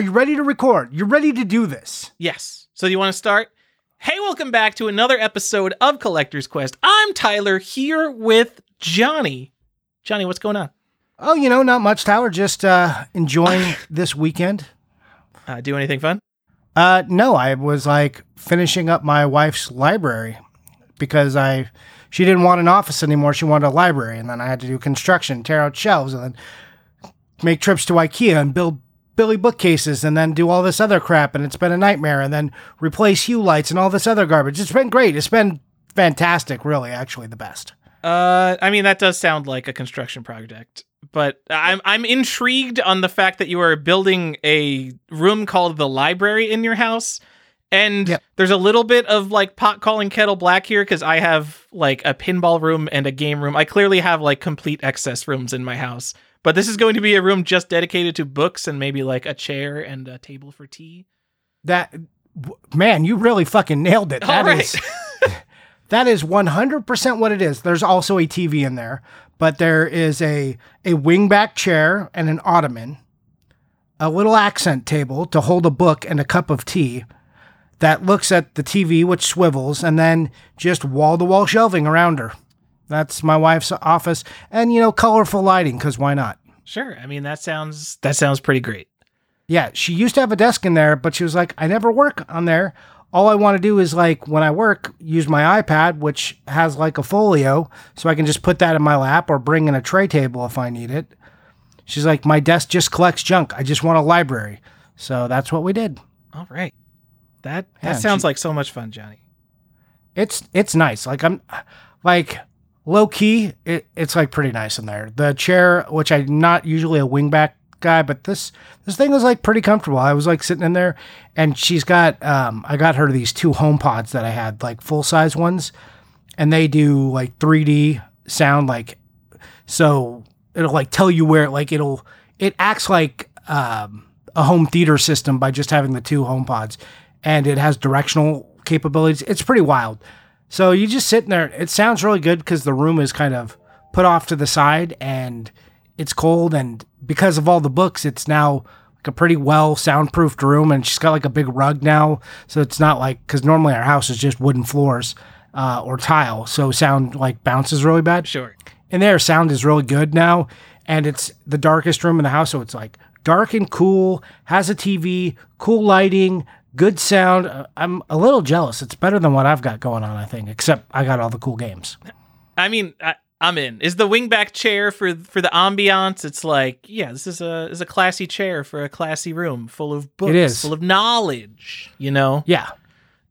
Are you ready to record? You're ready to do this. Yes. So you want to start? Hey, welcome back to another episode of Collector's Quest. I'm Tyler here with Johnny. Johnny, what's going on? Oh, you know, not much, Tyler. Just uh, enjoying this weekend. Uh, do anything fun? Uh, no, I was like finishing up my wife's library because I she didn't want an office anymore. She wanted a library, and then I had to do construction, tear out shelves, and then make trips to IKEA and build Billy bookcases, and then do all this other crap. And it's been a nightmare. And then replace hue lights and all this other garbage. It's been great. It's been fantastic. Really, actually, the best. Uh, I mean that does sound like a construction project, but I'm I'm intrigued on the fact that you are building a room called the library in your house. And Yep. there's a little bit of like pot calling kettle black here because I have like a pinball room and a game room. I clearly have like complete excess rooms in my house. But this is going to be a room just dedicated to books and maybe like a chair and a table for tea. That man, you really fucking nailed it. That right. is that is 100% what it is. There's also a TV in there, but there is a a wingback chair and an ottoman, a little accent table to hold a book and a cup of tea that looks at the TV which swivels and then just wall-to-wall shelving around her. That's my wife's office and you know colorful lighting cuz why not? Sure. I mean that sounds that sounds pretty great. Yeah, she used to have a desk in there, but she was like, I never work on there. All I want to do is like when I work, use my iPad, which has like a folio, so I can just put that in my lap or bring in a tray table if I need it. She's like, my desk just collects junk. I just want a library. So that's what we did. All right. That that Yeah, sounds she- like so much fun, Johnny. It's it's nice. Like I'm like low key, it, it's like pretty nice in there. The chair, which I'm not usually a wingback guy, but this this thing was like pretty comfortable. I was like sitting in there, and she's got um I got her these two home pods that I had like full size ones, and they do like 3D sound like so it'll like tell you where like it'll it acts like um a home theater system by just having the two home pods and it has directional capabilities it's pretty wild so you just sitting there. It sounds really good because the room is kind of put off to the side and it's cold and because of all the books it's now like a pretty well soundproofed room and she's got like a big rug now. So it's not like because normally our house is just wooden floors uh, or tile. So sound like bounces really bad. Sure. and there, sound is really good now and it's the darkest room in the house. So it's like dark and cool has a tv cool lighting good sound i'm a little jealous it's better than what i've got going on i think except i got all the cool games I mean, I, I'm in. Is the wingback chair for for the ambiance? It's like, yeah, this is a is a classy chair for a classy room full of books, is. full of knowledge. You know, yeah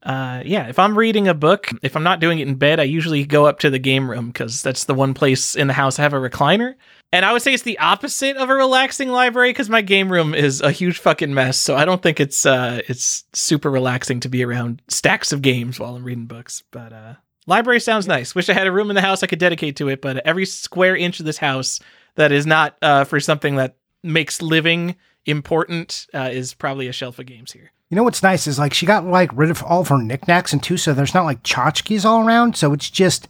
uh, yeah. If I'm reading a book, if I'm not doing it in bed, I usually go up to the game room because that's the one place in the house I have a recliner. And I would say it's the opposite of a relaxing library because my game room is a huge fucking mess. So I don't think it's uh it's super relaxing to be around stacks of games while I'm reading books. But uh library sounds nice. Wish I had a room in the house I could dedicate to it, but every square inch of this house that is not uh for something that makes living important uh, is probably a shelf of games here. you know what's nice is like she got like rid of all of her knickknacks and too so there's not like tchotchkes all around so it's just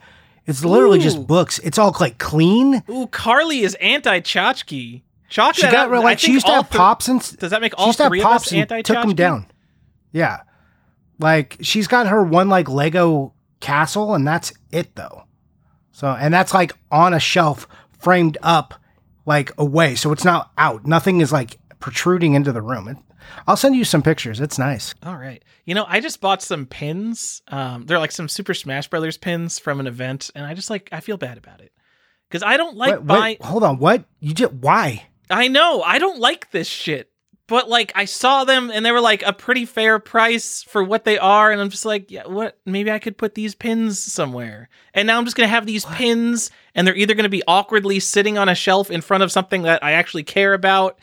it's literally Ooh. just books it's all like clean Ooh, Carly is anti tchotchke. Chalk she got I like she used to have three- pops and Does that make all used to have three of pops us and anti took them down. Yeah, like she's got her one like Lego castle, and that's it though. So, and that's like on a shelf, framed up, like away, so it's not out. Nothing is like protruding into the room. I'll send you some pictures. It's nice. All right. You know, I just bought some pins. Um, they're like some Super Smash Brothers pins from an event, and I just like I feel bad about it because I don't like Wait, buying. wait, hold on. What you did? Why? I know I don't like this shit, but like I saw them and they were like a pretty fair price for what they are, and I'm just like, yeah, what? Maybe I could put these pins somewhere. And now I'm just gonna have these pins, and they're either gonna be awkwardly sitting on a shelf in front of something that I actually care about.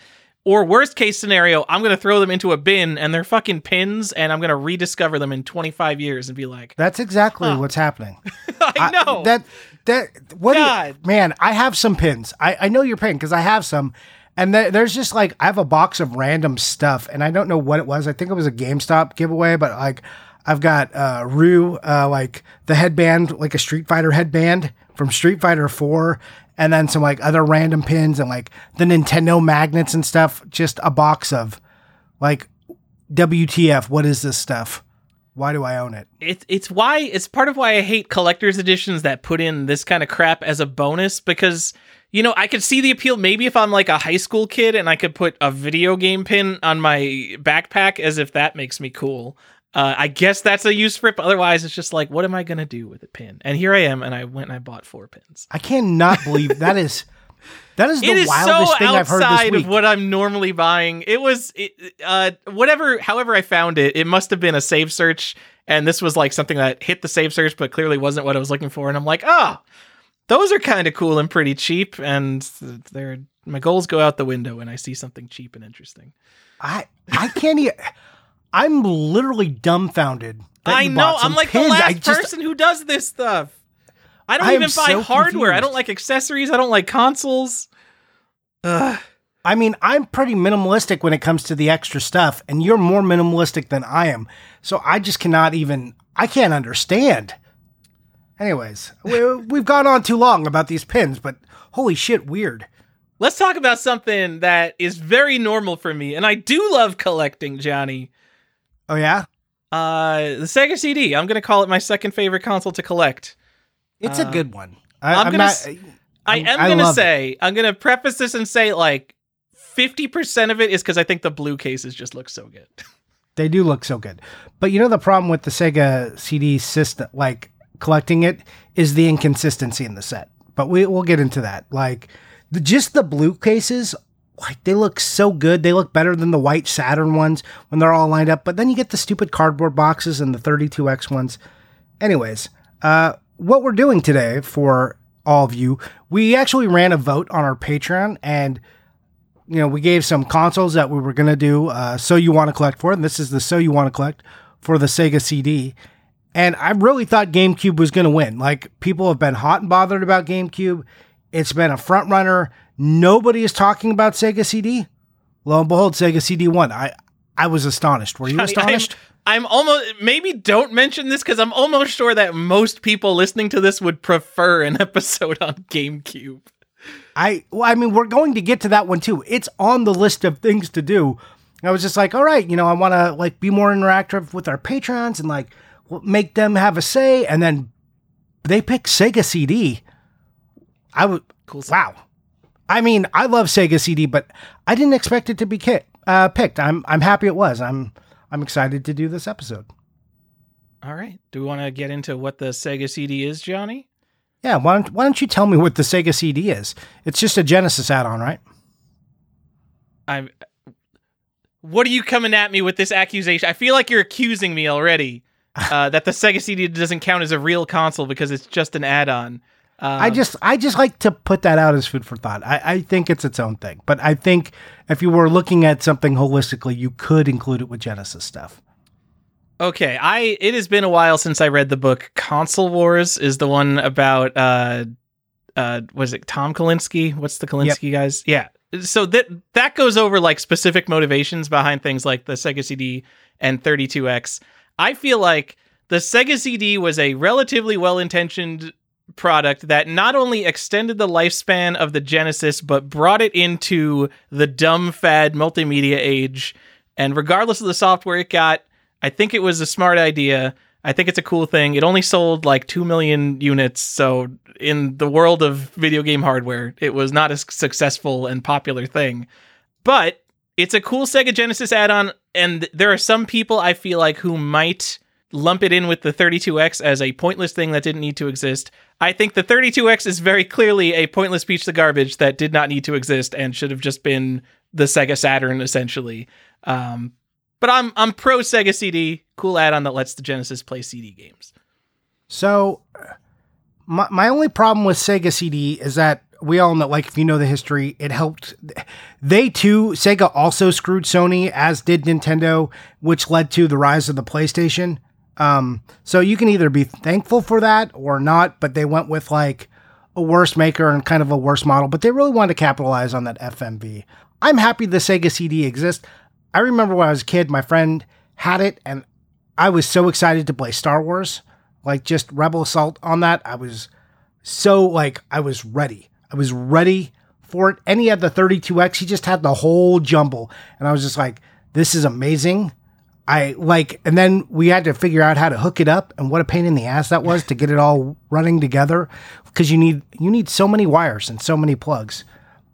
Or worst case scenario, I'm gonna throw them into a bin and they're fucking pins, and I'm gonna rediscover them in 25 years and be like, That's exactly Huh. what's happening. I know. that that what you- man i have some pins. I i know your pin because i have some. And there- there's just like i have a box of random stuff and i don't know what it was. I think it was a gamestop giveaway but like i've got uh Ryu uh like the headband like a street fighter headband from street fighter 4 and then some like other random pins and like the nintendo magnets and stuff just a box of Like, WTF? What is this stuff? Why do I own it? It's it's why it's part of why I hate collector's editions that put in this kind of crap as a bonus because you know I could see the appeal maybe if I'm like a high school kid and I could put a video game pin on my backpack as if that makes me cool. Uh, I guess that's a use for it. But otherwise, it's just like, what am I gonna do with a pin? And here I am, and I went and I bought four pins. I cannot believe that is that is the it is wildest so thing I've heard this week. of what I'm normally buying. It was it, uh whatever however I found it, it must have been a save search and this was like something that hit the save search but clearly wasn't what I was looking for and I'm like, "Oh, those are kind of cool and pretty cheap and they're my goals go out the window when I see something cheap and interesting." I I can't even. I'm literally dumbfounded. that I know. I'm like pins. the last just, person who does this stuff. I don't I even buy so hardware. I don't like accessories. I don't like consoles. Ugh. I mean, I'm pretty minimalistic when it comes to the extra stuff, and you're more minimalistic than I am. So I just cannot even. I can't understand. Anyways, we, we've gone on too long about these pins, but holy shit, weird. Let's talk about something that is very normal for me, and I do love collecting, Johnny. Oh yeah, Uh, the Sega CD. I'm gonna call it my second favorite console to collect. it's Uh, a good one. I, I'm I'm, gonna not. s- I am I gonna love it. say, I'm gonna preface this and say, like, 50% of it is because I think the blue cases just look so good. They do look so good. But you know the problem with the Sega CD system, like collecting it, is the inconsistency in the set. But we we'll get into that. Like the, just the blue cases, like they look so good. They look better than the white Saturn ones when they're all lined up. But then you get the stupid cardboard boxes and the 32X ones. Anyways, uh, what we're doing today for all of you, we actually ran a vote on our Patreon and you know, we gave some consoles that we were going to do uh, So You Want to Collect for, and this is the So You Want to Collect for the Sega CD. And I really thought GameCube was going to win. Like, people have been hot and bothered about GameCube. It's been a front runner. Nobody is talking about Sega CD. Lo and behold, Sega CD won. I, I was astonished. Were you Johnny, astonished? I'm, I'm almost maybe don't mention this because I'm almost sure that most people listening to this would prefer an episode on GameCube. I well, I mean, we're going to get to that one too. It's on the list of things to do. I was just like, all right, you know, I want to like be more interactive with our patrons and like make them have a say. And then they pick Sega CD. I would Cool. wow. I mean, I love Sega CD, but I didn't expect it to be ki- uh, picked. I'm I'm happy it was. I'm I'm excited to do this episode. All right. Do we want to get into what the Sega CD is, Johnny? Yeah, why don't why don't you tell me what the Sega CD is? It's just a Genesis add-on, right? I'm. What are you coming at me with this accusation? I feel like you're accusing me already uh, that the Sega CD doesn't count as a real console because it's just an add-on. Um, I just I just like to put that out as food for thought. I, I think it's its own thing. But I think if you were looking at something holistically, you could include it with Genesis stuff. Okay, I it has been a while since I read the book Console Wars is the one about uh uh was it Tom Kalinske? What's the Kalinske guys? Yeah. So that that goes over like specific motivations behind things like the Sega CD and 32X. I feel like the Sega CD was a relatively well-intentioned product that not only extended the lifespan of the Genesis but brought it into the dumb fad multimedia age and regardless of the software it got I think it was a smart idea. I think it's a cool thing. It only sold like 2 million units. So, in the world of video game hardware, it was not a successful and popular thing. But it's a cool Sega Genesis add on. And there are some people I feel like who might lump it in with the 32X as a pointless thing that didn't need to exist. I think the 32X is very clearly a pointless piece of garbage that did not need to exist and should have just been the Sega Saturn, essentially. Um, but I'm I'm pro Sega CD, cool add-on that lets the Genesis play CD games. So my my only problem with Sega CD is that we all know like if you know the history, it helped they too Sega also screwed Sony as did Nintendo, which led to the rise of the PlayStation. Um so you can either be thankful for that or not, but they went with like a worse maker and kind of a worse model, but they really wanted to capitalize on that FMV. I'm happy the Sega CD exists. I remember when I was a kid, my friend had it, and I was so excited to play Star Wars, like just Rebel Assault on that. I was so like I was ready. I was ready for it. And he had the 32X. He just had the whole jumble, and I was just like, this is amazing. I like, and then we had to figure out how to hook it up, and what a pain in the ass that was to get it all running together because you need you need so many wires and so many plugs.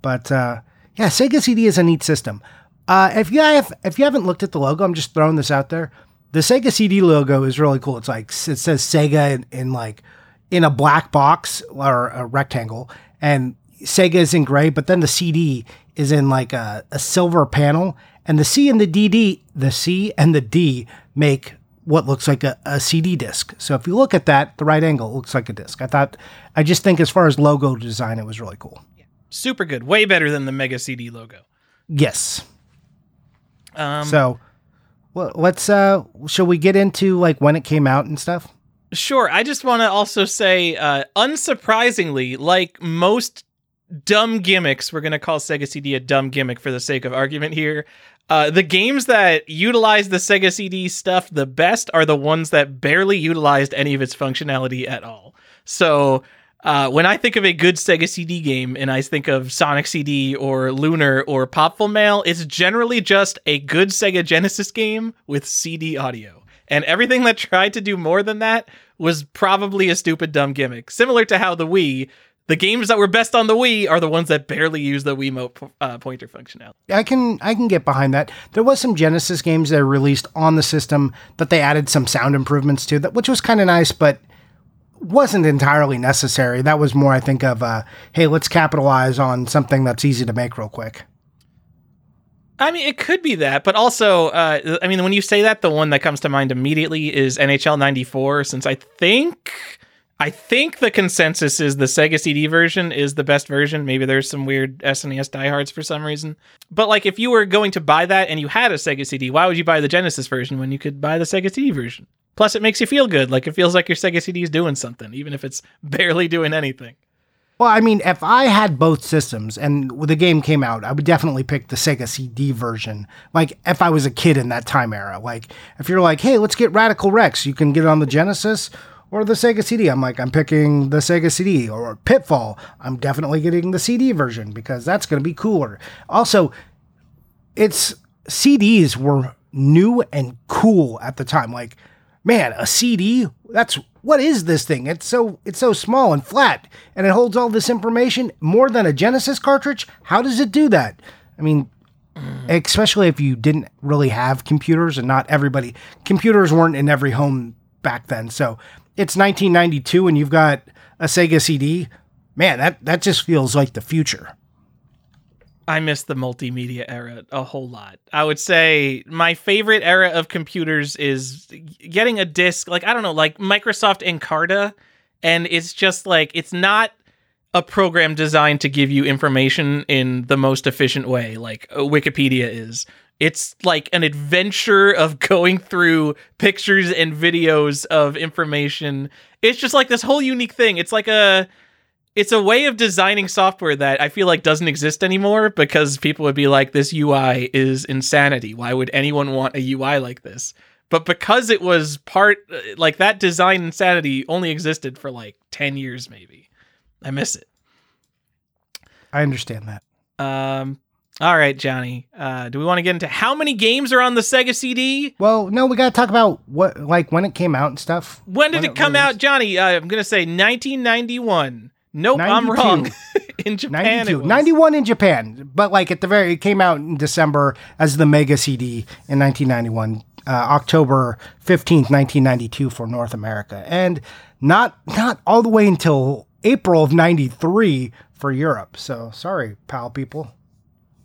But uh, yeah, Sega CD is a neat system. Uh, if you have if you haven't looked at the logo, I'm just throwing this out there. The Sega CD logo is really cool. It's like it says Sega in, in like in a black box or a rectangle, and Sega is in gray, but then the CD is in like a, a silver panel, and the C and the DD, the C and the D make what looks like a, a CD disc. So if you look at that, the right angle looks like a disc. I thought, I just think as far as logo design, it was really cool. Yeah. Super good. Way better than the Mega CD logo. Yes. Um, So, well, let's. uh Shall we get into like when it came out and stuff? Sure. I just want to also say, uh, unsurprisingly, like most dumb gimmicks, we're going to call Sega CD a dumb gimmick for the sake of argument here. Uh, the games that utilize the Sega CD stuff the best are the ones that barely utilized any of its functionality at all. So uh, when I think of a good Sega CD game and I think of Sonic CD or Lunar or Popful Mail, it's generally just a good Sega Genesis game with CD audio. And everything that tried to do more than that was probably a stupid, dumb gimmick. Similar to how the Wii, the games that were best on the Wii are the ones that barely use the Wiimote uh, pointer functionality. I can I can get behind that. There was some Genesis games that were released on the system that they added some sound improvements to that, which was kind of nice, but wasn't entirely necessary. That was more, I think, of uh, hey, let's capitalize on something that's easy to make real quick. I mean, it could be that, but also, uh, I mean, when you say that, the one that comes to mind immediately is NHL '94, since I think, I think the consensus is the Sega CD version is the best version. Maybe there's some weird SNES diehards for some reason, but like, if you were going to buy that and you had a Sega CD, why would you buy the Genesis version when you could buy the Sega CD version? Plus, it makes you feel good, like it feels like your Sega CD is doing something, even if it's barely doing anything. Well, I mean, if I had both systems and the game came out, I would definitely pick the Sega CD version. Like, if I was a kid in that time era, like, if you're like, hey, let's get Radical Rex, you can get it on the Genesis or the Sega CD. I'm like, I'm picking the Sega CD or Pitfall. I'm definitely getting the CD version because that's going to be cooler. Also, it's CDs were new and cool at the time. Like, man, a CD, that's what is this thing? It's so it's so small and flat and it holds all this information more than a Genesis cartridge. How does it do that? I mean, especially if you didn't really have computers and not everybody computers weren't in every home back then. So, it's 1992 and you've got a Sega CD. Man, that that just feels like the future. I miss the multimedia era a whole lot. I would say my favorite era of computers is getting a disc, like I don't know, like Microsoft Encarta, and it's just like it's not a program designed to give you information in the most efficient way, like uh, Wikipedia is. It's like an adventure of going through pictures and videos of information. It's just like this whole unique thing. It's like a it's a way of designing software that I feel like doesn't exist anymore because people would be like, this UI is insanity. Why would anyone want a UI like this? But because it was part, like that design insanity only existed for like 10 years, maybe. I miss it. I understand that. Um, all right, Johnny. Uh, do we want to get into how many games are on the Sega CD? Well, no, we got to talk about what, like, when it came out and stuff. When did it come out, Johnny? Uh, I'm going to say 1991. Nope, I'm wrong. in Japan, it 92. 91 in Japan, but like at the very, it came out in December as the Mega CD in 1991, uh, October 15th, 1992 for North America, and not not all the way until April of 93 for Europe. So sorry, pal people.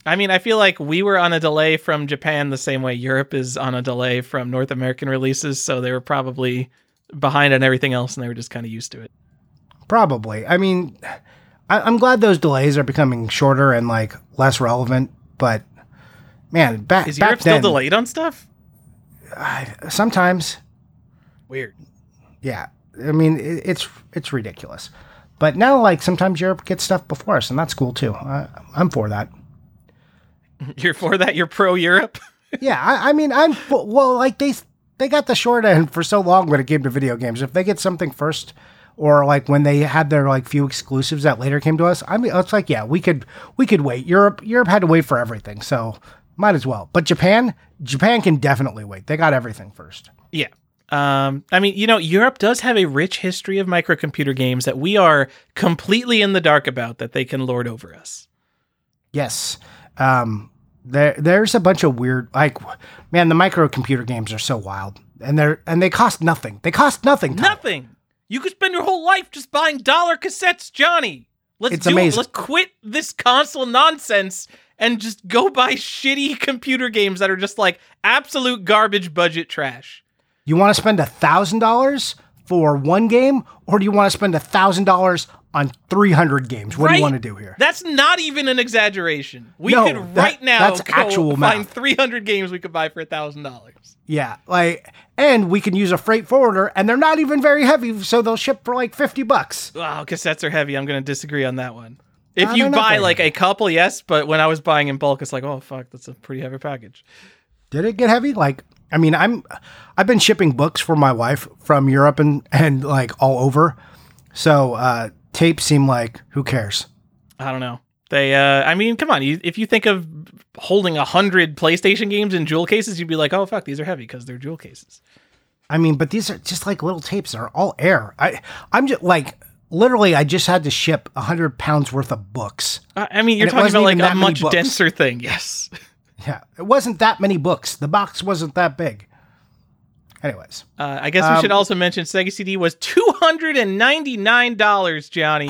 I mean, I feel like we were on a delay from Japan the same way Europe is on a delay from North American releases, so they were probably behind on everything else and they were just kind of used to it. Probably. I mean, I, I'm glad those delays are becoming shorter and like less relevant, but man, back Is back Europe still then, delayed on stuff? sometimes Weird. yeah i mean it, it's it's ridiculous but now like sometimes europe gets stuff before us and that's cool too I, i'm for that You're for that? You're pro Europe? yeah I, I mean i'm well like they they got the short end for so long when it came to video games if they get something first or like when they had their like few exclusives that later came to us i mean it's like yeah we could we could wait europe europe had to wait for everything so Might as well. But Japan, Japan can definitely wait. They got everything first. Yeah. Um, I mean, you know, Europe does have a rich history of microcomputer games that we are completely in the dark about that they can lord over us. Yes. Um, there, there's a bunch of weird, like, man, the microcomputer games are so wild, and they're and they cost nothing. They cost nothing. Tyler. Nothing. You could spend your whole life just buying dollar cassettes, Johnny. Let's It's do amazing. it. Let's quit this console nonsense and just go buy shitty computer games that are just like absolute garbage budget trash. You want to spend a thousand dollars for one game, or do you want to spend a thousand dollars on three hundred games? What do you want to do here? That's not even an exaggeration. We No, could that- right now that's go actual find math. 300 games we could buy for a thousand dollars. Yeah, like, and we can use a freight forwarder, and they're not even very heavy, so they'll ship for like fifty bucks. Wow, cassettes are heavy. I'm going to disagree on that one. If you buy very like a couple, yes, but when I was buying in bulk, it's like, oh fuck, that's a pretty heavy package. Did it get heavy? Like, I mean, I'm, I've been shipping books for my wife from Europe and and like all over, so uh, tapes seem like who cares? I don't know. They, uh, I mean, come on. You, if you think of holding a hundred PlayStation games in jewel cases, you'd be like, oh fuck, these are heavy because they're jewel cases. I mean, but these are just like little tapes. They're all air. I, I'm just like literally, I just had to ship a hundred pounds worth of books. I I mean, you're And talking about like a much books. denser thing. Yes. Yeah, it wasn't that many books. The box wasn't that big. Anyways, Uh, I guess we should also mention Sega CD was two hundred and ninety nine dollars, Johnny.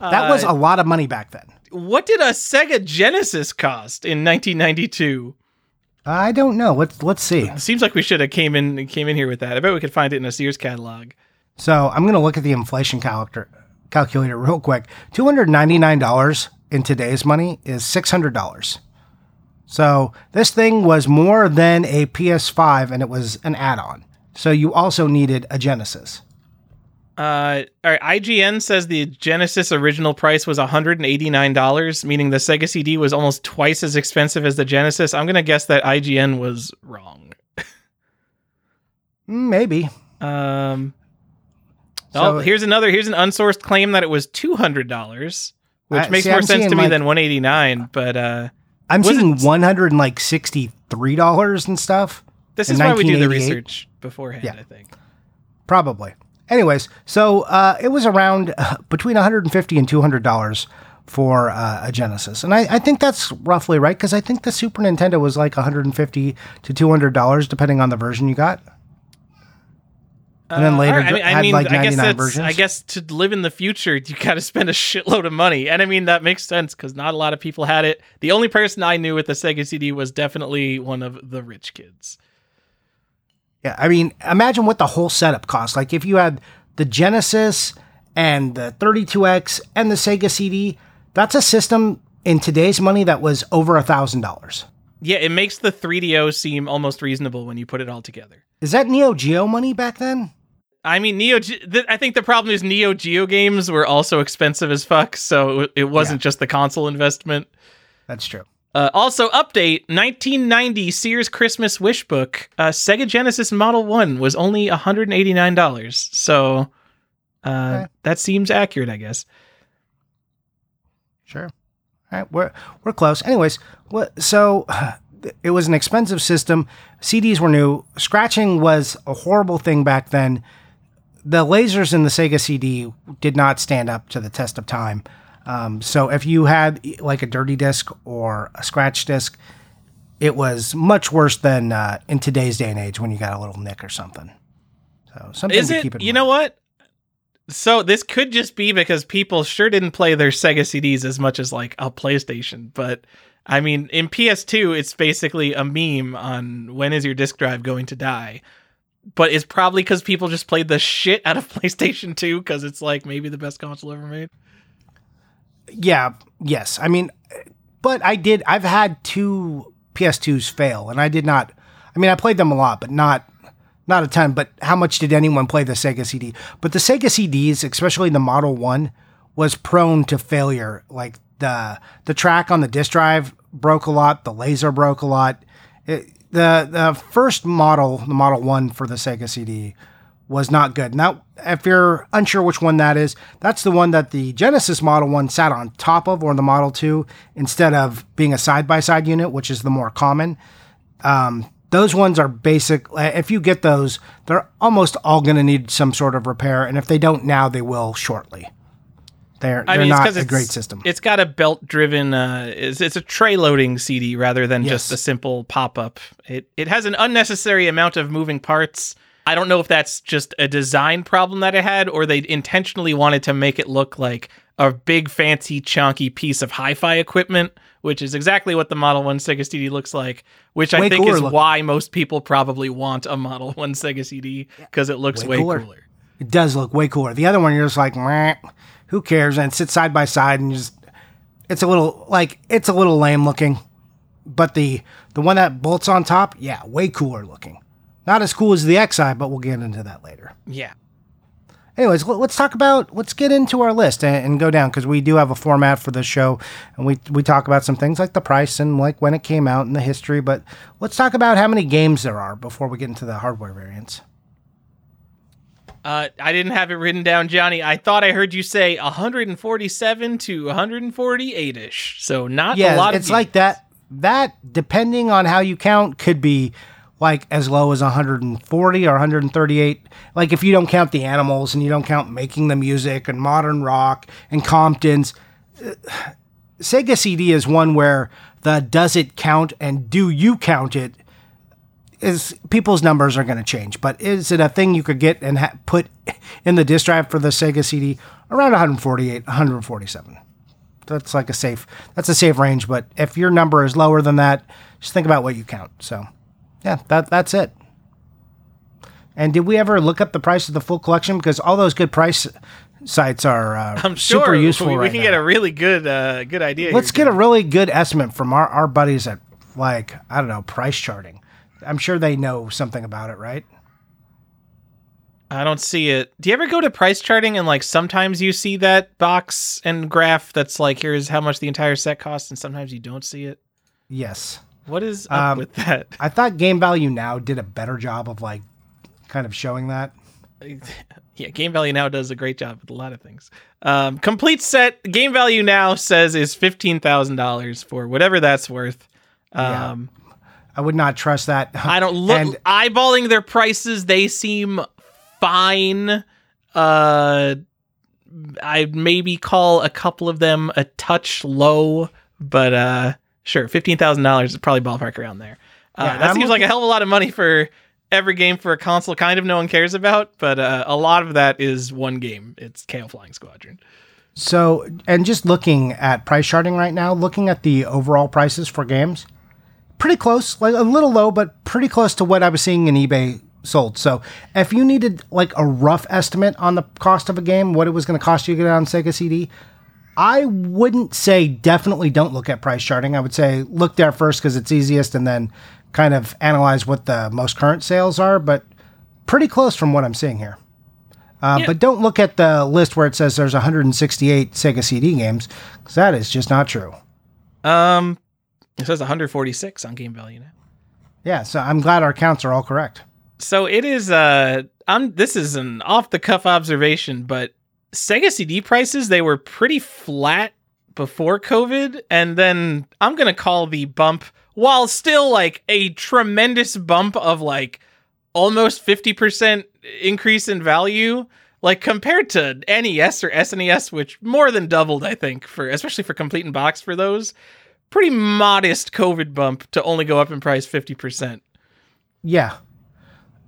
that was a lot of money back then. What did a Sega Genesis cost in 1992? I don't know. Let's let's see. Seems like we should have came in came in here with that. I bet we could find it in a Sears catalog. So I'm gonna look at the inflation calculator calculator real quick. Two hundred ninety nine dollars in today's money is six hundred dollars. So this thing was more than a PS5, and it was an add-on. So you also needed a Genesis. Uh, all right, IGN says the Genesis original price was $189, meaning the Sega CD was almost twice as expensive as the Genesis. I'm gonna guess that IGN was wrong. Mm, Maybe. Um, So- oh, here's another. Here's an unsourced claim that it was two hundred dollars, which I- makes see, more I'm sense to me like- than one eighty nine. But uh, I'm Was seeing one hundred and like sixty three dollars and stuff. this is why we do the research beforehand. Yeah. I think. Probably. Anyways, so uh, it was around uh, between 150 and 200 dollars for uh, a Genesis, and I, I think that's roughly right because I think the Super Nintendo was like 150 to 200 dollars depending on the version you got. And then Uh, later right, I mean, I mean, like I guess that's, versions. I guess to live in the future, you got to spend a shitload of money, and I mean that makes sense because not a lot of people had it. The only person I knew with the Sega CD was definitely one of the rich kids. Yeah, I mean, imagine what the whole setup cost. Like if you had the Genesis and the 32X and the Sega CD, that's a system in today's money that was over a thousand dollars. Yeah, it makes the 3DO seem almost reasonable when you put it all together. Is that Neo Geo money back then? I mean, Neo. Ge- I think the problem is Neo Geo games were also expensive as fuck, so it, wasn't just the console investment. That's true. Uh, also, update 1990 Sears Christmas Wish Book. Uh, Sega Genesis Model 1 was only $189. So uh, Okay. that seems accurate, I guess. Sure. All right, we're we're close. Anyways, what? So it was an expensive system. CDs were new. Scratching was a horrible thing back then. The lasers in the Sega CD did not stand up to the test of time. Um, so if you had like a dirty disc or a scratch disc, it was much worse than uh, in today's day and age when you got a little nick or something. So something Is to it? keep in You mind. know what? So this could just be because people sure didn't play their Sega CDs as much as like a PlayStation, but I mean, in PS2, it's basically a meme on when is your disk drive going to die. But it's probably because people just played the shit out of PlayStation 2 because it's like maybe the best console ever made. Yeah, yes. I mean, but I did. I've had two PS2s fail, and I did not. I mean, I played them a lot, but not not a ton. But how much did anyone play the Sega CD? But the Sega CDs, especially the Model One, was prone to failure. Like the the track on the disk drive broke a lot. The laser broke a lot. It, the the first model, the Model One for the Sega CD, was not good. Now, if you're unsure which one that is, that's the one that the Genesis Model 1 sat on top of, or the Model 2, instead of being a side by side unit, which is the more common. Um, those ones are basic. If you get those, they're almost all going to need some sort of repair. And if they don't now, they will shortly. They're, they're I mean, not a great system. It's got a belt driven, uh, it's, it's a tray loading CD rather than yes. just a simple pop up. It, it has an unnecessary amount of moving parts I don't know if that's just a design problem that it had or they intentionally wanted to make it look like a big fancy chunky piece of hi-fi equipment, which is exactly what the Model 1 Sega CD looks like, which way I think is looking. why most people probably want a Model 1 Sega CD because it looks way, way cooler. cooler. It does look way cooler. The other one you're just like, who cares? And sit side by side and just it's a little like it's a little lame looking. But the the one that bolts on top, yeah, way cooler looking. Not as cool as the X'Eye, but we'll get into that later. Yeah. Anyways, let's talk about let's get into our list and, and go down because we do have a format for this show, and we we talk about some things like the price and like when it came out and the history. But let's talk about how many games there are before we get into the hardware variants. Uh, I didn't have it written down, Johnny. I thought I heard you say 147 to 148 ish. So not yeah, a lot. Of it's like that. That depending on how you count could be like as low as 140 or 138 like if you don't count the animals and you don't count making the music and modern rock and comptons uh, sega cd is one where the does it count and do you count it is people's numbers are going to change but is it a thing you could get and ha- put in the disk drive for the sega cd around 148 147 that's like a safe that's a safe range but if your number is lower than that just think about what you count so yeah, that that's it. And did we ever look up the price of the full collection? Because all those good price sites are uh, I'm sure super useful. We, we can now. get a really good uh, good idea. Let's here, get a really good estimate from our, our buddies at like I don't know price charting. I'm sure they know something about it, right? I don't see it. Do you ever go to price charting and like sometimes you see that box and graph that's like here's how much the entire set costs, and sometimes you don't see it? Yes. What is up um, with that? I thought Game Value Now did a better job of like kind of showing that. Yeah, Game Value Now does a great job with a lot of things. Um, complete set Game Value Now says is fifteen thousand dollars for whatever that's worth. Um, yeah. I would not trust that. I don't look and, eyeballing their prices. They seem fine. Uh, I'd maybe call a couple of them a touch low, but uh, sure, fifteen thousand dollars is probably ballpark around there. Uh, yeah, that I'm seems looking- like a hell of a lot of money for every game for a console kind of no one cares about, but uh, a lot of that is one game. It's Keio Flying Squadron. So, and just looking at price charting right now, looking at the overall prices for games, pretty close, like a little low, but pretty close to what I was seeing in eBay sold. So, if you needed like a rough estimate on the cost of a game, what it was going to cost you to get it on Sega CD, I wouldn't say definitely don't look at price charting. I would say look there first because it's easiest and then kind of analyze what the most current sales are, but pretty close from what I'm seeing here. Uh, yeah. But don't look at the list where it says there's 168 Sega CD games because that is just not true. Um, it says 146 on Game Value now. Yeah, so I'm glad our counts are all correct. So it is. Uh, I'm. This is an off the cuff observation, but Sega CD prices, they were pretty flat before COVID. And then I'm going to call the bump, while still like a tremendous bump of like almost 50% increase in value, like compared to NES or SNES, which more than doubled, I think, for especially for complete in box for those. Pretty modest COVID bump to only go up in price 50%. Yeah.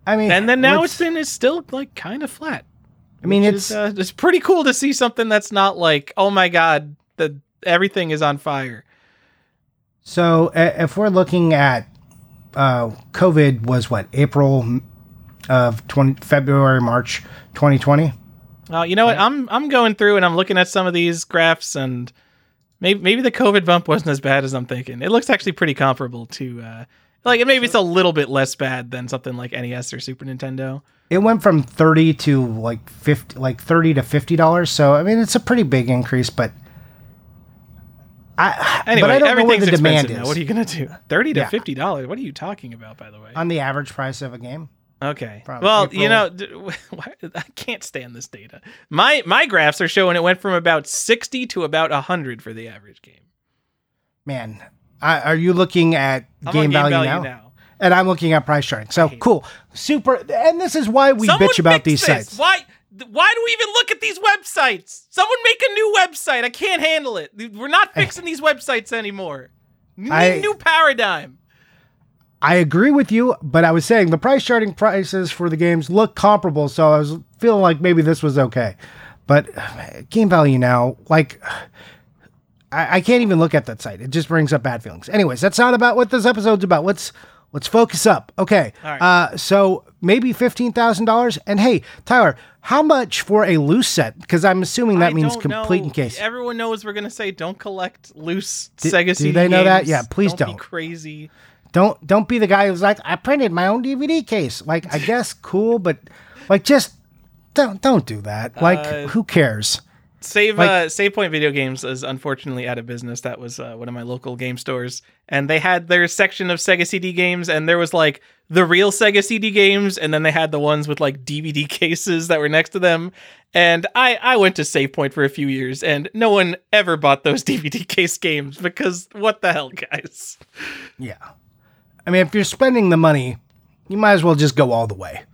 I mean, and then now it's been it's still like kind of flat. I mean, it's is, uh, it's pretty cool to see something that's not like, oh my god, the everything is on fire. So uh, if we're looking at uh, COVID was what April of 20, February March 2020. Uh, you know what? I'm I'm going through and I'm looking at some of these graphs and maybe maybe the COVID bump wasn't as bad as I'm thinking. It looks actually pretty comparable to uh, like maybe it's a little bit less bad than something like NES or Super Nintendo. It went from thirty to like fifty, like thirty to fifty dollars. So I mean, it's a pretty big increase, but I anyway, but I don't know the demand is. Now. What are you gonna do? Thirty to yeah. fifty dollars. What are you talking about, by the way? On the average price of a game. Okay. From well, April- you know, d- why- I can't stand this data. My my graphs are showing it went from about 60 to about 100 for the average game. Man, I, are you looking at I'm game, on value, now? And I'm looking at price charting. So cool, super. And this is why we Someone bitch about these this. sites. Why? Why do we even look at these websites? Someone make a new website. I can't handle it. We're not eh. fixing these websites anymore. Need I- new paradigm. I agree with you, but I was saying the price charting prices for the games look comparable, so I was feeling like maybe this was okay. But game value now, like, I, I can't even look at that site. It just brings up bad feelings. Anyways, that's not about what this episode's about. Let's let's focus up. Okay. All right. Uh, so maybe fifteen thousand dollars. And hey, Tyler, how much for a loose set? Because I'm assuming that I means complete know. in case. Everyone knows we're gonna say don't collect loose Do- Sega do CD they know that? Yeah, please don't. don't. Be crazy. Don't don't be the guy who's like, I printed my own DVD case. Like, I guess cool, but like just don't don't do that. Like, Uh, who cares? Save Like- uh, Save Point Video Games is unfortunately out of business. That was uh, one of my local game stores, and they had their section of Sega CD games, and there was like the real Sega CD games, and then they had the ones with like DVD cases that were next to them. And I I went to Save Point for a few years, and no one ever bought those DVD case games because what the hell, guys? Yeah. I mean, if you're spending the money, you might as well just go all the way.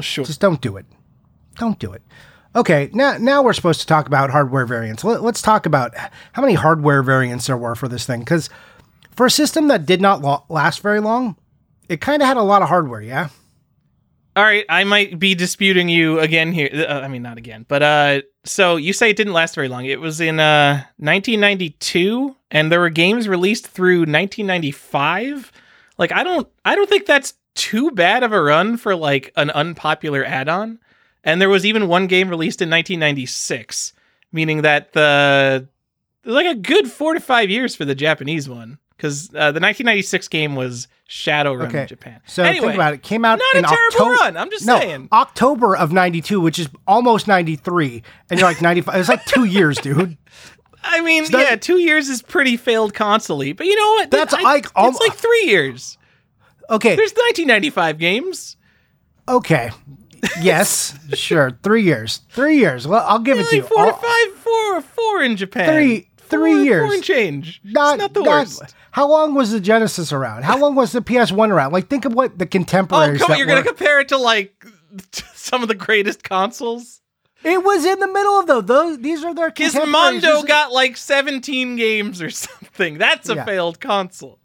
Sure. Just don't do it. Don't do it. Okay, now now we're supposed to talk about hardware variants. Let, let's talk about how many hardware variants there were for this thing. Because for a system that did not lo- last very long, it kind of had a lot of hardware. Yeah. All right, I might be disputing you again here. Uh, I mean, not again, but uh, so you say it didn't last very long. It was in uh 1992, and there were games released through 1995. Like, I don't, I don't think that's too bad of a run for like an unpopular add-on. And there was even one game released in 1996, meaning that the like a good four to five years for the Japanese one, because uh, the 1996 game was Shadowrun Okay. in Japan. So anyway, think about it. Came out not a terrible October. run. I'm just no, saying. October of '92, which is almost '93, and you're like '95. It's like two years, dude. I mean, yeah, two years is pretty failed constantly, but you know what? That's I- like al- it's like three years. Okay, There's 1995 games. okay, yes, sure. Three years, three years. Well, I'll give it to Like you. four to I'll- five, four, four in Japan. Three- three Four- years. Four and change. Not, it's not the not- worst. How long was the Genesis around? How long was the PS1 around? Like, think of what the contemporaries. Oh, come on! You're gonna compare it to like some of the greatest consoles. It was in the middle of those. those these are their His contemporaries. Mondo This is- got like 17 games or something. That's a Yeah. failed console.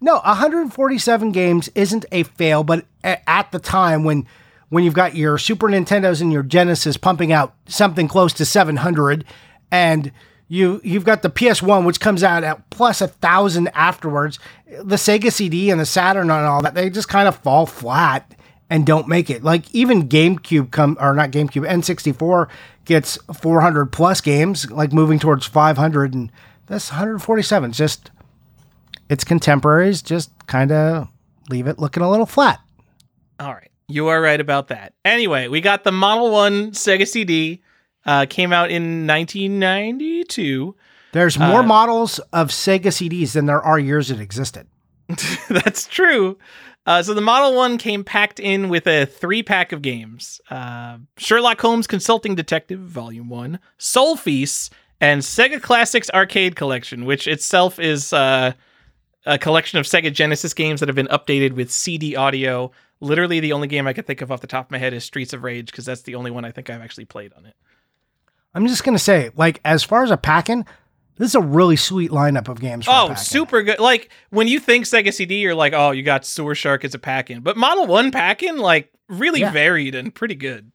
No, 147 games isn't a fail, but at the time when when you've got your Super Nintendos and your Genesis pumping out something close to 700, and you you've got the PS1 which comes out at plus a thousand afterwards, the Sega CD and the Saturn and all that they just kind of fall flat and don't make it. Like even GameCube come or not GameCube N64 gets 400 plus games, like moving towards 500, and that's 147. It's just its contemporaries just kind of leave it looking a little flat. All right. You are right about that. Anyway, we got the Model 1 Sega CD. Uh, came out in 1992. There's more Uh, models of Sega CDs than there are years it existed. That's true. Uh, so the Model 1 came packed in with a three pack of games uh, Sherlock Holmes Consulting Detective, Volume 1, Sol-Feace, and Sega Classics Arcade Collection, which itself is uh, a collection of Sega Genesis games that have been updated with CD audio. Literally, the only game I can think of off the top of my head is Streets of Rage, because that's the only one I think I've actually played on it. I'm just gonna say, like, as far as a packing, this is a really sweet lineup of games. For Oh, pack-in. super good. Like when you think Sega CD, you're like, oh, you got Sewer Shark as a pack in. But Model 1 pack in, like, really Yeah. varied and pretty good.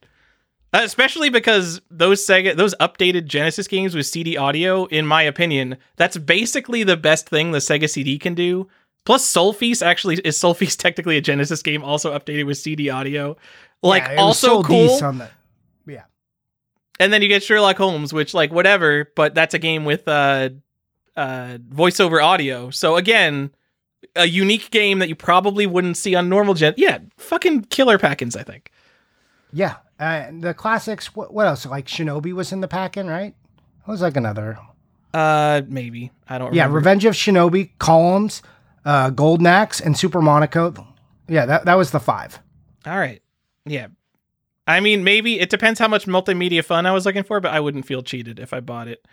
Uh, especially because those Sega, those updated Genesis games with CD audio, in my opinion, that's basically the best thing the Sega CD can do. Plus, Sol-Feace actually is Sol-Feace technically a Genesis game, also updated with CD audio. Like, Yeah, also cool. D's on the- yeah, And then you get Sherlock Holmes, which like whatever, but that's a game with uh uh voiceover audio. So again, a unique game that you probably wouldn't see on normal gen. Yeah, fucking killer packins, I think. yeah. Uh, the classics. What, what else? Like Shinobi was in the packin, right? What was like another? Uh maybe. I don't Yeah, remember. Revenge of Shinobi, Columns, uh, Golden Axe, and Super Monaco. Yeah, that that was the five. All right. Yeah. I mean, maybe it depends how much multimedia fun I was looking for, but I wouldn't feel cheated if I bought it.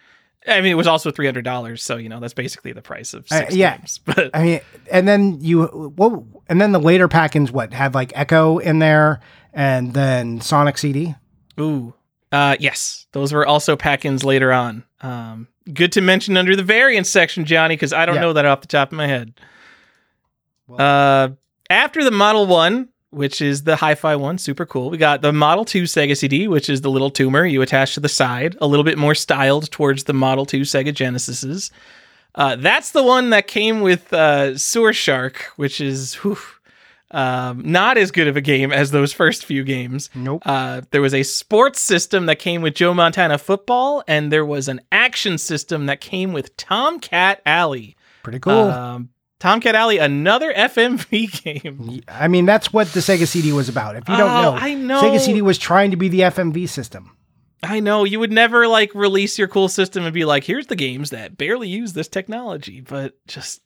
I mean, it was also three hundred dollars, so you know that's basically the price of Uh, six yeah. games. But I mean, and then you what? And then the later pack-ins what had like Echo in there, and then Sonic CD. ooh, uh, yes, those were also pack-ins later on. Um, good to mention under the variants section, Johnny, because I don't Yeah. know that off the top of my head. Well- Uh, after the Model One, which is the hi-fi one, super cool. We got the Model Two Sega CD, which is the little tumor you attach to the side, a little bit more styled towards the Model Two Sega Genesises. Uh, that's the one that came with uh, Sewer Shark, which is whew, um, not as good of a game as those first few games. Nope. Uh, there was a sports system that came with Joe Montana football, and there was an action system that came with Tomcat Alley. Pretty cool. Um, Tomcat Alley, another FMV game. I mean, that's what the Sega CD was about. If you don't Oh, know, I know. Sega CD was trying to be the FMV system. I know you would never like release your cool system and be like, here's the games that barely use this technology, but just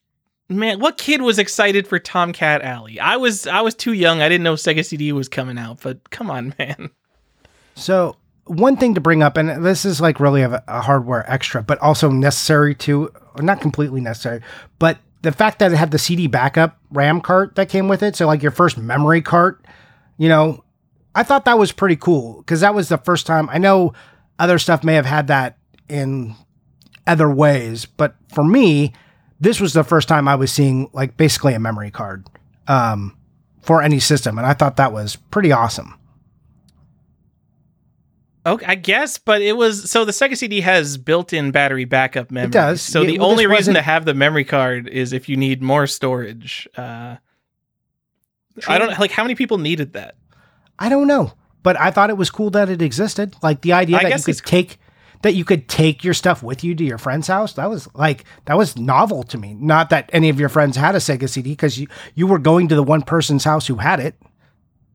man, what kid was excited for Tomcat Alley? I was I was too young. I didn't know Sega CD was coming out, but come on, man. So one thing to bring up, and this is like really a, a hardware extra, but also necessary to, or not completely necessary, but the fact that it had the CD backup RAM cart that came with it, so like your first memory cart, you know, I thought that was pretty cool because that was the first time. I know other stuff may have had that in other ways, but for me, this was the first time I was seeing like basically a memory card um, for any system, and I thought that was pretty awesome. Okay, I guess, but it was so the Sega CD has built-in battery backup memory. It does. So the well, only reason to have the memory card is if you need more storage. Uh, I don't like how many people needed that. I don't know, but I thought it was cool that it existed. Like the idea I that you could it's- take that you could take your stuff with you to your friend's house. That was like that was novel to me. Not that any of your friends had a Sega CD because you you were going to the one person's house who had it.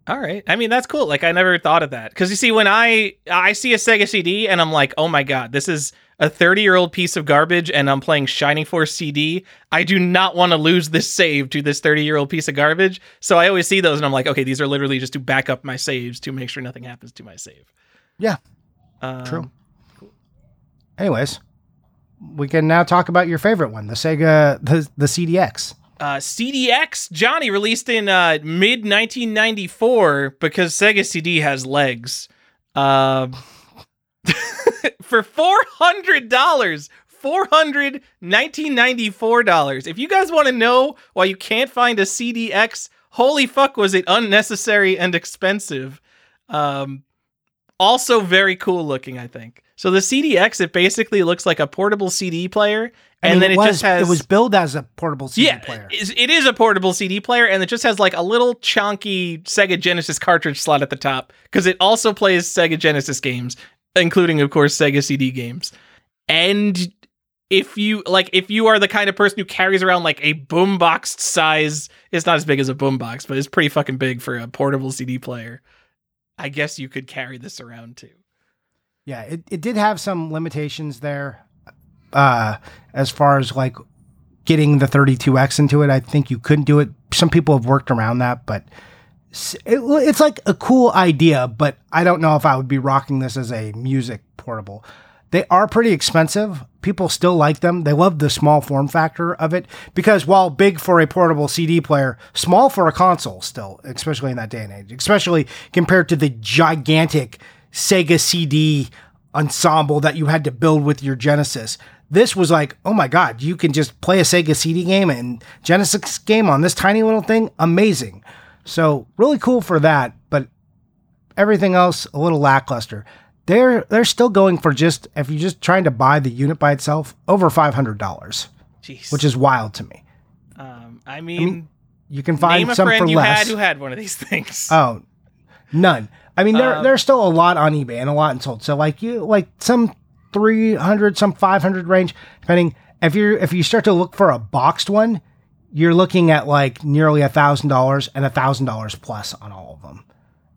All right. I mean, that's cool. Like I never thought of that. Cuz you see when I I see a Sega CD and I'm like, "Oh my god, this is a 30-year-old piece of garbage and I'm playing Shining Force CD. I do not want to lose this save to this 30-year-old piece of garbage." So I always see those and I'm like, "Okay, these are literally just to back up my saves to make sure nothing happens to my save." Yeah, Um, true. Anyways, we can now talk about your favorite one, the Sega the the CDX. Uh, CDX Johnny released in uh, mid 1994 because Sega CD has legs. Um, for four hundred dollars, four hundred nineteen ninety four dollars. If you guys want to know why you can't find a CDX, holy fuck, was it unnecessary and expensive. Um, also very cool looking, I think. So the CDX, it basically looks like a portable CD player, I and mean, then it, was just has it was billed as a portable CD yeah, player. it is- it is a portable CD player, and it just has like a little chunky Sega Genesis cartridge slot at the top because it also plays Sega Genesis games, including, of course, Sega CD games. And if you like, if you are the kind of person who carries around like a boombox size, it's not as big as a boombox, but it's pretty fucking big for a portable CD player. I guess you could carry this around too. Yeah, it, it did have some limitations there uh, as far as like getting the 32X into it. I think you couldn't do it. Some people have worked around that, but it, it's like a cool idea, but I don't know if I would be rocking this as a music portable. They are pretty expensive. People still like them. They love the small form factor of it because while big for a portable CD player, small for a console still, especially in that day and age, especially compared to the gigantic Sega CD ensemble that you had to build with your Genesis. This was like, oh my God, you can just play a Sega CD game and Genesis game on this tiny little thing. Amazing. So, really cool for that, but everything else a little lackluster. They're they're still going for just if you're just trying to buy the unit by itself, over five hundred dollars, which is wild to me. um, I mean, You can find some for you less. had who had one of these things. Oh, none. I mean, there Um, there's still a lot on eBay and a lot in sold. So like you like some three hundred, some five hundred range, depending. If you're if you start to look for a boxed one, you're looking at like nearly a thousand dollars and a thousand dollars plus on all of them.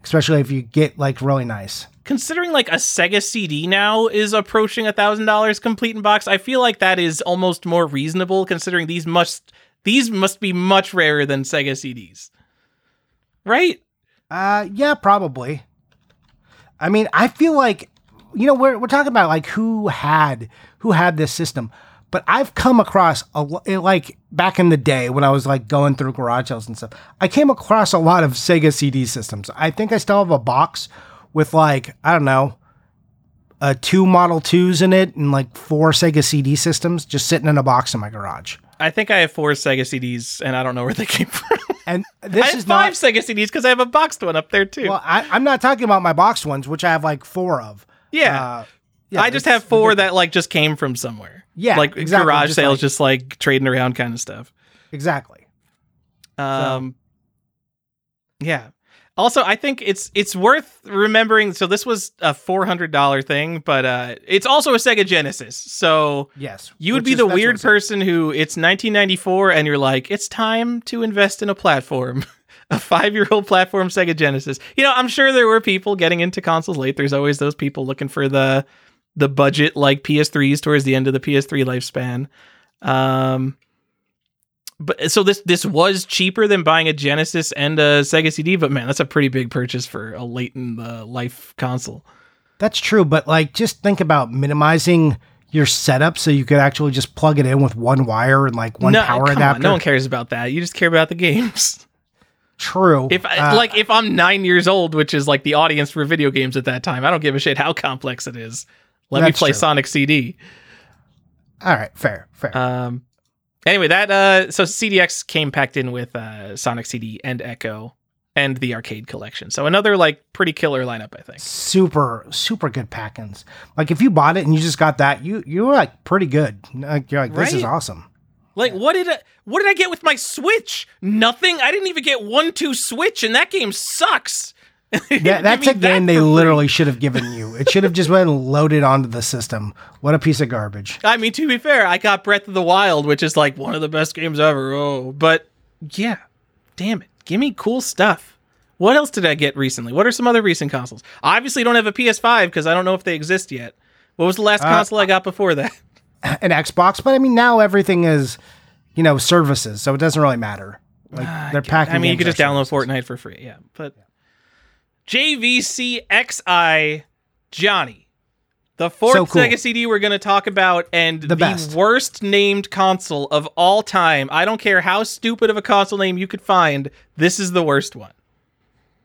Especially if you get like really nice. considering like a Sega CD now is approaching a thousand dollars complete in box, I feel like that is almost more reasonable considering these must these must be much rarer than Sega CDs, right? Uh, yeah, probably. I mean, I feel like you know we're we're talking about like who had who had this system, but I've come across a eh, like back in the day when I was like going through garage sales and stuff. I came across a lot of Sega CD systems. I think I still have a box with like I don't know, uh, two Model Twos in it and like four Sega CD systems just sitting in a box in my garage. I think I have four Sega CDs, and I don't know where they came from. And I this have is five not. Sega CDs because I have a boxed one up there too. Well, I, I'm not talking about my boxed ones, which I have like four of. yeah. Uh, yeah, I just have four ridiculous. that like just came from somewhere. Yeah, like exactly, garage just sales, like- just like trading around kind of stuff. exactly. Um, yeah. Also, I think it's it's worth remembering. So this was a four hundred dollar thing, but uh, it's also a Sega Genesis. So Yes, you would be is- the weird person who it's 1994 and you're like, it's time to invest in a platform. A five year old platform Sega Genesis. You know, I'm sure there were people getting into consoles late. There's always those people looking for the the budget like PS3s towards the end of the PS3 lifespan. Um but so this this was cheaper than buying a Genesis and a Sega CD, but man, that's a pretty big purchase for a late in the life console. That's true, but like just think about minimizing your setup so you could actually just plug it in with one wire and like one no, power adapter. On, no one cares about that. You just care about the games. True. If Uh, like if I'm nine years old, which is like the audience for video games at that time, I don't give a shit how complex it is. Let me play true. Sonic CD. all right, fair, fair. Um, anyway, that uh, so CDX came packed in with uh, Sonic CD and Echo and the arcade collection. So another like pretty killer lineup, I think. super, super good pack-ins. Like if you bought it and you just got that, you you were like pretty good. Like you're like, this is awesome. Like what did I, what did I get with my Switch? Nothing. I didn't even get 1-2-Switch, and that game sucks. Yeah, that's a game they literally should have given you. It should have just been loaded onto the system. What a piece of garbage. I mean, to be fair, I got Breath of the Wild, which is like one of the best games ever. Oh, but yeah, damn it, give me cool stuff. What else did I get recently? What are some other recent consoles? I obviously don't have a PS5 because I don't know if they exist yet. What was the last Uh, console I got before that? An Xbox, but I mean now everything is, you know, services, so it doesn't really matter. Like they're packing. I mean, you could just download services. Fortnite for free. Yeah, but JVC X'Eye Johnny, the fourth So cool. Sega CD we're going to talk about, and the, The worst named console of all time. I don't care how stupid of a console name you could find. This is the worst one.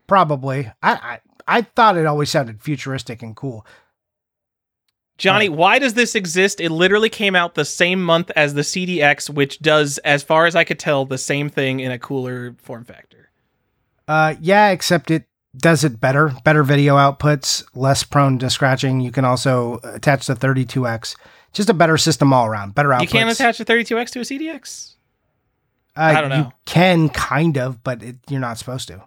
Probably. I, I I thought it always sounded futuristic and cool. Johnny, why does this exist? It literally came out the same month as the CDX, which does, as far as I could tell, the same thing in a cooler form factor. Uh, yeah, except it does it better. Better video outputs, less prone to scratching. You can also attach the 32x. Just a better system all around. Better outputs. You can't attach a 32X to a CDX? Uh, I don't You know. can kind of, but it, you're not supposed to.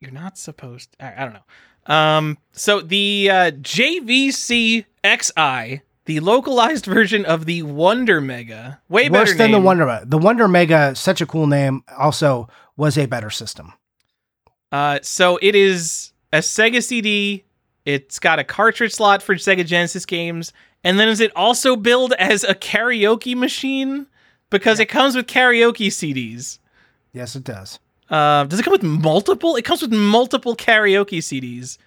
You're not supposed. I, I don't know. Um, so the uh, JVC X'Eye, the localized version of the Wonder Mega, way Worse better than the. Wonder Mega. The Wonder Mega, such a cool name, also was a better system. Uh, so it is a Sega CD. It's got a cartridge slot for Sega Genesis games, and then is it also billed as a karaoke machine because it comes with karaoke CDs. Yes, it does. Uh, does it come with multiple? It comes with multiple karaoke CDs.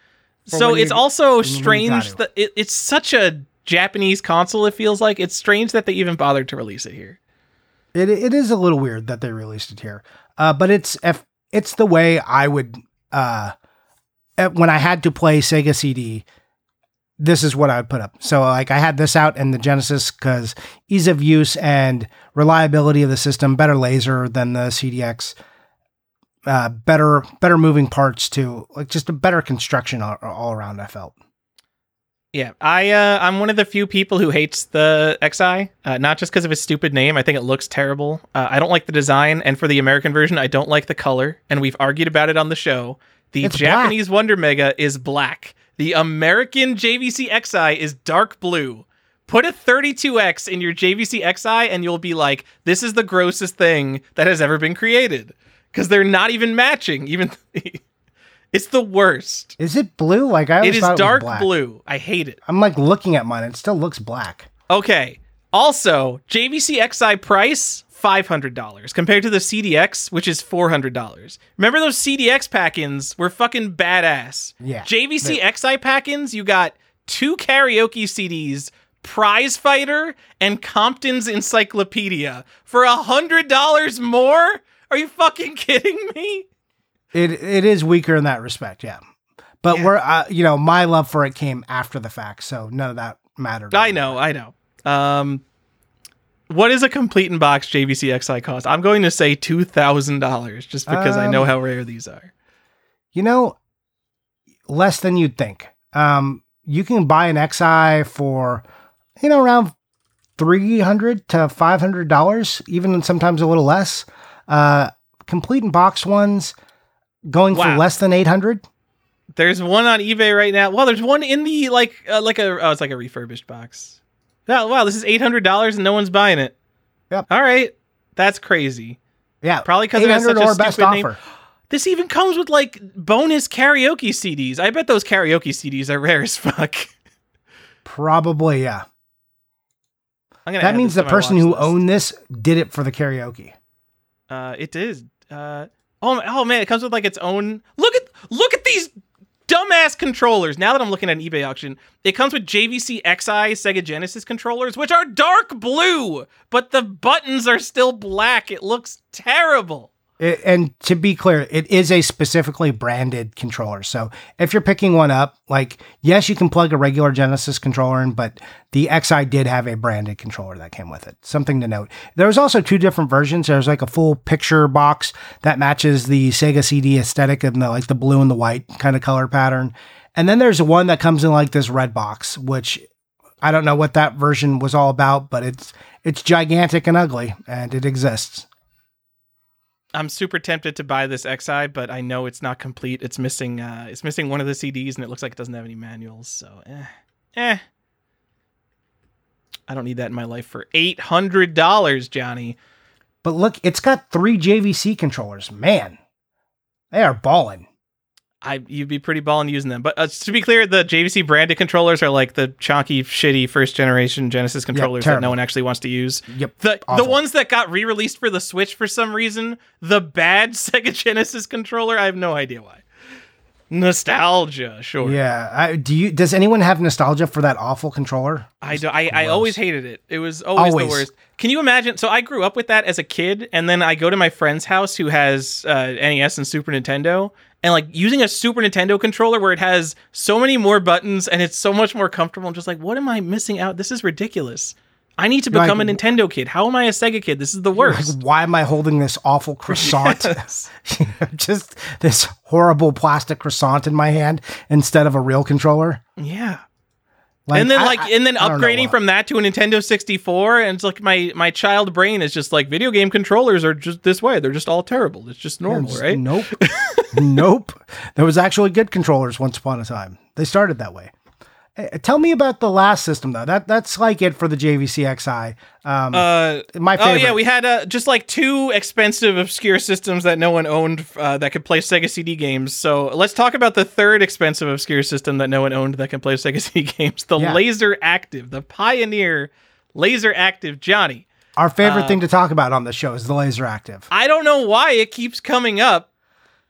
So it's you- also strange that it, it's such a Japanese console. It feels like it's strange that they even bothered to release it here. It it is a little weird that they released it here, uh, but it's if it's the way I would uh, eh, when I had to play Sega CD. This is what I would put up. So like I had this out in the Genesis because ease of use and reliability of the system, better laser than the CDX, uh, better better moving parts too, like just a better construction all, all around. I felt. Yeah, I uh, I'm one of the few people who hates the X'Eye, uh, not just because of its stupid name. I think it looks terrible. Uh, I don't like the design, and for the American version, I don't like the color. And we've argued about it on the show. The It's Japanese Wonder Mega is black. The American JVC X'Eye is dark blue. Put a 32X in your JVC X'Eye, and you'll be like, "This is the grossest thing that has ever been created," because they're not even matching. Even it's the worst. Is it blue? Like I It is it dark black. blue. I hate it. I'm like looking at mine; it still looks black. Okay. Also, JVC X'Eye price $500 compared to the CDX, which is $400. Remember those CDX pack-ins were fucking badass. Yeah. JVC X'Eye pack-ins, you got two karaoke CDs, Prize Fighter, and Compton's Encyclopedia for a hundred dollars more. Are you fucking kidding me? It it is weaker in that respect, yeah. But Yeah. we're uh, you know my love for it came after the fact, so none of that mattered. I know, I know. Um, what is a complete in box JVC X'Eye cost? I'm going to say two thousand dollars, just because I know Um, how rare these are. You know, less than you'd think. Um, you can buy an X'Eye for you know around three hundred to five hundred dollars, even sometimes a little less. Uh, complete in box ones going for less than eight hundred. There's one on eBay right now. Well, there's one in the like uh, like a oh, it's like a refurbished box. Oh, wow, this is eight hundred dollars and no one's buying it. Yep. All right, that's crazy. Yeah, Probably 'cause it has 800 such a best stupid name. This even comes with like bonus karaoke CDs. I bet those karaoke CDs are rare as fuck. Probably, yeah. I'm gonna That means the person who owned this did it for the karaoke. Uh, it is. Uh, oh, oh man, it comes with like its own. Look at look at these dumbass controllers. Now that I'm looking at an eBay auction, it comes with JVC X'Eye Sega Genesis controllers, which are dark blue, but the buttons are still black. It looks terrible. It, and to be clear, it is a specifically branded controller. So if you're picking one up, like, yes, you can plug a regular Genesis controller in, but the X'Eye did have a branded controller that came with it. Something to note. There was also two different versions. There's like a full picture box that matches the Sega CD aesthetic and the like the blue and the white kind of color pattern. And then there's one that comes in like this red box, which I don't know what that version was all about, but it's it's gigantic and ugly, and it exists. I'm super tempted to buy this X'Eye, but I know it's not complete. It's missing. Uh, it's missing one of the CDs, and it looks like it doesn't have any manuals. So, eh, eh. I don't need that in my life for eight hundred dollars, Johnny. But look, it's got three JVC controllers. Man, they are balling. I you'd be pretty balling using them. But uh, to be clear, the JVC branded controllers are like the chonky, shitty first generation Genesis controllers that no one actually wants to use. Yep. The the ones that got re released for the Switch for some reason, the bad Sega Genesis controller, I have no idea why. Nostalgia, sure. Yeah. I, do you? Does anyone have nostalgia for that awful controller? I do, I, I always hated it. It was always, Always. the worst. Can you imagine? So I grew up with that as a kid, and then I go to my friend's house who has uh, NES and Super Nintendo, and like using a Super Nintendo controller where it has so many more buttons and it's so much more comfortable. I'm just like, what am I missing out? This is ridiculous. I need to You're become like- a Nintendo kid. How am I a Sega kid? This is the Like, worst. why am I holding this awful croissant? Yes. Just this horrible plastic croissant in my hand instead of a real controller. Yeah. Like, and then I- like I- and then I don't know upgrading from that to a Nintendo 64 and it's like my my child brain is just like video game controllers are just this way. They're just all terrible. It's just normal, Just- right? Nope. nope. There was actually good controllers once upon a time. They started that way. Eh, Tell me about the last system though. That that's like it for the JVC X'Eye. Um, Uh my Oh yeah, we had uh, just like two expensive, obscure systems that no one owned uh, that could play Sega CD games. So let's talk about the third expensive, obscure system that no one owned that can play Sega CD games: the Yeah. Laser Active, the Pioneer Laser Active. Johnny, Our favorite uh, thing to talk about on the show is the laser active. I don't know why it keeps coming up.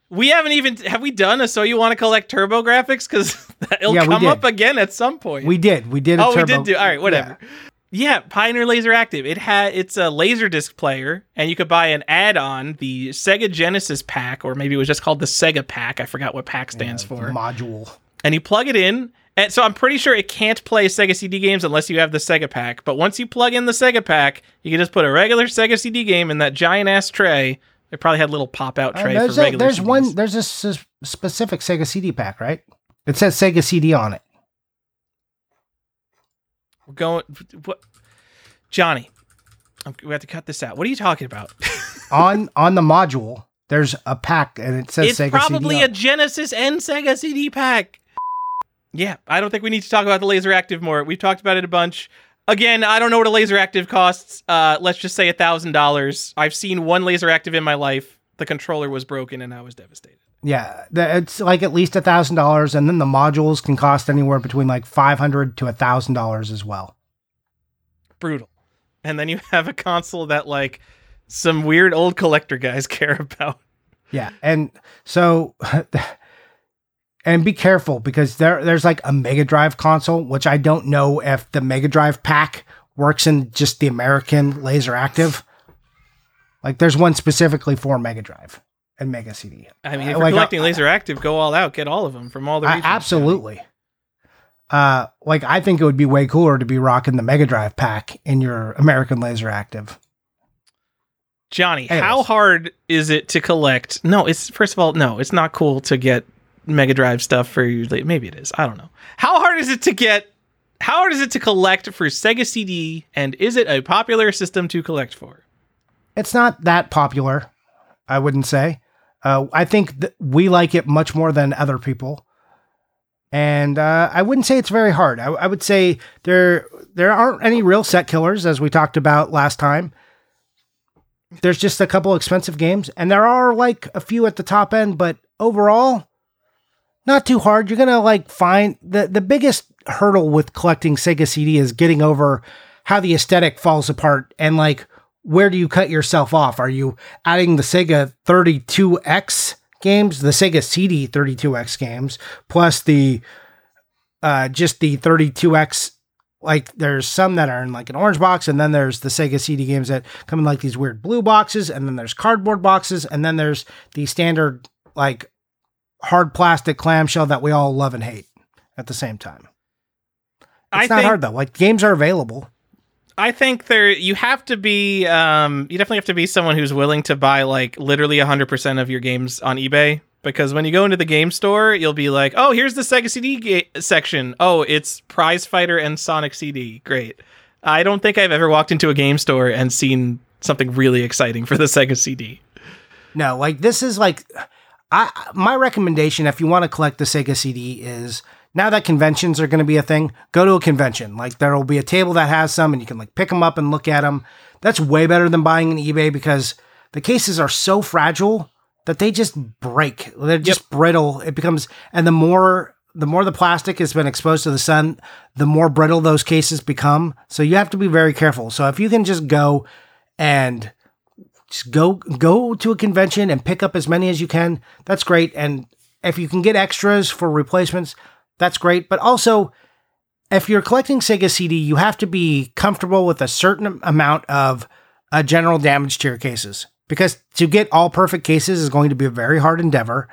We haven't even have we done a so you want to collect TurboGrafx because it'll Yeah, come up again at some point. We did. We did. A oh, we did do. All right, whatever. Yeah. Pioneer Laser Active. It had it's a laser disc player, and you could buy an add-on, the Sega Genesis pack, or maybe it was just called the Sega Pack. I forgot what pack stands Yeah, for. module. And you plug it in, and so I'm pretty sure it can't play Sega CD games unless you have the Sega Pack. But once you plug in the Sega Pack, you can just put a regular Sega CD game in that giant ass tray. It probably had little pop-out Uh, there's for a, regular. there's CDs. one. There's a s- specific Sega CD pack, right? It says Sega CD on it. We're going. What, Johnny? I'm, we have to cut this out. What are you talking about? on on the module, there's a pack, and it says it's Sega probably CD. a. Genesis and Sega CD pack. Yeah, I don't think we need to talk about the laser active more. We've talked about it a bunch. Again, I don't know what a laser active costs. Uh, let's just say a thousand dollars. I've seen one laser active in my life. The controller was broken, and I was devastated. Yeah, it's like at least a thousand dollars, and then the modules can cost anywhere between like five hundred to a thousand dollars as well. Brutal. And then you have a console that like some weird old collector guys care about. Yeah, and so and be careful because there there's like a Mega Drive console, which I don't know if the Mega Drive pack works in just the American Laser Active. Like there's one specifically for Mega Drive and Mega CD. I mean, if Uh, you're like, collecting I- Laser Active, go all out, get all of them from all the I- absolutely. Uh, like I think it would be way cooler to be rocking the Mega Drive pack in your American Laser Active. Johnny, Anyways. how hard is it to collect? No, it's first of all, no, it's not cool to get Mega Drive stuff for you. Maybe it is. I don't know. How hard is it to get? How hard is it to collect for Sega CD? And is it a popular system to collect for? It's not that popular, I wouldn't say. Uh, I think that we like it much more than other people, and uh, I wouldn't say it's very hard. I, I would say there there aren't any real set killers, as we talked about last time. There's just a couple expensive games, and there are like a few at the top end, but overall, not too hard. You're gonna like find the the biggest hurdle with collecting Sega CD is getting over how the aesthetic falls apart and like where do you cut yourself off? Are you adding the Sega 32X games, the Sega CD 32X games, plus the uh just the 32X like there's some that are in like an orange box and then there's the Sega CD games that come in like these weird blue boxes and then there's cardboard boxes and then there's the standard like hard plastic clamshell that we all love and hate at the same time. It's I not hard though. Like games are available. I think there you have to be um you definitely have to be someone who's willing to buy like literally 100% of your games on eBay because when you go into the game store you'll be like, "Oh, here's the Sega CD ga- section. Oh, it's Prize Fighter and Sonic CD. Great." I don't think I've ever walked into a game store and seen something really exciting for the Sega CD. No, like this is like I my recommendation if you want to collect the Sega CD is now that conventions are going to be a thing, go to a convention. Like there will be a table that has some and you can like pick them up and look at them. That's way better than buying an eBay because the cases are so fragile that they just break. They're just brittle. It becomes and the more the more the plastic has been exposed to the sun, the more brittle those cases become. So you have to be very careful. So if you can just go and just go go to a convention and pick up as many as you can. That's great. And if you can get extras for replacements, that's great. But also, if you're collecting Sega CD, you have to be comfortable with a certain amount of uh, general damage to your cases because to get all perfect cases is going to be a very hard endeavor.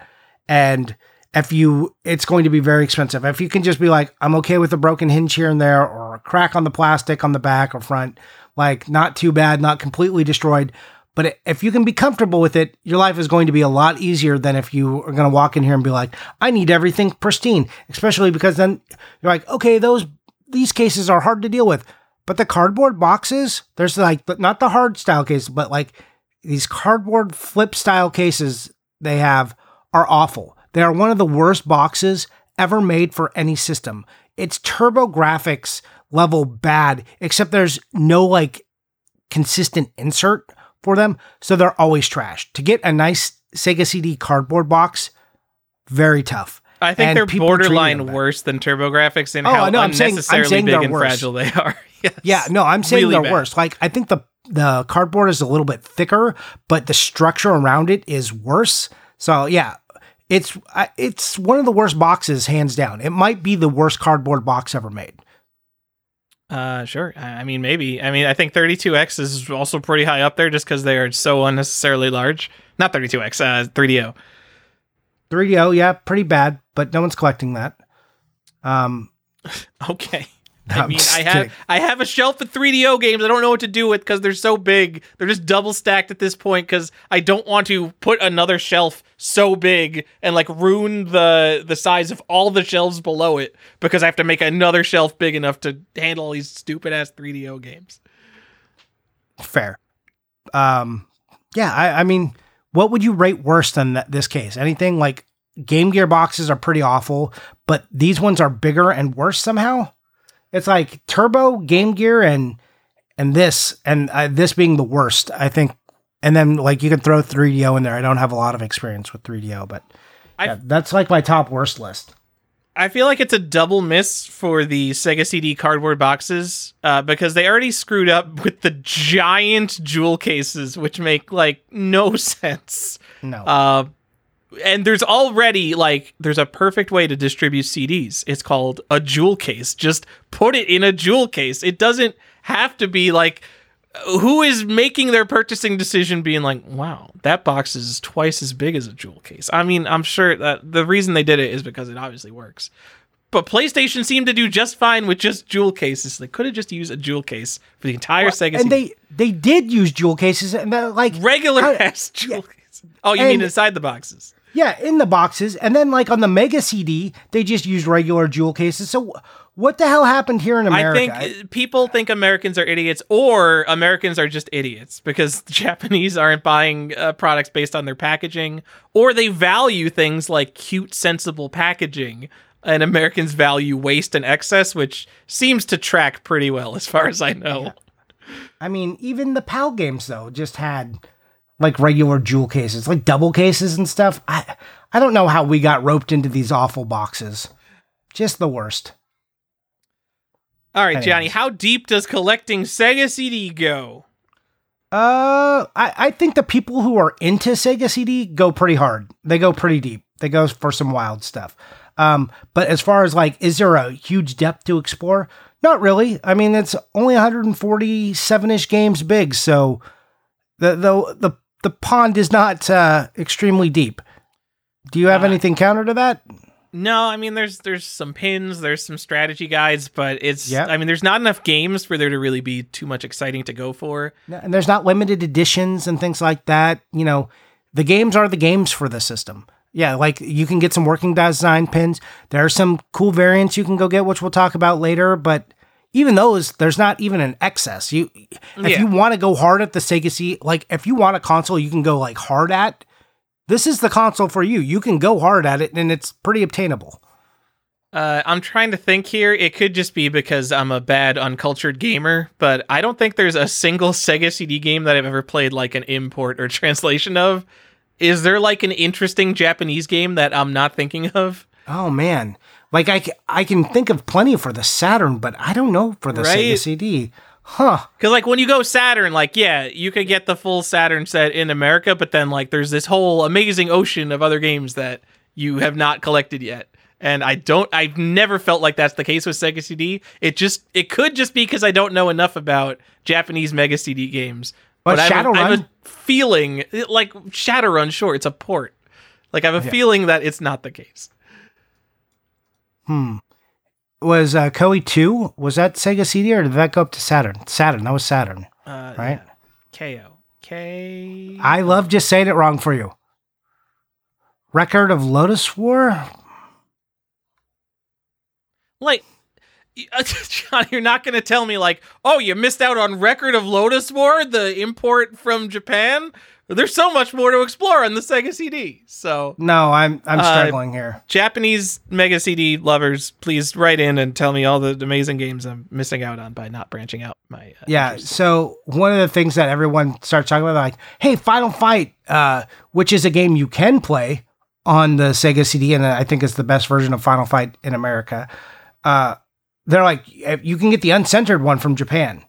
And if you, it's going to be very expensive. If you can just be like, I'm okay with a broken hinge here and there, or a crack on the plastic on the back or front, like not too bad, not completely destroyed. But if you can be comfortable with it, your life is going to be a lot easier than if you are going to walk in here and be like, I need everything pristine, especially because then you're like, okay, those, these cases are hard to deal with. But the cardboard boxes, there's like, but not the hard style cases, but like these cardboard flip style cases they have are awful. They are one of the worst boxes ever made for any system. It's TurboGrafx level bad, except there's no like consistent insert for them, so they're always trashed. To get a nice Sega CD cardboard box, very tough. I think And they're borderline worse than TurboGrafx in Oh, how no, I'm saying- I'm unnecessarily saying big and worse. fragile they are. Yes. Yeah, no, I'm saying Really they're bad. worse. Like I think the the cardboard is a little bit thicker, but the structure around it is worse. So yeah, it's it's one of the worst boxes, hands down. It might be the worst cardboard box ever made. Uh, sure. I I mean, maybe. I mean, I think 32X is also pretty high up there just because they are so unnecessarily large. Not 32X, uh, 3DO. 3DO, yeah, pretty bad, but no one's collecting that. Um, Okay. I mean, I have kidding. I have a shelf of 3DO games. I don't know what to do with because they're so big. They're just double stacked at this point because I don't want to put another shelf so big and like ruin the the size of all the shelves below it because I have to make another shelf big enough to handle all these stupid ass 3DO games. fair. Um, yeah, I, I mean, what would you rate worse than that, this case? Anything like Game Gear boxes are pretty awful, but these ones are bigger and worse somehow. It's like Turbo, Game Gear, and and this, and uh, this being the worst, I think. And then like you can throw 3DO in there. I don't have a lot of experience with 3DO, but I- yeah, that's like my top worst list. I feel like it's a double miss for the Sega CD cardboard boxes uh, because they already screwed up with the giant jewel cases, which make like no sense. No. Uh, and there's already like there's a perfect way to distribute CDs. It's called a jewel case. Just put it in a jewel case. It doesn't have to be like who is making their purchasing decision being like, wow, that box is twice as big as a jewel case. I mean, I'm sure that the reason they did it is because it obviously works. But PlayStation seemed to do just fine with just jewel cases. They could have just used a jewel case for the entire Sega. and they they did use jewel cases and uh, like regular how- ass jewel yeah. cases. Oh, you mean inside the boxes? Yeah, in the boxes, and then like on the Mega CD, they just used regular jewel cases. So what the hell happened here in America? I think uh, people think Americans are idiots, or Americans are just idiots because the Japanese aren't buying uh, products based on their packaging, or they value things like cute, sensible packaging, and Americans value waste and excess, which seems to track pretty well as far as I know. I mean, even the PAL games though just had like regular jewel cases, like double cases and stuff. I I don't know how we got roped into these awful boxes. Just the worst. All right, Johnny, how deep does collecting Sega CD go? Uh, I, I think the people who are into Sega CD go pretty hard. They go pretty deep. They go for some wild stuff. Um, but as far as like, is there a huge depth to explore? Not really. I mean, it's only 147 ish games big, so the the the the pond is not uh, extremely deep. Do you have Uh, anything counter to that? No, I mean there's there's some pins, there's some strategy guides, but it's Yeah. I mean there's not enough games for there to really be too much exciting to go for. And there's not limited editions and things like that. You know, the games are the games for the system. Yeah, like you can get some working design pins. There are some cool variants you can go get, which we'll talk about later. But even those, there's not even an excess. You, if Yeah. you want to go hard at the Sega C, like if you want a console you can go like hard at, this is the console for you. You can go hard at it, and it's pretty obtainable. Uh, I'm trying to think here. It could just be because I'm a bad, uncultured gamer, but I don't think there's a single Sega CD game that I've ever played like an import or translation of. Is there like an interesting Japanese game that I'm not thinking of? Oh man, like I, I can think of plenty for the Saturn, but I don't know for the Sega CD. Huh? Because like when you go Saturn, like yeah, you could get the full Saturn set in America, but then like there's this whole amazing ocean of other games that you have not collected yet. And I don't, I've never felt like that's the case with Sega CD. It just, it could just be because I don't know enough about Japanese Mega CD games. But I have, a- I have a feeling, like Shadowrun, sure, it's a port. Like I have a Yeah. feeling that it's not the case. Hmm. Was uh, Koei 2, was that Sega CD or did that go up to Saturn? Saturn, that was Saturn, Uh, right? KO. K. I love just saying it wrong for you. Record of Lodoss War? like John, you're not going to tell me like, oh, you missed out on Record of Lodoss War, the import from Japan. There's so much more to explore on the Sega CD. So, No, I'm I'm Uh, struggling here. Japanese Mega CD lovers, please write in and tell me all the amazing games I'm missing out on by not branching out my. Uh, Yeah, interest. so one of the things that everyone starts talking about, like, hey, Final Fight, uh, which is a game you can play on the Sega CD, and I think it's the best version of Final Fight in America. Uh, they're like, you can get the uncensored one from Japan.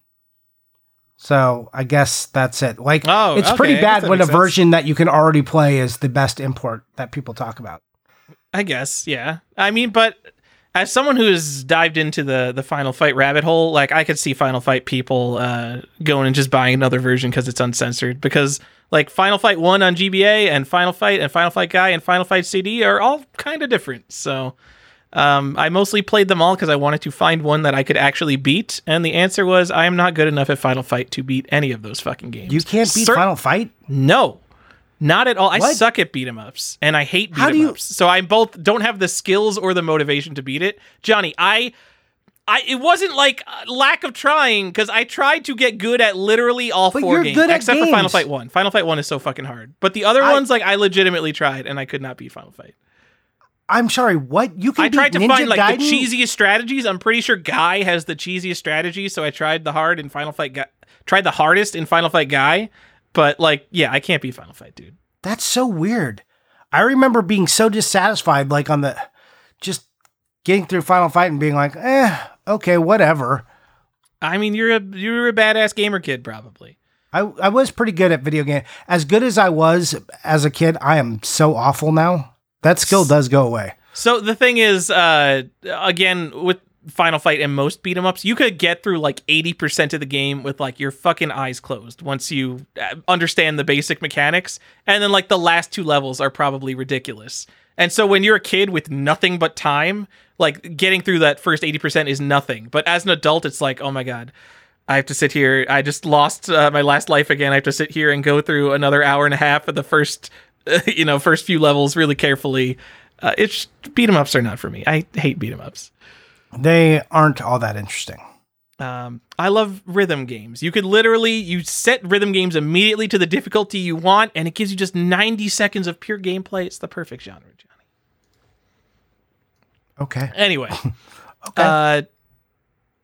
So I guess that's it. Like, Oh, it's okay, pretty bad when a sense. version that you can already play is the best import that people talk about. I guess, yeah. I mean, but as someone who has dived into the the Final Fight rabbit hole, like I could see Final Fight people uh, going and just buying another version because it's uncensored. Because like Final Fight One on GBA and Final Fight and Final Fight Guy and Final Fight CD are all kind of different. So um, I mostly played them all because I wanted to find one that I could actually beat, and the answer was I am not good enough at Final Fight to beat any of those fucking games. You can't beat Cer- Final Fight? no, not at all. I suck at beat 'em ups, and I hate beat 'em you- ups. So I both don't have the skills or the motivation to beat it. Johnny, I. I, it wasn't like uh, lack of trying because I tried to get good at literally all But 4 you're games good at except for Final. Fight One. Final Fight One is so fucking hard, but the other I- ones like I legitimately tried and I could not beat Final Fight. I'm sorry, what? You can I tried to Ninja find like Gaiden? the cheesiest strategies. I'm pretty sure Guy has the cheesiest strategy, so I tried the hard in Final Fight. Guy, tried the hardest in Final Fight Guy, but like yeah, I can't be Final Fight, dude. That's so weird. I remember being so dissatisfied, like on the just getting through Final Fight and being like, eh, okay, whatever. I mean, you're a you're a badass gamer kid, probably. I, I was pretty good at video game. As good as I was as a kid, I am so awful now. That skill does go away. So the thing is, uh, again, with Final Fight and most beat 'em ups, you could get through like eighty percent of the game with like your fucking eyes closed once you uh, understand the basic mechanics, and then like the last two levels are probably ridiculous. And so when you're a kid with nothing but time, like getting through that first eighty percent is nothing. But as an adult, it's like, oh my god. I have to sit here. I just lost uh, my last life again. I have to sit here and go through another hour and a half of the first, you know, first few levels really carefully. Uh, it's beat 'em ups are not for me. I hate beat 'em ups. They aren't all that interesting. Um, I love rhythm games. You could literally you set rhythm games immediately to the difficulty you want, and it gives you just ninety seconds of pure gameplay. It's the perfect genre, Johnny. Okay. Anyway, Okay. uh,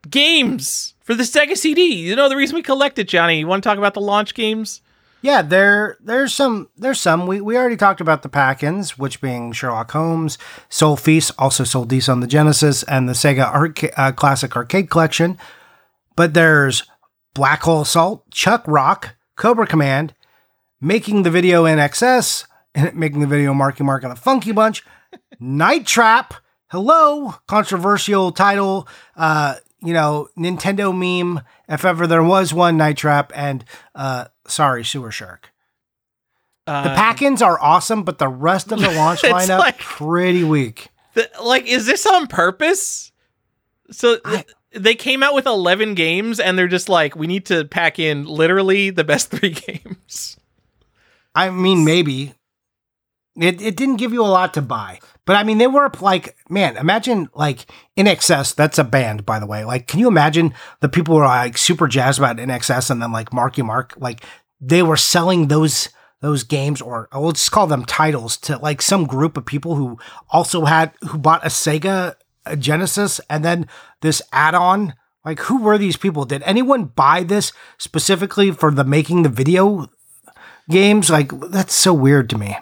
games for the Sega CD. You know the reason we collected, Johnny. You want to talk about the launch games? Yeah, there there's some there's some. We we already talked about the pack-ins, which being Sherlock Holmes, Sol-Feace, also sold these on the Genesis and the Sega Arca- uh, Classic Arcade Collection. But there's Black Hole Assault, Chuck Rock, Cobra Command, making the video INXS, making the video Marky Mark and the Funky Bunch, Night Trap. Hello, controversial title. Uh, you know, Nintendo meme, if ever there was one, Night Trap, and uh, sorry, Sewer Shark. Uh, The pack-ins are awesome, but the rest of the launch lineup like- pretty weak. the- like, is this on purpose? So th- they came out with eleven games, and they're just like, we need to pack in literally the best three games. I mean, maybe it it didn't give you a lot to buy, but I mean, they were like, man, imagine like INXS. That's a band, by the way. Like, can you imagine the people who are like super jazzed about INXS, and then like Marky Mark, like they were selling those those games, or we'll just call them titles, to like some group of people who also had who bought a Sega a Genesis, and then this add-on. Like, who were these people? Did anyone buy this specifically for the making the video games? Like, that's so weird to me.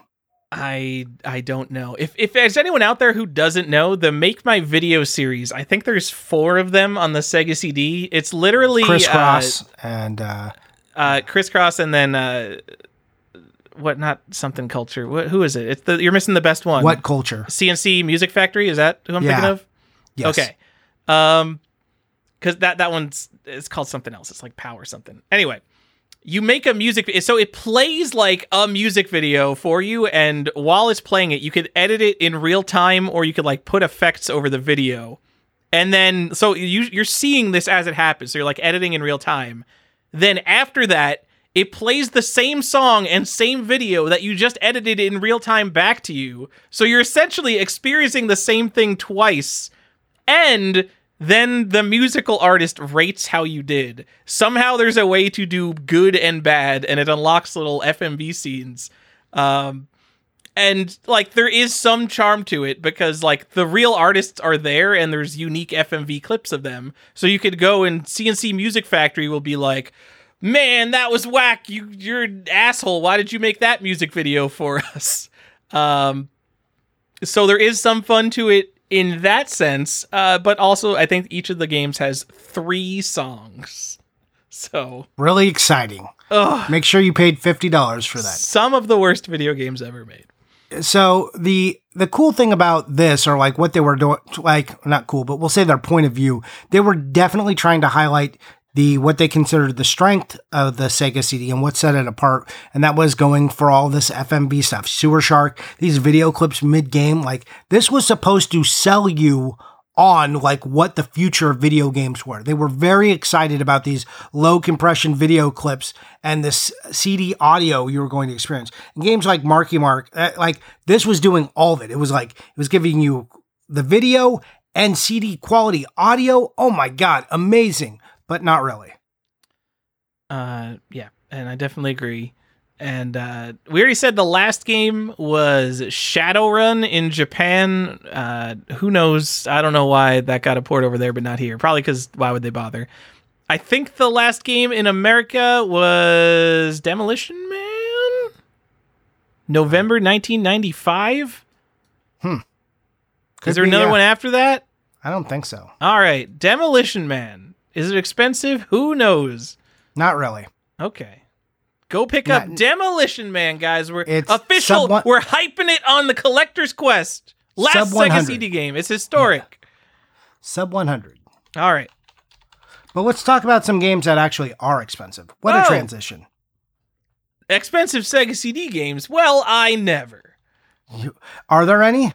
I I don't know if if there's anyone out there who doesn't know the Make My Video series. I think there's four of them on the Sega CD. It's literally Kris Kross and uh, uh, Kris Kross, and then uh, what? Not something culture. What? Who is it? It's the you're missing the best one. what culture? C+C Music Factory? Is that who I'm Yeah. thinking of? Yes. Okay. Um, because that that one's it's called something else. It's like Power something. Anyway, you make a music so it plays like a music video for you, and while it's playing it, you could edit it in real time, or you could like put effects over the video, and then so you you're seeing this as it happens. So you're like editing in real time. Then after that. It plays the same song and same video that you just edited in real time back to you. So you're essentially experiencing the same thing twice and then the musical artist rates how you did. Somehow there's a way to do good and bad, and it unlocks little FMV scenes. Um, and like there is some charm to it because like the real artists are there and there's unique FMV clips of them. So you could go and C+C Music Factory will be like, "Man, that was whack. You you're an asshole. Why did you make that music video for us?" Um so there is some fun to it in that sense, uh, but also I think each of the games has three songs. So, Really exciting. ugh, Make sure you paid fifty dollars for that. some of the worst video games ever made. So the the cool thing about this, or like what they were doing, like not cool, but we'll say their point of view, they were definitely trying to highlight the what they considered the strength of the Sega CD and what set it apart, and that was going for all this FMV stuff, Sewer Shark, these video clips mid game. Like this was supposed to sell you on like what the future of video games were. They were very excited about these low compression video clips and this CD audio you were going to experience. And games like Marky Mark, uh, like this was doing all of it. It was like it was giving you the video and CD quality audio. Oh my god, amazing, but not really. Uh, yeah, and I definitely agree. And uh, we already said the last game was Shadowrun in Japan. Uh, who knows? I don't know why that got a port over there, but not here. Probably because why would they bother? I think the last game in America was Demolition Man. November 1995. Could Is there be, another yeah. one after that? I don't think so. All right, Demolition Man. Is it expensive? Who knows? Not really. Okay. Go pick up Demolition Man, guys. We're It's official. one- We're hyping it on the Collector's Quest. Last Sega CD game. It's historic. Sub 100. All right. But let's talk about some games that actually are expensive. What Oh. a transition. Expensive Sega CD games. Well, I never. Are there any?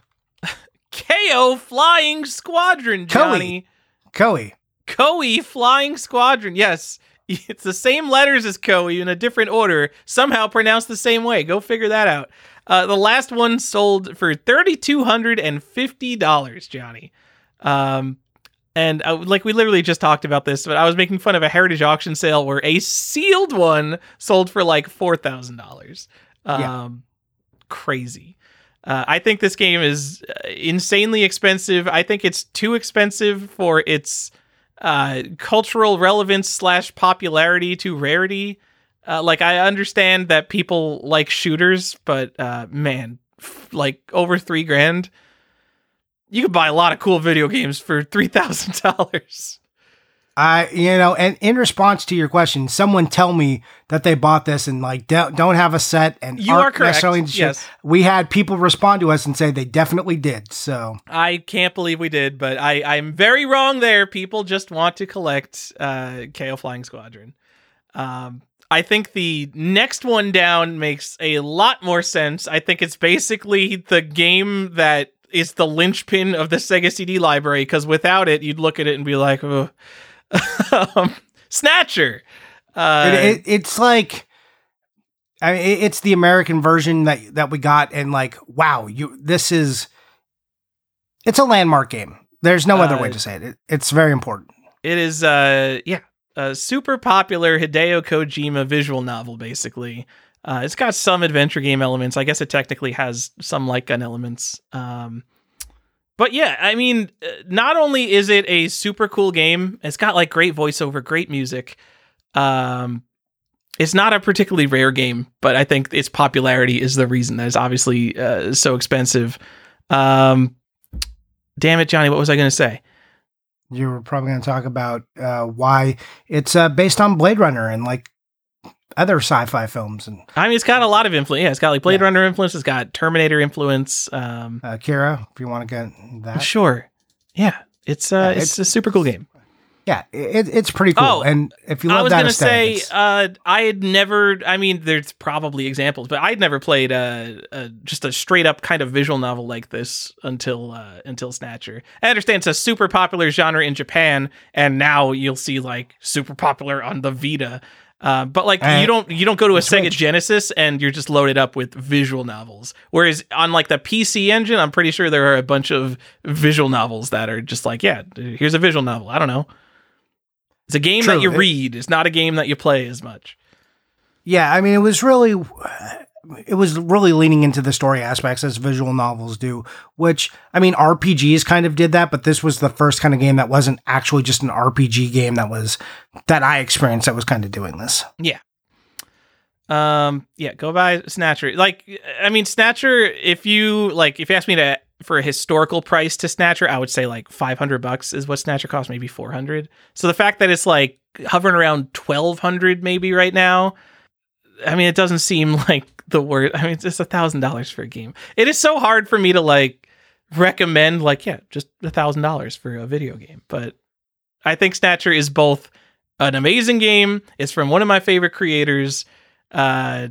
Keio Flying Squadron, Johnny. Koei. Koei Flying Squadron. Yes. It's the same letters as Koei in a different order, somehow pronounced the same way. Go figure that out. Uh, the last one sold for $3,250, Johnny. Um, and uh, like we literally just talked about this, but I was making fun of a heritage auction sale where a sealed one sold for like $4,000. Um, Yeah. Crazy. Uh, I think this game is uh, insanely expensive. I think it's too expensive for its uh, cultural relevance slash popularity to rarity. Uh, like I understand that people like shooters, but uh, man, f- like over three grand, you could buy a lot of cool video games for three thousand dollars. I, you know, and in response to your question, someone tell me that they bought this and like don't, don't have a set and You are correct. necessarily into shit. Yes. We had people respond to us and say they definitely did. So I can't believe we did, but I I'm very wrong there. People just want to collect uh, Keio Flying Squadron. Um, I think the next one down makes a lot more sense. I think it's basically the game that is the linchpin of the Sega CD library because without it, you'd look at it and be like, oh. um, Snatcher. Uh, it, it, it's like, I mean, it- it's the American version that that we got, and like, wow, you this is, it's a landmark game. There's no other Uh, way to say it. it. It's very important. It is, uh, yeah, a super popular Hideo Kojima visual novel, basically. Uh, it's got some adventure game elements. I guess it technically has some light gun elements. Um, but yeah, I mean, uh, not only is it a super cool game, it's got like great voiceover, great music. Um, it's not a particularly rare game, but I think its popularity is the reason that it's obviously uh, so expensive. Um, damn it, Johnny, what was I going to say? You were probably going to talk about uh, why it's uh, based on Blade Runner and like other sci-fi films and I mean, it's got a lot of influence. Yeah, it's got like Blade Yeah. Runner influence. It's got Terminator influence. Um, uh, Kira, if you want to get that. sure. Yeah, it's uh, Yeah, it's, it's- a super cool game. Yeah, it, it's pretty cool. Oh, and if you love that. I was gonna aesthetic, say, uh, I had never. I mean, there's probably examples, but I'd never played uh, uh, just a straight up kind of visual novel like this until uh, until Snatcher. I understand it's a super popular genre in Japan, and now you'll see like super popular on the Vita. Uh, but like And you don't you don't go to a Sega Switch. Genesis and you're just loaded up with visual novels. Whereas on like the PC engine, I'm pretty sure there are a bunch of visual novels that are just like, yeah, here's a visual novel. I don't know. It's a game that you read. It's not a game that you play as much. yeah, I mean, it was really, it was really leaning into the story aspects as visual novels do. Which I mean, RPGs kind of did that, but this was the first kind of game that wasn't actually just an RPG game that was that I experienced that was kind of doing this. Yeah. Um, yeah, go buy Snatcher. Like, I mean, Snatcher. If you like, if you ask me to for a historical price to Snatcher, I would say like five hundred bucks is what Snatcher costs, maybe four hundred. So the fact that it's like hovering around twelve hundred maybe right now, I mean, it doesn't seem like the word. I mean, it's just a thousand dollars for a game. It is so hard for me to like recommend like yeah, just a thousand dollars for a video game, but I think Snatcher is both an amazing game. It's from one of my favorite creators. Uh,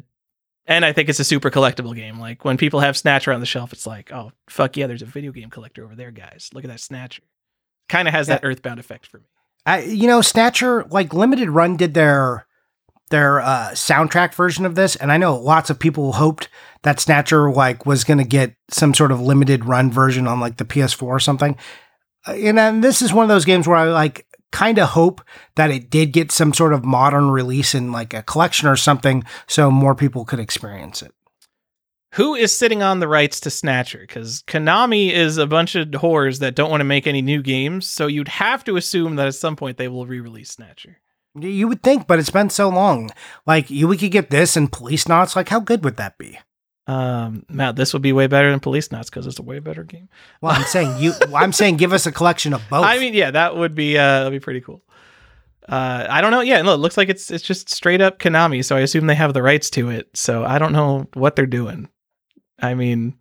and I think it's a super collectible game. Like when people have Snatcher on the shelf, it's like, oh fuck yeah, there's a video game collector over there, guys. Look at that Snatcher. Kind of has that Earthbound effect for me. I, you know, Snatcher, like Limited Run did their their uh, soundtrack version of this, and I know lots of people hoped that Snatcher like was going to get some sort of limited run version on like the PS4 or something. Uh, and then this is one of those games where I like kind of hope that it did get some sort of modern release in like a collection or something, so more people could experience it. Who is sitting on the rights to Snatcher? Because Konami is a bunch of whores that don't want to make any new games, so you'd have to assume that at some point they will re-release Snatcher. You would think, but it's been so long. Like you, we could get this and Policenauts. Like, how good would that be? Um, now this would be way better than Policenauts because it's a way better game. Well, I'm saying you. I'm saying give us a collection of both. I mean, yeah, that would be uh, that'd be pretty cool. Uh, I don't know. Yeah, no, it looks like it's it's just straight up Konami, so I assume they have the rights to it. So I don't know what they're doing. I mean,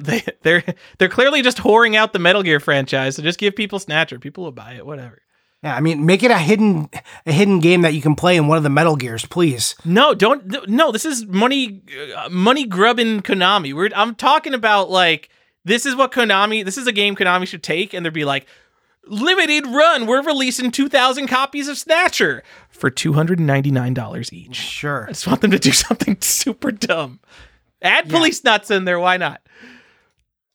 they they're they're clearly just whoring out the Metal Gear franchise. So just give people Snatcher, people will buy it. Whatever. Yeah, I mean, make it a hidden a hidden game that you can play in one of the Metal Gears, please. No, don't. No, this is money uh, money grubbing Konami. We're I'm talking about like this is what Konami. This is a game Konami should take, and they'd be like. Limited run. We're releasing 2,000 copies of Snatcher for $299 each. Sure. I just want them to do something super dumb. Add Yeah. Policenauts in there. Why not?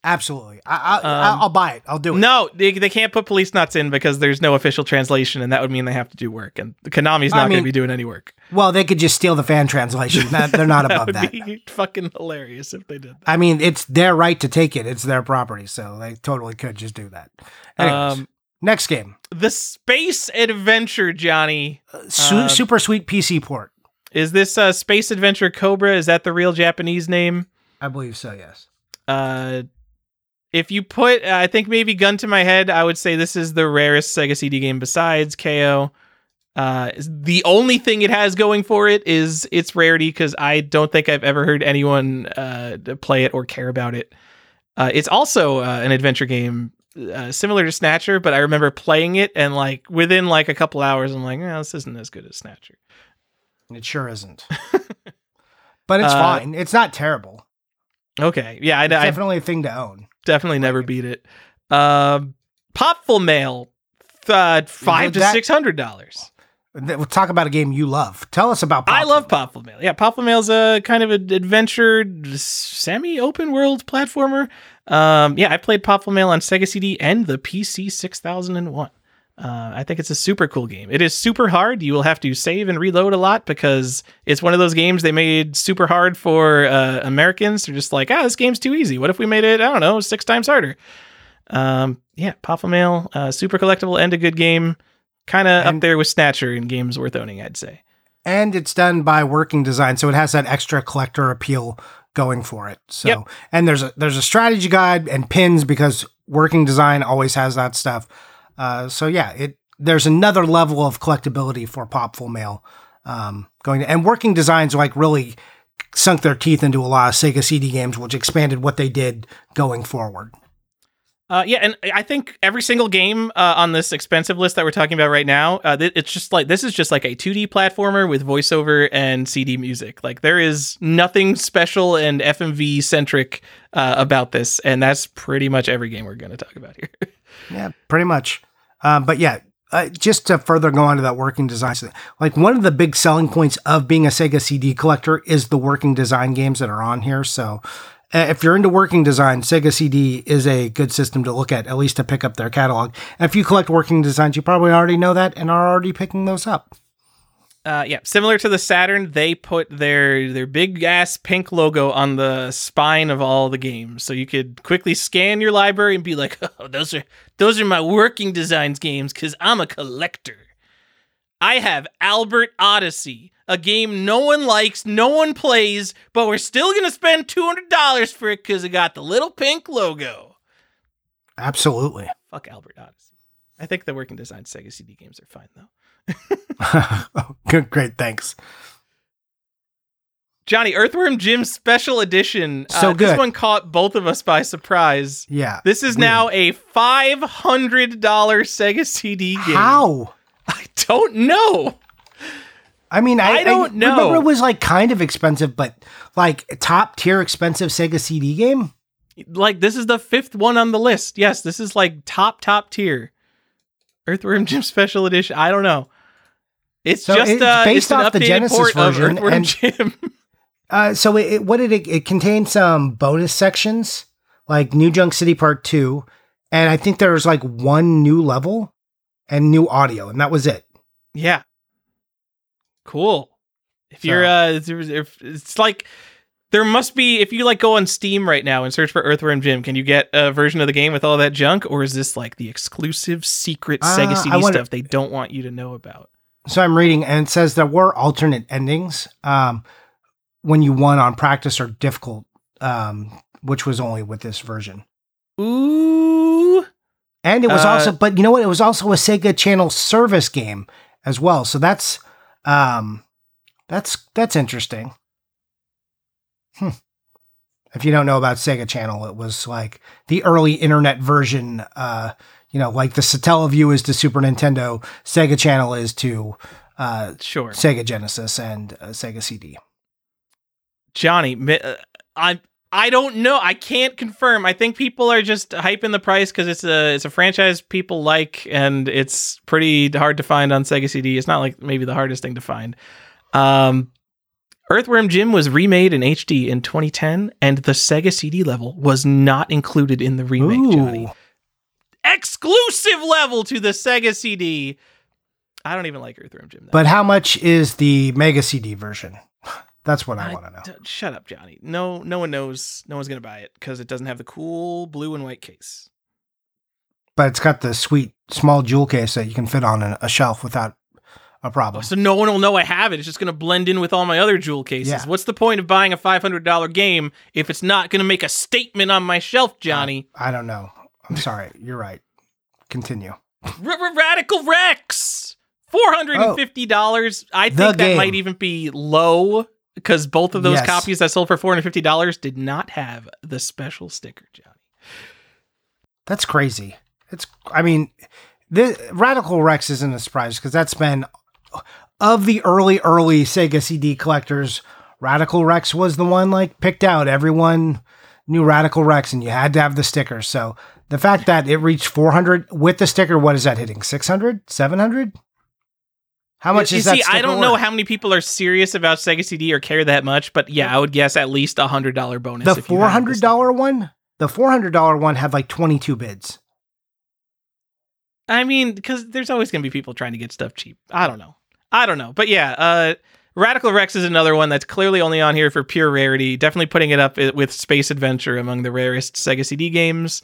Absolutely. I, I, Um, I'll buy it. I'll do it. No, they, they can't put Policenauts in because there's no official translation, and that would mean they have to do work. And Konami's I not going to be doing any work. Well, they could just steal the fan translation. That, they're not that above that. be fucking hilarious if they did that. I mean, it's their right to take it. It's their property, so they totally could just do that. Anyways, Um, next game, the space adventure, Johnny. Su- uh, super sweet PC port. Is this uh, Space Adventure Cobra? Is that the real Japanese name? I believe so. Yes. Uh, if you put, I think maybe gun to my head, I would say this is the rarest Sega CD game besides Keio. Uh, the only thing it has going for it is its rarity because I don't think I've ever heard anyone uh, play it or care about it. Uh, it's also uh, an adventure game uh, similar to Snatcher, but I remember playing it and like within like a couple hours, I'm like, oh, this isn't as good as Snatcher. It sure isn't. but it's fine. It's not terrible. Okay, yeah, I, It's I definitely a thing to own. Definitely never beat it. Um, Popful Mail, uh, five to That- six hundred dollars. We'll talk about a game you love. Tell us about. I Popful. love Popful Mail. Yeah, Popful Mail's a kind of an adventure, semi-open world platformer. Um, yeah, I played Popful Mail on Sega CD and the PC six thousand and one. Uh, I think it's a super cool game. It is super hard. You will have to save and reload a lot because it's one of those games they made super hard for uh, Americans. They're just like, ah, this game's too easy. What if we made it, I don't know, six times harder? Um, yeah, Popful Mail, uh, super collectible and a good game. Kind of up there with Snatcher in games worth owning, I'd say. and it's done by Working Design, so it has that extra collector appeal going for it. So, Yep. and there's a there's a strategy guide and pins because Working Design always has that stuff. Uh, so yeah, it there's another level of collectability for Popful Mail um, going. and Working Designs like really sunk their teeth into a lot of Sega CD games, which expanded what they did going forward. Uh, yeah, and I think every single game uh, on this expensive list that we're talking about right now, uh, th- it's just like this is just like a 2D platformer with voiceover and CD music. Like there is nothing special and FMV centric uh, about this, and that's pretty much every game we're going to talk about here. Yeah, pretty much. Um, but yeah, uh, just to further go on to that working design, like one of the big selling points of being a Sega CD collector is the working design games that are on here. So if you're into working design, Sega CD is a good system to look at, at least to pick up their catalog. And if you collect working designs, you probably already know that and are already picking those up. Uh, yeah, similar to the Saturn, they put their their big ass pink logo on the spine of all the games, so you could quickly scan your library and be like, "Oh, those are those are my working designs games because I'm a collector." I have Albert Odyssey, a game no one likes, no one plays, but we're still gonna spend two hundred dollars for it because it got the little pink logo. Absolutely. Fuck Albert Odyssey. I think the working design Sega CD games are fine though. good, great. Thanks. Johnny, Earthworm Jim Special Edition. So uh, This one caught both of us by surprise. Yeah. This is Weird. now a $500 Sega CD game. How? I don't know. I mean, I, I don't know. Remember, it was like kind of expensive, but like top tier expensive Sega CD game. Like, this is the fifth one on the list. Yes, this is like top, top tier. Earthworm Jim Special Edition. I don't know. It's So just it's uh, based it's off the Genesis version, and- Jim. Uh, so it, it what did it? It contained some bonus sections like New Junk City Part Two, and I think there was like one new level and new audio, and that was it. Yeah. Cool. If So- you're uh if, if- it's like there must be if you like go on Steam right now and search for Earthworm Jim, can you get a version of the game with all that junk or is this like the exclusive secret Sega Uh, CD wonder- stuff they don't want you to know about? So I'm reading, and it says there were alternate endings um, when you won on practice or difficult um, which was only with this version. Ooh. And it was Uh, also, but you know what? It was also a Sega Channel service game as well. So that's, um, that's that's interesting. Hmm. If you don't know about Sega Channel, it was like the early internet version. Uh, you know, like the Satellaview is to Super Nintendo, Sega Channel is to uh, Sure. Sega Genesis and uh, Sega CD. Johnny, uh, I don't know. I can't confirm. I think people are just hyping the price because it's a it's a franchise people like, and it's pretty hard to find on Sega CD. It's not like maybe the hardest thing to find. Um, Earthworm Jim was remade in HD in 2010, and the Sega CD level was not included in the remake. Johnny, Ooh. exclusive level to the Sega CD. I don't even like Earthworm Jim. But how much is the Mega CD version? That's what I, I want to know. d- shut up, Johnny. No, no one knows. No one's gonna buy it because it doesn't have the cool blue and white case. But it's got the sweet small jewel case that you can fit on a, shelf without a problem. So no one will know I have it. It's just gonna blend in with all my other jewel cases. Yeah. What's the point of buying a five hundred dollar game if it's not gonna make a statement on my shelf, Johnny? I don't know. I'm sorry. You're right. Continue. Radical Rex, four hundred and oh. fifty dollars. I think that game. might even be low because both of those Yes. copies that sold for four hundred fifty dollars did not have the special sticker, Johnny. That's crazy. It's. I mean, the Radical Rex isn't a surprise because that's been of the early early Sega CD collectors. Radical Rex was the one like picked out. Everyone knew Radical Rex, and you had to have the sticker. So the fact that it reached 400 with the sticker, what is that hitting? 600, 700? How much you is that? see, I don't know how many people are serious about Sega CD or care that much, but yeah, I would guess at least a hundred dollar bonus. the if you four hundred dollar one. The four hundred dollar one had like twenty two bids. I mean, because there's always going to be people trying to get stuff cheap. I don't know. I don't know, but yeah, uh, Radical Rex is another one that's clearly only on here for pure rarity. Definitely putting it up with Space Adventure among the rarest Sega CD games.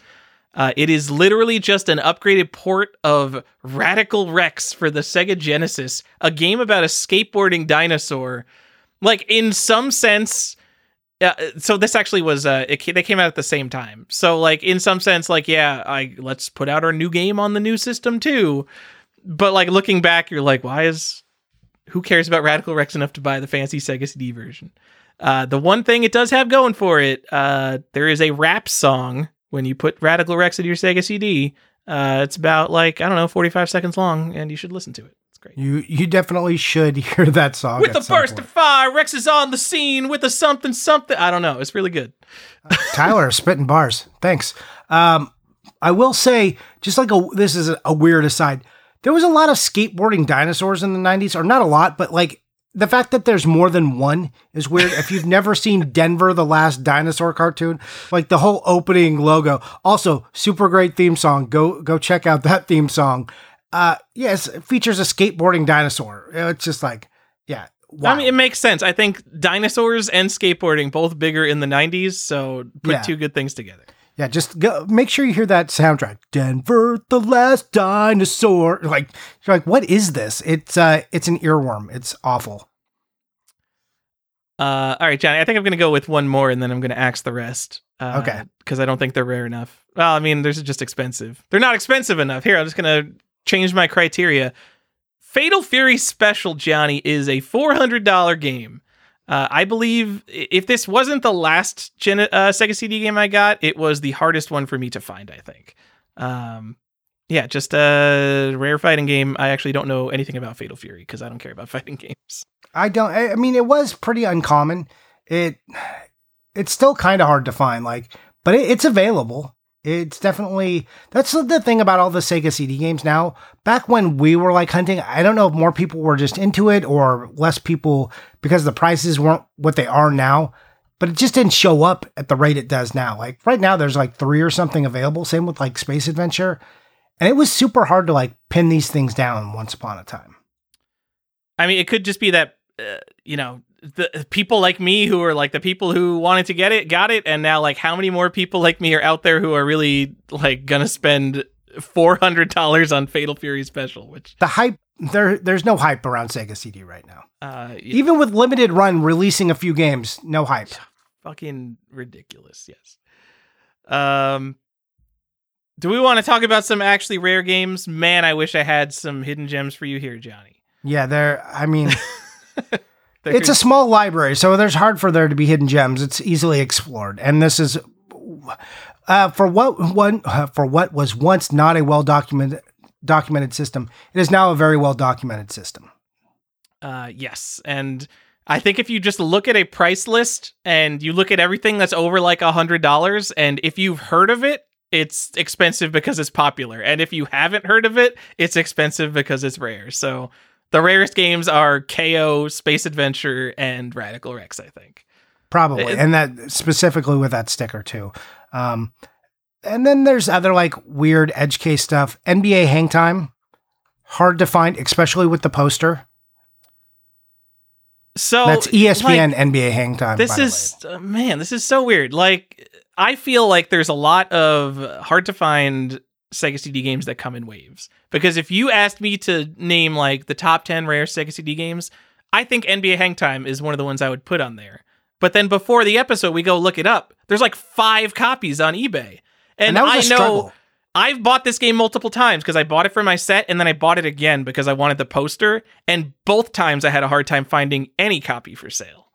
Uh, it is literally just an upgraded port of Radical Rex for the Sega Genesis, a game about a skateboarding dinosaur. Like in some sense, uh, so this actually was uh, it, they came out at the same time. So like in some sense, like yeah, I let's put out our new game on the new system too. But like looking back, you're like, why is who cares about Radical Rex enough to buy the fancy Sega CD version? Uh, the one thing it does have going for it, uh, there is a rap song when you put Radical Rex into your Sega CD. Uh, it's about like I don't know, 45 seconds long, and you should listen to it. It's great. You you definitely should hear that song With some burst point. of fire, Rex is on the scene with a something something. I don't know. It's really good. Tyler spitting bars. Thanks. Um, I will say, just like a this is a, a weird aside. There was a lot of skateboarding dinosaurs in the '90s, or not a lot, but like the fact that there's more than one is weird. if you've never seen Denver, the Last Dinosaur cartoon, like the whole opening logo, also super great theme song. Go go check out that theme song. Uh, yes, it features a skateboarding dinosaur. It's just like, yeah. Wow. I mean, it makes sense. I think dinosaurs and skateboarding both bigger in the '90s, so put Yeah. two good things together. Yeah, just go, make sure you hear that soundtrack. Denver, the last dinosaur. Like you're like, what is this? It's uh, it's an earworm. It's awful. Uh, all right, Johnny. I think I'm going to go with one more, and then I'm going to axe the rest. Uh, Okay. Because I don't think they're rare enough. Well, I mean, they're just expensive. They're not expensive enough. Here, I'm just going to change my criteria. Fatal Fury Special, Johnny, is a $400 game. Uh, I believe if this wasn't the last Gen- uh, Sega CD game I got, it was the hardest one for me to find. I think. Um, yeah, just a rare fighting game. I actually don't know anything about Fatal Fury because I don't care about fighting games. I don't. I mean, it was pretty uncommon. It it's still kind of hard to find. Like, but it, it's available. It's definitely that's the thing about all the Sega CD games now. Back when we were like hunting, I don't know if more people were just into it or less people because the prices weren't what they are now. But it just didn't show up at the rate it does now. Like right now, there's like three or something available. Same with like Space Adventure, and it was super hard to like pin these things down once upon a time. I mean, it could just be that uh, you know the people like me who are like the people who wanted to get it got it, and now like how many more people like me are out there who are really like gonna spend four hundred dollars on Fatal Fury Special, which The hype there, there's no hype around Sega CD right now. uh, y- Even with limited run releasing a few games, no hype. fucking ridiculous. Yes. Um, do we want to talk about some actually rare games? Man, I wish I had some hidden gems for you here, Johnny. Yeah, there. I mean, it's a small library, so there's hard for there to be hidden gems. It's easily explored, and this is uh, for what one uh, for what was once not a well documented documented system. It is now a very well documented system. Uh, yes, and I think if you just look at a price list and you look at everything that's over like a hundred dollars, and if you've heard of it, it's expensive because it's popular, and if you haven't heard of it, it's expensive because it's rare. So the rarest games are Keio, Space Adventure, and Radical Rex. I think probably, it, and that specifically with that sticker too. Um, and then there's other like weird edge case stuff. NBA Hang Time, hard to find, especially with the poster. So that's ESPN like, NBA Hang Time. This is uh, man, this is so weird. Like I feel like there's a lot of hard to find Sega CD games that come in waves. Because if you asked me to name like the top 10 rare Sega CD games, I think NBA Hang Time is one of the ones I would put on there. But then before the episode, we go look it up. There's like five copies on eBay. And, and I know struggle. I've bought this game multiple times because I bought it for my set and then I bought it again because I wanted the poster. And both times I had a hard time finding any copy for sale.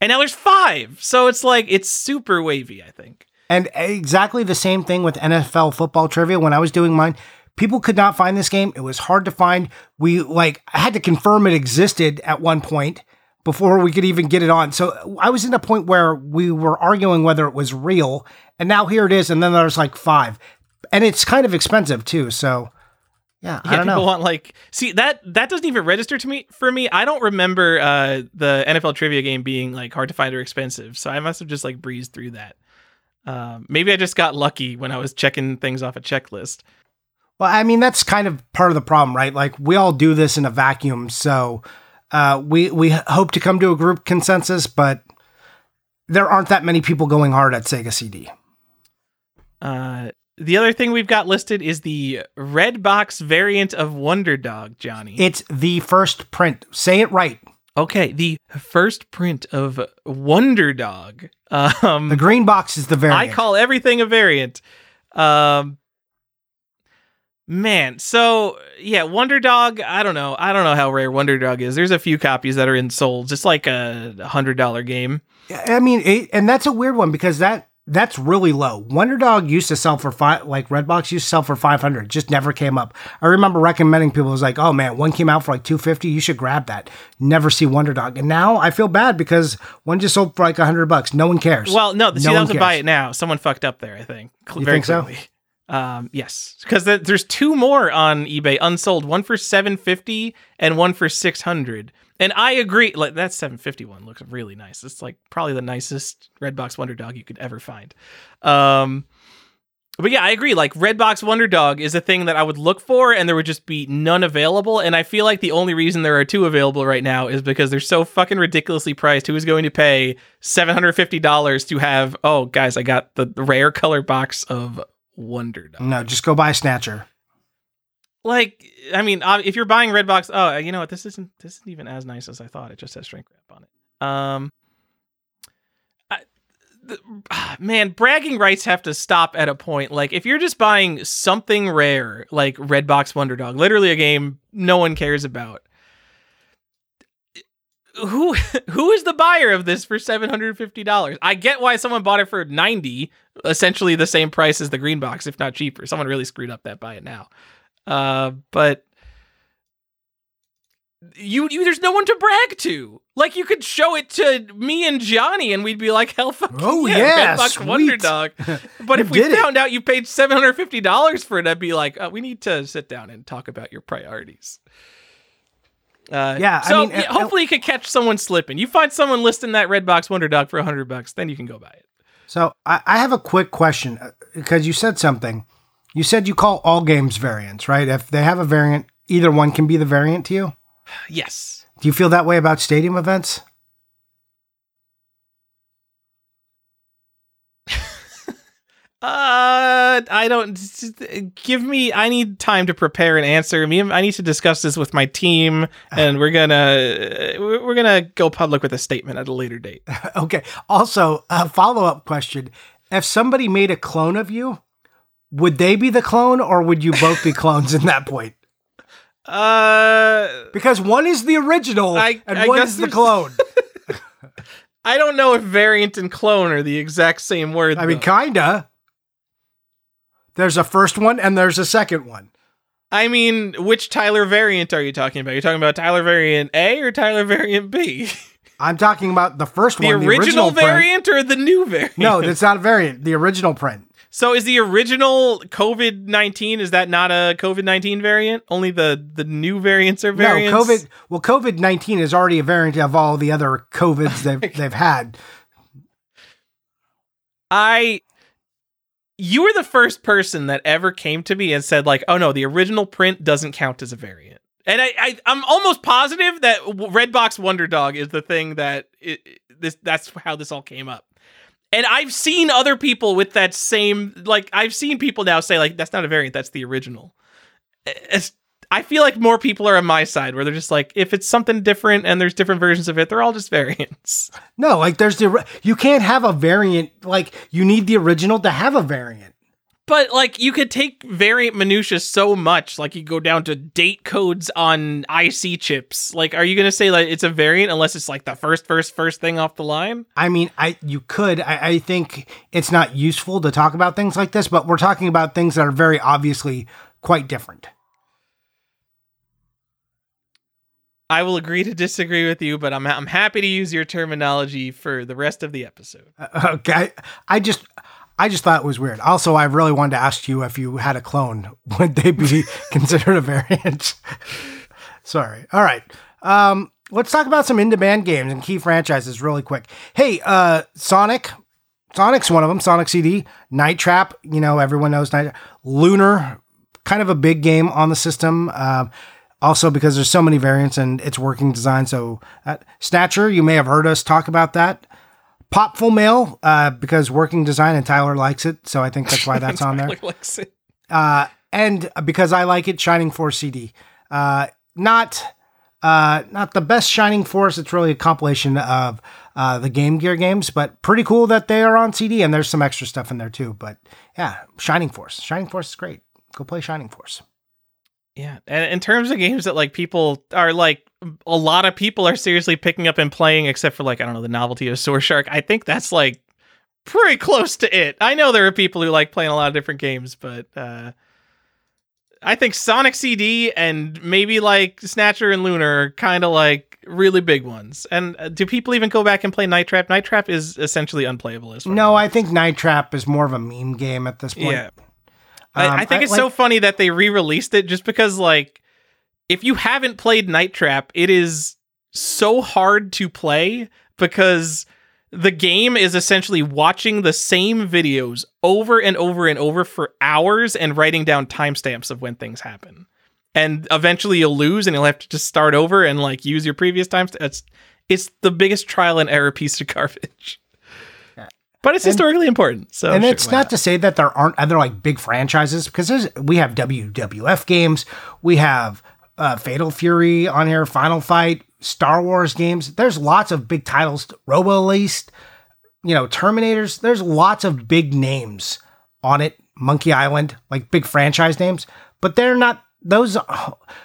And now there's five. So it's like, it's super wavy, I think. And exactly the same thing with NFL football trivia. When I was doing mine, people could not find this game. It was hard to find. We like, I had to confirm it existed at one point before we could even get it on. So I was in a point where we were arguing whether it was real. And now here it is. And then there's like five and it's kind of expensive too. So yeah, I don't people know. want like see that that doesn't even register to me for me. I don't remember uh, the NFL trivia game being like hard to find or expensive, so I must have just like breezed through that. Um, maybe I just got lucky when I was checking things off a checklist. Well, I mean that's kind of part of the problem, right? Like we all do this in a vacuum, so uh, we we hope to come to a group consensus, but there aren't that many people going hard at Sega CD. Uh, the other thing we've got listed is the red box variant of Wonder Dog, Johnny. It's the first print. Say it right. Okay, the first print of Wonder Dog. Um, the green box is the variant. I call everything a variant. Um, man, so yeah, Wonder Dog. I don't know. I don't know how rare Wonder Dog is. There's a few copies that are in sold, just like a hundred dollar game. I mean, it, and that's a weird one because that that's really low. Wonder Dog used to sell for five, like Redbox used to sell for 500, just never came up. I remember recommending people, was like, oh man, one came out for like 250, you should grab that. Never see Wonder Dog. And now I feel bad because one just sold for like 100 bucks. No one cares. Well, no, see, no that was a buy it now. Someone fucked up there, I think. You Very think clearly. so? Um, yes, because the, there's two more on eBay unsold, one for 750 and one for 600. And I agree. Like that 751 looks really nice. It's like probably the nicest Redbox Wonder Dog you could ever find. Um, but yeah, I agree. Like Redbox Wonder Dog is a thing that I would look for, and there would just be none available. And I feel like the only reason there are two available right now is because they're so fucking ridiculously priced. Who is going to pay seven hundred fifty dollars to have? Oh, guys, I got the rare color box of Wonder Dog. No, just go buy Snatcher like I mean, if you're buying Redbox, oh, you know what? This isn't this isn't even as nice as I thought. It just has shrink wrap on it. Um, I, the, man, bragging rights have to stop at a point. Like if you're just buying something rare, like Redbox Wonder Dog, literally a game no one cares about. Who who is the buyer of this for seven hundred fifty dollars? I get why someone bought it for ninety, essentially the same price as the green box, if not cheaper. Someone really screwed up that buy it now. Uh, but you, you, there's no one to brag to. Like you could show it to me and Johnny, and we'd be like, "Hell, fuck oh yeah, Redbox Wonder Dog." But if we found out you paid seven hundred fifty dollars for it, I'd be like, uh, "We need to sit down and talk about your priorities." Uh, yeah, so I mean, yeah, hopefully you can catch someone slipping. You find someone listing that Redbox Wonder Dog for a hundred bucks, then you can go buy it. So I, I have a quick question because uh, you said something. You said you call all games variants, right? If they have a variant, either one can be the variant to you? Yes. Do you feel that way about stadium events? Uh, I don't give me. I need time to prepare an answer. Me, I need to discuss this with my team, and we're gonna we're gonna go public with a statement at a later date. okay. Also, a follow up question: If somebody made a clone of you, would they be the clone, or would you both be clones in that point? Uh, Because one is the original I- and I one is the clone. I don't know if variant and clone are the exact same word. I mean, kinda. There's a first one and there's a second one. I mean, which Tyler variant are you talking about? You're talking about Tyler variant A or Tyler variant B? I'm talking about the first The one, original, the original print. variant or the new variant? No, that's not a variant. The original print. So is the original COVID nineteen? Is that not a COVID nineteen variant? Only the the new variants are variants. No, COVID. Well, COVID nineteen is already a variant of all the other COVIDs they've they've had. I. You were the first person that ever came to me and said like, "Oh no, the original print doesn't count as a variant." And I, I I'm almost positive that Redbox Wonder Dog is the thing that it, this that's how this all came up. And I've seen other people with that same like I've seen people now say like that's not a variant, that's the original. Eh, it's, I feel like more people are on my side where they're just like if it's something different and there's different versions of it, they're all just variants. No, like there's the you can't have a variant. Like you need the original to have a variant. But like you could take variant minutia so much, like you go down to date codes on IC chips. Like, are you gonna say like it's a variant unless it's like the first, first, first thing off the line? I mean, I you could. I, I think it's not useful to talk about things like this, but we're talking about things that are very obviously quite different. I will agree to disagree with you, but I'm I'm happy to use your terminology for the rest of the episode. Uh, Okay, I just. I just thought it was weird. Also, I really wanted to ask you if you had a clone, would they be considered a variant? Sorry. All right. Um, let's talk about some in-demand games and key franchises really quick. Hey, uh, Sonic. Sonic's one of them. Sonic CD, Night Trap. You know, everyone knows Night. Lunar, kind of a big game on the system. Uh, also, because there's so many variants and it's working design. So, uh, Snatcher, you may have heard us talk about that. Popful Mail, uh, because working design and Tyler likes it, so I think that's why that's on there. Tyler likes it. Uh, and because I like it, Shining Force CD. Uh, not uh, not the best Shining Force. It's really a compilation of uh, the Game Gear games, but pretty cool that they are on CD. And there's some extra stuff in there too. But yeah, Shining Force. Shining Force is great. Go play Shining Force. Yeah, and in terms of games that like people are like a lot of people are seriously picking up and playing, except for like I don't know the novelty of Sewer Shark. I think that's like pretty close to it. I know there are people who like playing a lot of different games, but uh, I think Sonic CD and maybe like Snatcher and Lunar are kind of like really big ones. And uh, do people even go back and play Night Trap? Night Trap is essentially unplayable as far No, I think Night Trap is more of a meme game at this point. yeah. I, Um, I think I- it's so funny that they re-released it just because like if you haven't played Night Trap, it is so hard to play because the game is essentially watching the same videos over and over and over for hours and writing down timestamps of when things happen. And eventually you'll lose and you'll have to just start over and like use your previous timestamps. It's it's the biggest trial and error piece of garbage. But it's And- historically important. So and sure, it's why not to say that there aren't other like big franchises because we have WWF games, we have uh, Fatal Fury on here, Final Fight, Star Wars games. There's lots of big titles, Robo Aleste, you know, Terminators. There's lots of big names on it. Monkey Island, like big franchise names, but they're not those.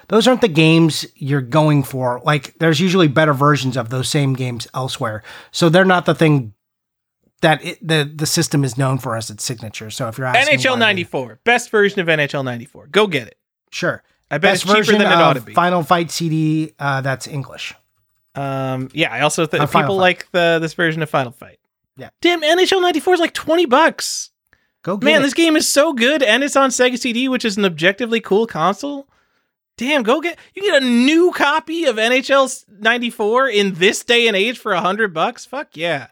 Those aren't the games you're going for. Like, there's usually better versions of those same games elsewhere, so they're not the thing that it, the the system is known for as its signature. So if you're asking NHL why they- 94, best version of NHL 94. Go get it. sure, I bet best it's cheaper version than it ought to be. Final Fight CD uh, that's English. Um, yeah, I also think people like the this version of Final Fight. Yeah. Damn, NHL 94 is like 20 bucks. Go get Man, it. this game is so good and it's on Sega CD, which is an objectively cool console. Damn, go get you get a new copy of NHL 94 in this day and age for 100 bucks. Fuck yeah.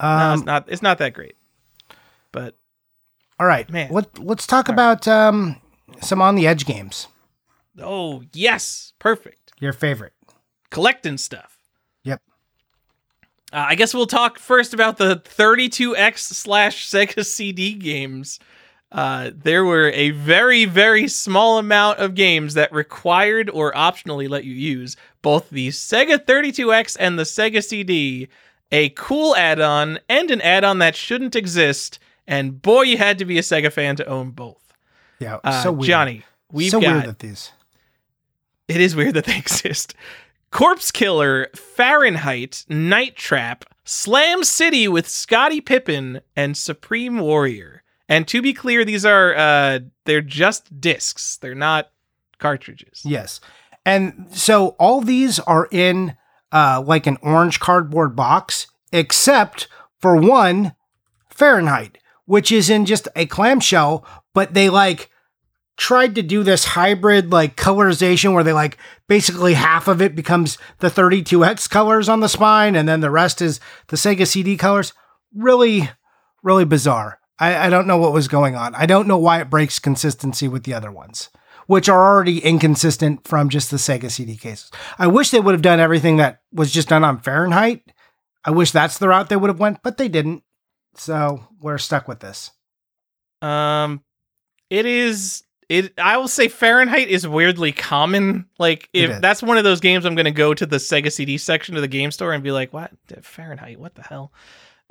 No, it's Um, not it's not that great. But all right, man. Let, let's talk about um, some on the edge games. oh, yes, perfect. Your favorite. Collecting stuff. Yep. Uh, I guess we'll talk first about the 32X slash Sega CD games. Uh, there were a very, very small amount of games that required or optionally let you use both the Sega 32X and the Sega CD, a cool add on and an add on that shouldn't exist. And boy, you had to be a Sega fan to own both. Yeah, Uh, so weird. Johnny, we've so got weird that these. it is weird that they exist. Corpse Killer, Fahrenheit, Night Trap, Slam City with Scottie Pippen, and Supreme Warrior. And to be clear, these are uh they're just discs. They're not cartridges. Yes. And so all these are in uh, like an orange cardboard box, except for one Fahrenheit, which is in just a clamshell, but they like tried to do this hybrid like colorization where they like basically half of it becomes the 32X colors on the spine and then the rest is the Sega CD colors. Really, really bizarre. I, I don't know what was going on. I don't know why it breaks consistency with the other ones which are already inconsistent from just the Sega CD cases. I wish they would have done everything that was just done on Fahrenheit. I wish that's the route they would have went, but they didn't. So we're stuck with this. Um it is it I will say Fahrenheit is weirdly common. Like if that's one of those games I'm gonna go to the Sega CD section of the game store and be like, what? Fahrenheit, what the hell?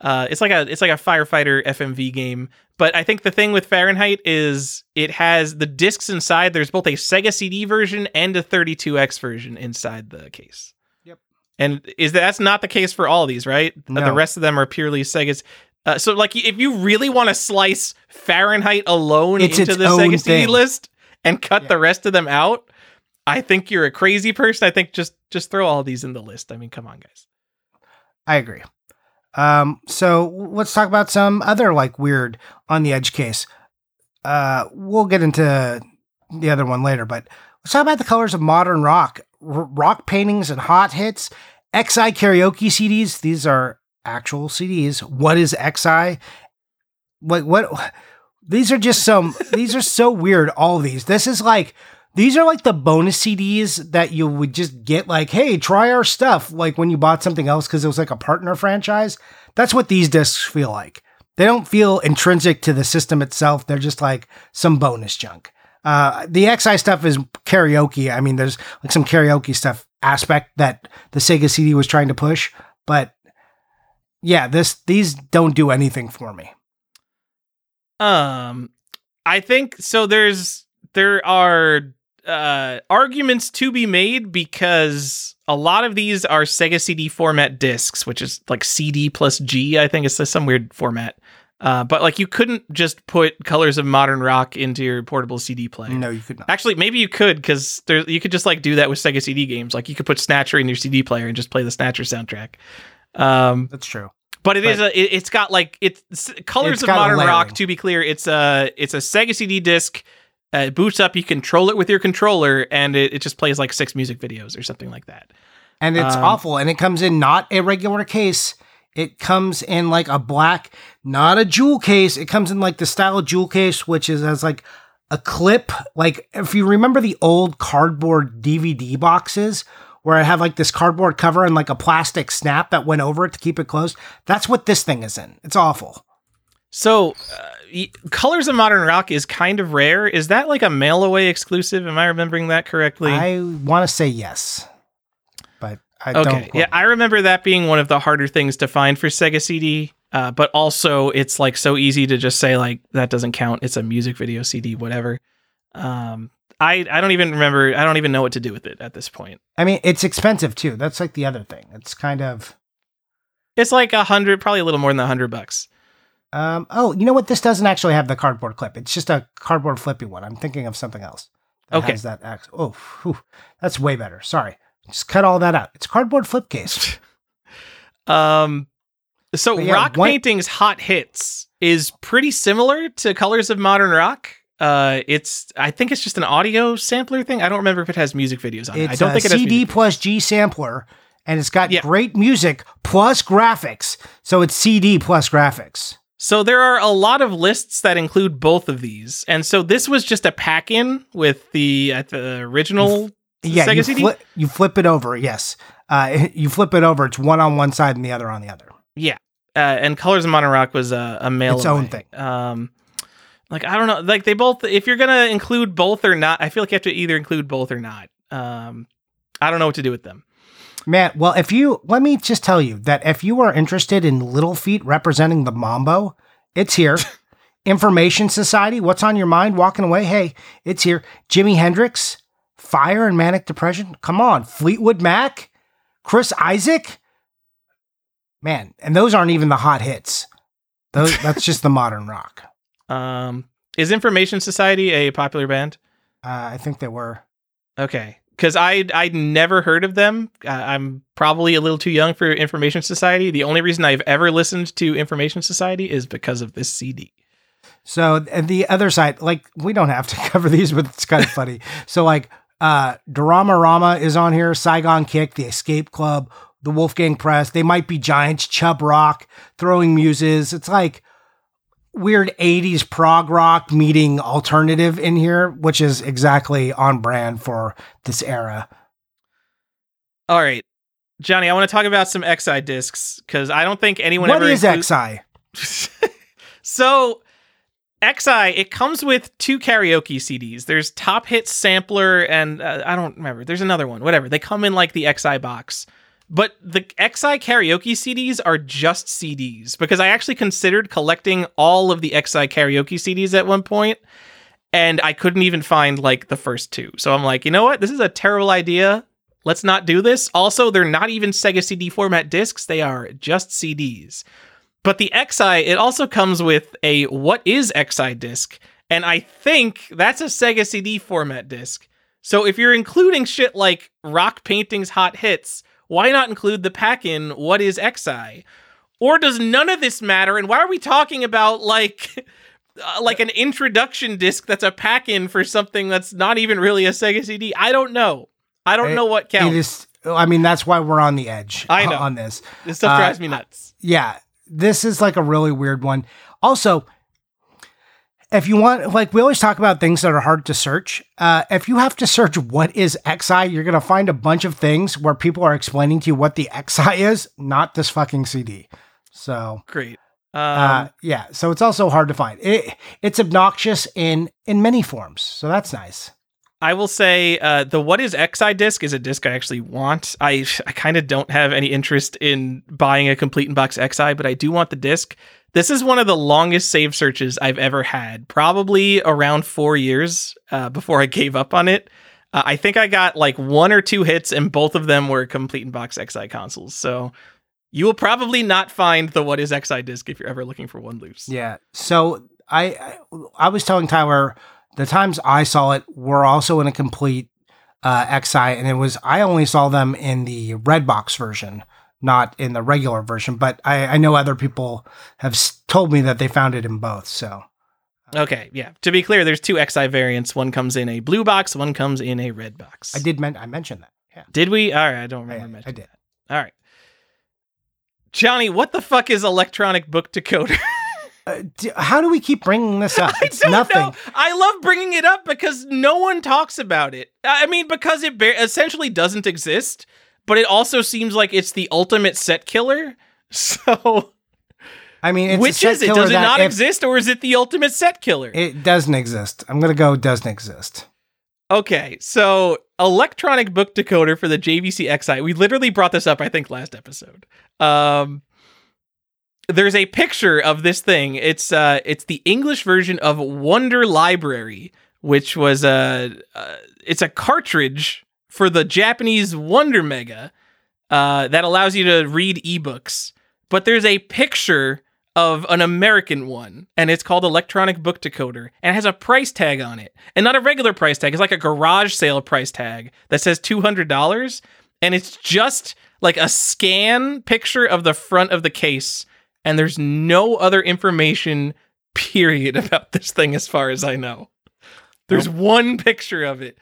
Uh, it's like a it's like a firefighter FMV game, but I think the thing with Fahrenheit is it has the discs inside. There's both a Sega CD version and a 32X version inside the case. Yep. And is that, that's not the case for all these, right? Uh, No. The rest of them are purely Sega's. Uh, so, like, if you really want to slice Fahrenheit alone It's into the Sega CD thing. list and cut Yeah. the rest of them out, I think you're a crazy person. I think just just throw all these in the list. I mean, come on, guys. I agree. Um, so let's talk about some other like weird on the edge case. Uh, we'll get into the other one later, but let's talk about the colors of modern rock, R- rock paintings and hot hits, X'Eye karaoke CDs. These are actual CDs. What is X'Eye? Like what? These are just some. these are so weird. All these. This is like. These are like the bonus CDs that you would just get, like, hey, try our stuff, like when you bought something else because it was like a partner franchise. That's what these discs feel like. They don't feel intrinsic to the system itself. They're just like some bonus junk. Uh, the X'Eye stuff is karaoke. I mean, there's like some karaoke stuff aspect that the Sega CD was trying to push, but yeah, this these don't do anything for me. Um, I think so. There's there are uh arguments to be made because a lot of these are Sega CD format discs, which is like CD plus G. I think it's some weird format. Uh, but like you couldn't just put Colors of Modern Rock into your portable CD player. No, you could not. Actually, maybe you could because there you could just like do that with Sega CD games. Like you could put Snatcher in your CD player and just play the Snatcher soundtrack. Um, That's true. but it But- is a it, it's got like it's colors of modern rock to be clear it's a it's a sega cd disc uh, it boots up you control it with your controller and it, it just plays like six music videos or something like that and it's Um, awful. And it comes in not a regular case. It comes in like a black, not a jewel case. It comes in like the style of jewel case, which is as like a clip. Like if you remember the old cardboard DVD boxes where I have like this cardboard cover and like a plastic snap that went over it to keep it closed. That's what this thing is in. It's awful. so uh, colors of modern rock is kind of rare. Is that like a mail away exclusive? Am i remembering that correctly? I want to say yes, but I okay yeah i remember that being one of the harder things to find for sega cd uh, but also it's like so easy to just say like that doesn't count. It's a music video cd whatever. Um i i don't even remember i don't even know what to do with it at this point. I mean, it's expensive too. That's like the other thing. It's kind of. it's like a hundred probably a little more than a hundred bucks Um, oh, you know what? This doesn't actually have the cardboard clip. It's just a cardboard flippy one. I'm thinking of something else. that Okay. Has that ax- oh, whew. that's way better. Sorry. Just cut all that out. It's a cardboard flip case. um so yeah, rock what- paintings hot hits is pretty similar to colors of modern rock uh it's i think it's just an audio sampler thing i don't remember if it has music videos on it i It's don't a think it has CD plus G sampler, and it's got Yeah. great music plus graphics. So it's CD plus graphics. So there are a lot of lists that include both of these, and so this was just a pack in with the at the original Yeah, Sega you CD? flip, you flip it over. Yes, uh, you flip it over. It's one on one side and the other on the other. Yeah, uh, and Colors of Modern Rock was a, a mail Its own thing. Um, like I don't know, like they both. If you're gonna include both or not, I feel like you have to either include both or not. Um, I don't know what to do with them. Man, well, if you let me just tell you that if you are interested in Little Feat representing the Mambo, it's here. Information Society, what's on your mind? Walking away, hey, it's here. Jimi Hendrix, Fire and Manic Depression. Come on, Fleetwood Mac, Chris Isaak. Man, and those aren't even the hot hits. Those that's just the modern rock. Um, is Information Society a popular band? Uh, I think they were. Okay, because I I'd never heard of them. I'm probably a little too young for Information Society. The only reason I've ever listened to Information Society is because of this CD. So the other side, like we don't have to cover these, but it's kind of funny. So like uh Dramarama is on here, Saigon Kick, the Escape Club, the Wolfgang Press, they might be giants, Chubb Rock, Throwing Muses. It's like weird 80s prog rock meeting alternative in here, which is exactly on brand for this era. All right, Johnny, I want to talk about some X'Eye discs because I don't think anyone What ever is include- X'Eye? so X'Eye, it comes with two karaoke CDs. There's Top Hit Sampler, and uh, I don't remember. There's another one. Whatever. They come in like the X'Eye box. But the X'Eye karaoke CDs are just CDs because I actually considered collecting all of the X'Eye karaoke CDs at one point, and I couldn't even find like the first two. So I'm like, you know what? This is a terrible idea. Let's not do this. Also, they're not even Sega CD format discs, they are just CDs. But the X'Eye, it also comes with a What is X'Eye disc, and I think that's a Sega CD format disc. So if you're including shit like Rock Paintings Hot Hits, why not include the pack in What is X'Eye? Or does none of this matter? And why are we talking about like uh, like an introduction disc that's a pack in for something that's not even really a Sega CD? I don't know. I don't It- know what It counts. is I mean that's why we're on the edge I know. on this. this stuff uh, drives me nuts. yeah, this is like a really weird one. Also, if you want, like we always talk about things that are hard to search. Uh, if you have to search what is X'Eye, you're gonna find a bunch of things where people are explaining to you what the X'Eye is, not this fucking CD. So, Great. Um, uh, yeah, so it's also hard to find. It it's obnoxious in in many forms, so that's nice. I will say uh, the What is X'Eye disc is a disc I actually want. I I kind of don't have any interest in buying a complete in box X'Eye, but I do want the disc. This is one of the longest save searches I've ever had, probably around four years uh, before I gave up on it. Uh, I think I got like one or two hits, and both of them were complete in box X'Eye consoles. So you will probably not find the What is X'Eye disc if you're ever looking for one loose. Yeah. So I I, was telling Tyler the times I saw it were also in a complete uh, X'Eye, and it was I only saw them in the red box version, not in the regular version. But I, I know other people have s- told me that they found it in both. So Okay, yeah. To be clear, there's two X'Eye variants. One comes in a blue box, one comes in a red box. I did men- I mentioned that. Yeah, Did we? All right, I don't remember. I mentioning did. that. All right. Johnny, what the fuck is electronic book decoder? Uh, d- how do we keep bringing this up? I It's don't nothing. know. I love bringing it up because no one talks about it. I mean, because it ba- essentially doesn't exist, but it also seems like it's the ultimate set killer. So, I mean, it's a which set is it? Does it not if- exist, or is it the ultimate set killer? It doesn't exist. I'm gonna go. Doesn't exist. Okay, so electronic book decoder for the JVC X'Eye. We literally brought this up, I think, last episode. Um, there's a picture of this thing. It's uh, it's the English version of Wonder Library, which was a uh, it's a cartridge for the Japanese Wonder Mega uh, that allows you to read ebooks. But there's a picture of an American one, and it's called Electronic Book Decoder, and it has a price tag on it, and not a regular price tag. It's like a garage sale price tag that says two hundred dollars, and it's just like a scan picture of the front of the case, and there's no other information, period, about this thing as far as I know. There's one picture of it,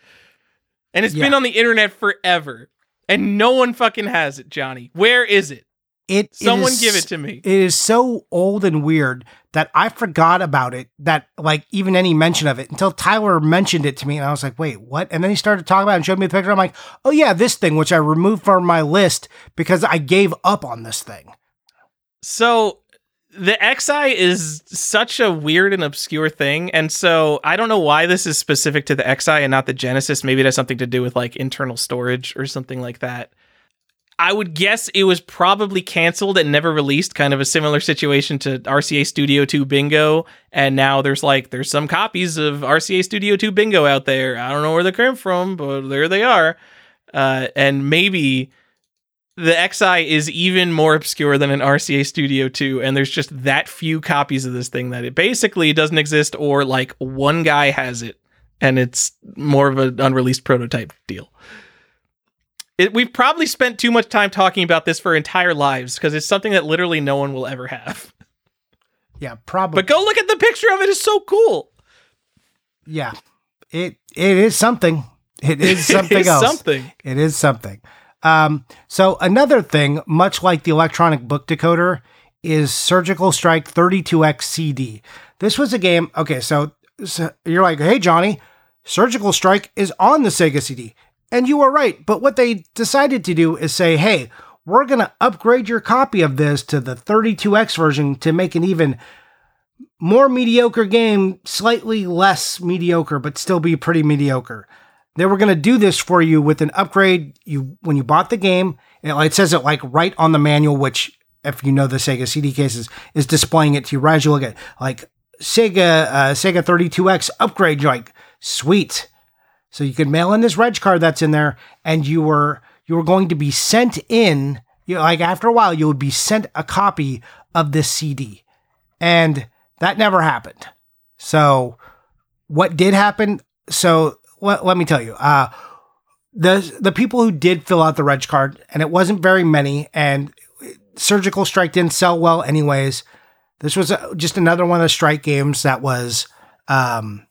and it's been on the internet forever, and no one fucking has it, Johnny. Where is it? It Someone is- give it to me. It is so old and weird that I forgot about it. That like even any mention of it until Tyler mentioned it to me, and I was like, "Wait, what?" And then he started talking about it and showed me the picture. I'm like, "Oh yeah, this thing," which I removed from my list because I gave up on this thing. So the X'Eye is such a weird and obscure thing, and so I don't know why this is specific to the X'Eye and not the Genesis. Maybe it has something to do with like internal storage or something like that. I would guess it was probably canceled and never released, kind of a similar situation to RCA Studio 2 Bingo. And now there's like there's some copies of RCA Studio 2 Bingo out there. I don't know where they came from, but there they are. Uh, and maybe the X'Eye is even more obscure than an RCA Studio 2, and there's just that few copies of this thing that it basically doesn't exist, or like one guy has it, and it's more of an unreleased prototype deal. It, we've probably spent too much time talking about this for entire lives because it's something that literally no one will ever have. Yeah, probably. But go look at the picture of it; it's so cool. yeah, it it is something. It is something It is else. Something. It is something. Um, so another thing, much like the electronic book decoder, is Surgical Strike 32X CD. This was a game. Okay, so, so you're like, hey Johnny, Surgical Strike is on the Sega CD, and you were right. But what they decided to do is say, hey, we're gonna upgrade your copy of this to the 32X version to make an even more mediocre game, slightly less mediocre, but still be pretty mediocre they were going to do this for you with an upgrade. You when you bought the game it, it says it like right on the manual which if you know the sega cd cases is displaying it to you. Right as you look at like sega uh, sega 32x upgrade. Like sweet. So you could mail in this reg card that's in there and you were you were going to be sent in you know, like after a while you would be sent a copy of this cd and that never happened. So what did happen? So let, let me tell you uh the the people who did fill out the reg card and it wasn't very many and surgical strike didn't sell well anyways. This was uh just another one of the strike games that was um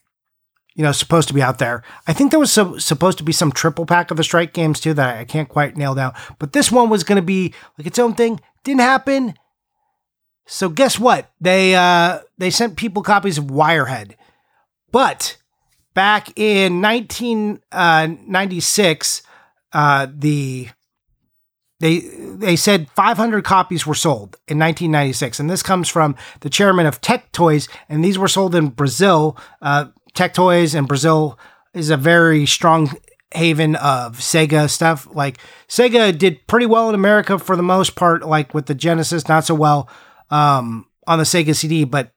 you know supposed to be out there. I think there was some, supposed to be some triple pack of the strike games too that i can't quite nail down but this one was going to be like its own thing. Didn't happen. So guess what? They uh they sent people copies of wirehead but back in 1996, uh, the they they said 500 copies were sold in 1996, and this comes from the chairman of Tectoys, and these were sold in Brazil. Uh, Tectoys in Brazil is a very strong haven of Sega stuff. Like Sega did pretty well in America for the most part, like with the Genesis, not so well um, on the Sega CD, but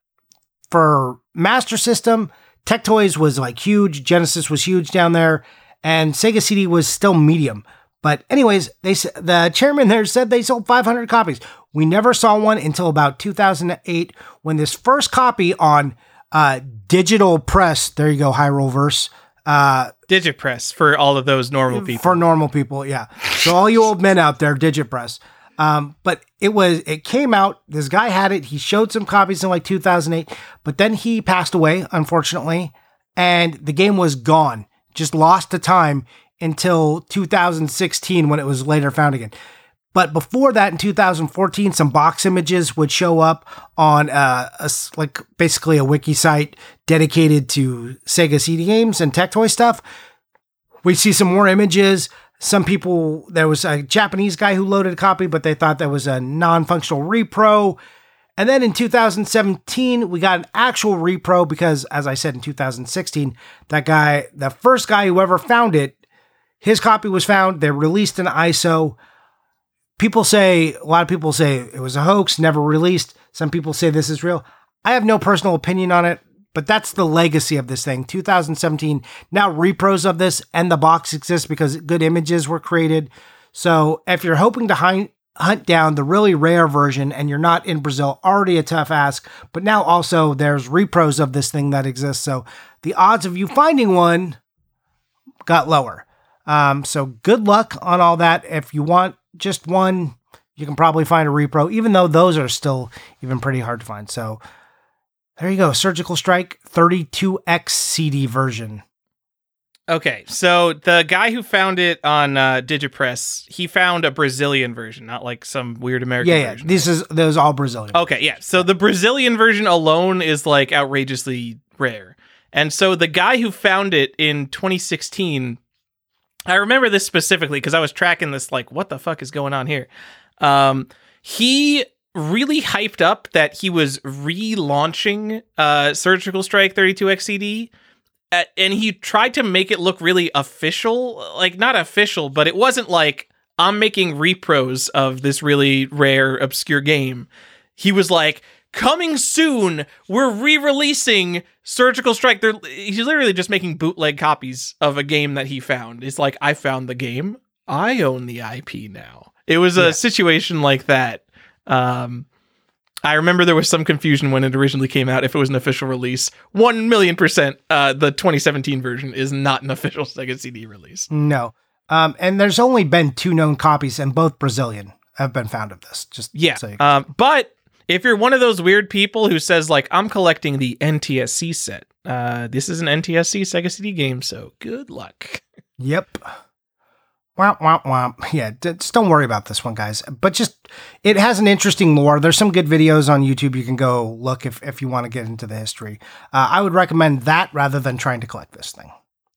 for Master System, Tectoys was like huge, Genesis was huge down there, and Sega CD was still medium. But anyways, they the chairman there said they sold 500 copies. We never saw one until about 2008 when this first copy on uh, digital press. There you go, Roll Verse. Uh, Digipress for all of those normal people. for normal people, yeah. So all you old men out there, digit press. Um, but it was it came out. This guy had it. He showed some copies in like 2008, but then he passed away, unfortunately, and the game was gone. Just lost to time until 2016 when it was later found again. But before that, in 2014, some box images would show up on uh, a like basically a wiki site dedicated to Sega CD games and Tectoy stuff. We see some more images. Some people, there was a Japanese guy who loaded a copy, but they thought that was a non functional repro. And then in 2017, we got an actual repro because, as I said in 2016, that guy, the first guy who ever found it, his copy was found. They released an ISO. People say, a lot of people say it was a hoax, never released. Some people say this is real. I have no personal opinion on it, but that's the legacy of this thing. 2017, now repros of this and the box exist because good images were created. So if you're hoping to hi- hunt down the really rare version and you're not in Brazil, already a tough ask, but now also there's repros of this thing that exists. So the odds of you finding one got lower. Um, so good luck on all that. If you want just one, you can probably find a repro, even though those are still even pretty hard to find. So there you go. Surgical Strike 32X CD version. Okay, so the guy who found it on uh, Digipress, he found a Brazilian version, not like some weird American Yeah, yeah. version. This is those all Brazilian. Okay, yeah. So the Brazilian version alone is like outrageously rare. And so the guy who found it in 2016, I remember this specifically because I was tracking this, like, what the fuck is going on here? Um, he really hyped up that he was relaunching uh, Surgical Strike 32XCD. Uh, and he tried to make it look really official, like not official, but it wasn't like I'm making repros of this really rare, obscure game. He was like, coming soon, we're re-releasing Surgical Strike. They're, he's literally just making bootleg copies of a game that he found. It's like, I found the game. I own the IP now. It was a Yeah. situation like that. Um, I remember there was some confusion when it originally came out if it was an official release. One million percent, uh, the 2017 version is not an official Sega CD release. No. Um, and there's only been two known copies, and both Brazilian have been found of this. Just Yeah. so Um, but if you're one of those weird people who says like I'm collecting the NTSC set, uh, this is an NTSC Sega CD game, so good luck. Yep. Womp, womp, womp. Yeah, just don't worry about this one, guys. But just, it has an interesting lore. There's some good videos on YouTube you can go look if, if you want to get into the history. Uh, I would recommend that rather than trying to collect this thing.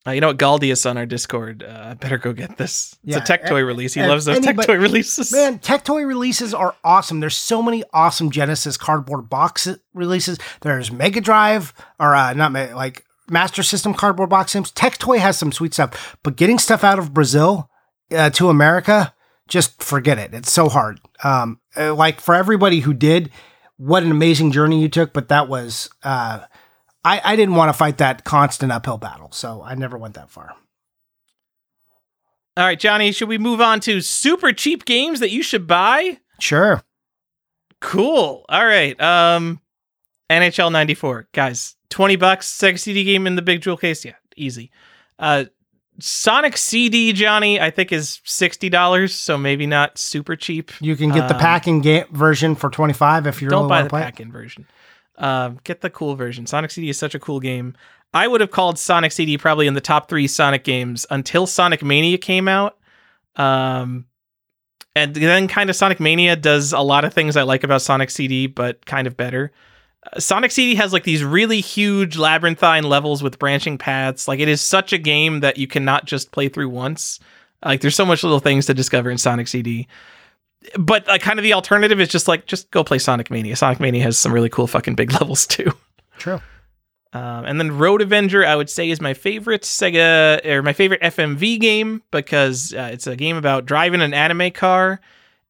Uh, you know what? Galdius on our Discord. Uh, I better go get this. It's Yeah, a Tectoy and- release. He loves those Tectoy releases. Man, Tectoy releases are awesome. There's so many awesome Genesis cardboard box releases. There's Mega Drive, or uh, not like Master System cardboard box games. Tectoy has some sweet stuff, but getting stuff out of Brazil uh, to America, just forget it. It's so hard. Um, uh, like for everybody who did, what an amazing journey you took. But that was, uh, I, I didn't want to fight that constant uphill battle, so I never went that far. All right, Johnny, should we move on to super cheap games that you should buy? Sure. Cool. All right. Um NHL 94. Guys, 20 bucks Sega CD game in the big jewel case. Yeah, easy. Uh Sonic CD Johnny I think is $60, so maybe not super cheap. You can get the Um, pack-in game version for 25 if you Don't really buy the to play. it. pack-in version. Um, get the cool version. Sonic CD is such a cool game. I would have called Sonic CD probably in the top three Sonic games until Sonic Mania came out. Um, and then kind of Sonic Mania does a lot of things I like about Sonic CD, but kind of better. Sonic CD has like these really huge labyrinthine levels with branching paths. Like it is such a game that you cannot just play through once. Like there's so much little things to discover in Sonic CD but uh, kind of the alternative is just like just go play Sonic Mania. Sonic Mania has some really cool fucking big levels too. True. Um, and then Road Avenger, I would say, is my favorite Sega or my favorite FMV game because uh, it's a game about driving an anime car.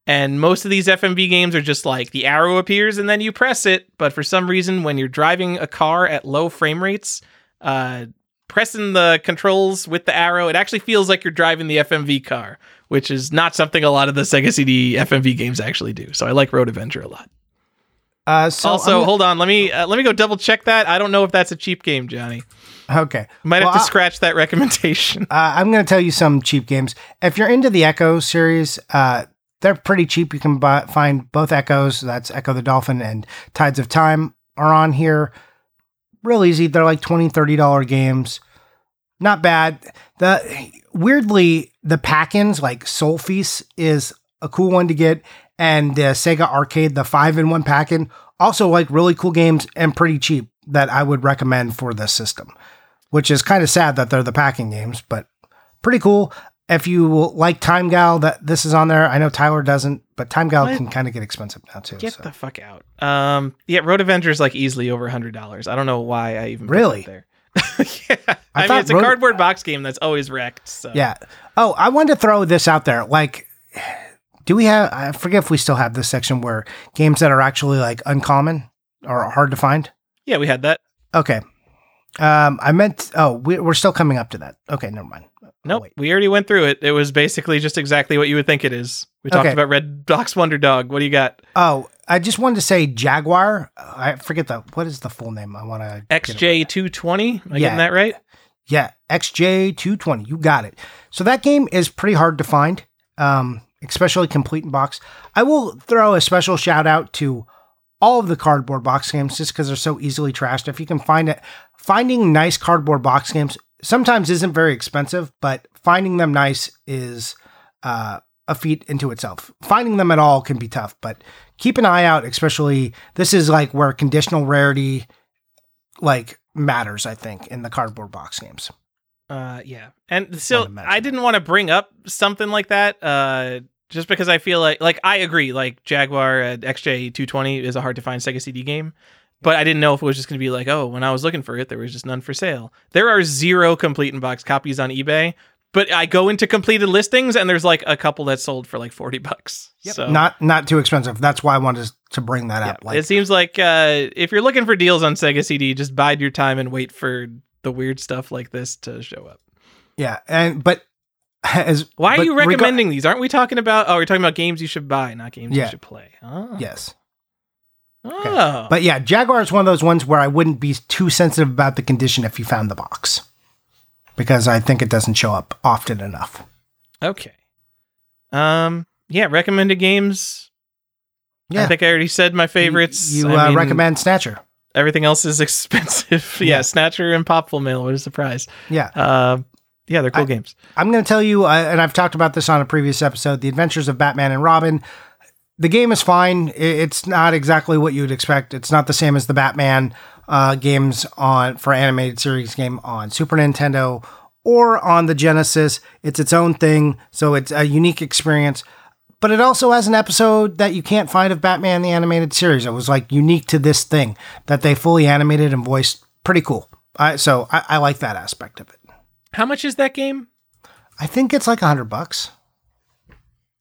And most of these FMV games are just like the arrow appears and then you press it. But for some reason, when you're driving a car at low frame rates, uh, pressing the controls with the arrow, it actually feels like you're driving the FMV car, which is not something a lot of the Sega CD FMV games actually do. So I like Road Avenger a lot. Uh, so also, I'm- hold on, let me uh, let me go double check that. I don't know if that's a cheap game, Johnny. okay. Might Well, have to scratch that recommendation. Uh, I'm going to tell you some cheap games. If you're into the Ecco series, uh, they're pretty cheap. You can buy, find both Eccos. That's Ecco the Dolphin and Tides of Time are on here. Real easy. They're like $20, $30 games. Not bad. The weirdly the pack-ins like Sol-Feace is a cool one to get, and the Sega Arcade, the five in one pack-in, also like really cool games and pretty cheap that I would recommend for this system. Which is kind of sad that they're the pack-in games, but pretty cool. If you like Time Gal, that this is on there. I know Tyler doesn't, but Time Gal What? can kind of get expensive now too. Get so. the fuck out. Um, yeah, Road Avengers like easily over a hundred dollars. I don't know why I even put Really? there. yeah, I, mean thought it's a Road- cardboard box game that's always wrecked. So. Yeah. Oh, I wanted to throw this out there. Like, do we have? I forget if we still have this section where games that are actually like uncommon or hard to find. yeah, we had that. Okay. Um, I meant. Oh, we, we're still coming up to that. Okay, never mind. Oh, Nope, wait. we already went through it. It was basically just exactly what you would think it is. We talked Okay. about Red Box Wonder Dog. What do you got? Oh, I just wanted to say Jaguar. I forget the what is the full name. I want to XJ two twenty. Am I Yeah. getting that right? Yeah, XJ220. You got it. So that game is pretty hard to find, um, especially complete in box. I will throw a special shout out to all of the cardboard box games just because they're so easily trashed. If you can find it, finding nice cardboard box games sometimes isn't very expensive, but finding them nice is uh, a feat into itself. Finding them at all can be tough, but keep an eye out. Especially this is like where conditional rarity like matters. I think in the cardboard box games. Uh, yeah, and so I didn't want to bring up something like that. Uh, just because I feel like like I agree, like Jaguar uh, XJ two twenty is a hard to find Sega CD game. But I didn't know if it was just going to be like, oh, when I was looking for it, there was just none for sale. There are zero complete in box copies on eBay, but I go into completed listings and there's like a couple that sold for like 40 bucks. So Not not too expensive. That's why I wanted to bring that yeah, up. Like it seems like uh, if you're looking for deals on Sega CD, just bide your time and wait for the weird stuff like this to show up. yeah, and but as Why are you recommending these? Aren't we talking about? Oh, we're talking about games you should buy, not games Yeah. you should play. Oh. yes. Oh. But yeah, Jaguar is one of those ones where I wouldn't be too sensitive about the condition if you found the box. Because I think it doesn't show up often enough. okay. Um. Yeah. Recommended games. Yeah. I think I already said my favorites. You, I uh, mean, recommend Snatcher. everything else is expensive. yeah, Yeah. Snatcher and Popful Mail. What a surprise. Yeah. Uh, yeah, they're cool I- games. I'm going to tell you, uh, and I've talked about this on a previous episode The Adventures of Batman and Robin. The game is fine. It's not exactly what you'd expect. It's not the same as the Batman uh, games on for animated series game on Super Nintendo or on the Genesis. It's its own thing, so it's a unique experience. But it also has an episode that you can't find of Batman the animated series. It was like unique to this thing that they fully animated and voiced. Pretty cool. I, so I, I like that aspect of it. How much is that game? I think it's like a hundred bucks.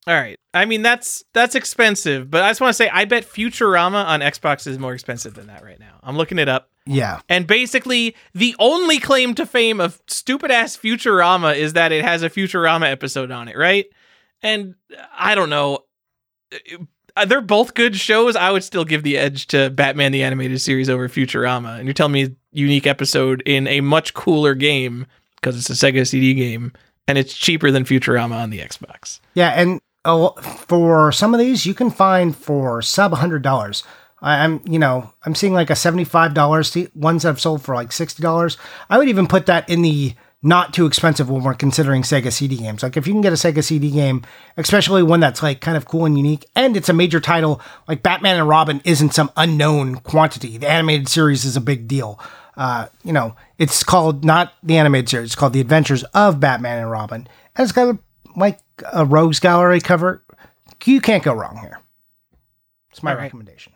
All right. I mean, that's that's expensive, but I just want to say, I bet Futurama on Xbox is more expensive than that right now. I'm looking it up. Yeah. And basically, the only claim to fame of stupid ass Futurama is that it has a Futurama episode on it, right? And I don't know. Uh, They're both good shows. I would still give the edge to Batman the Animated Series over Futurama. And you're telling me unique episode in a much cooler game because it's a Sega CD game and it's cheaper than Futurama on the Xbox. Yeah, and oh, for some of these, you can find for sub hundred dollars. I'm, you know, I'm seeing like a seventy-five dollars. Ones that have sold for like sixty dollars. I would even put that in the not too expensive when we're considering Sega CD games. Like if you can get a Sega CD game, especially one that's like kind of cool and unique, and it's a major title, like Batman and Robin isn't some unknown quantity. The animated series is a big deal. Uh, you know, it's called not the animated series; it's called The Adventures of Batman and Robin, and it's got a, like a Rogues Gallery cover. You can't go wrong here. It's my right. recommendation.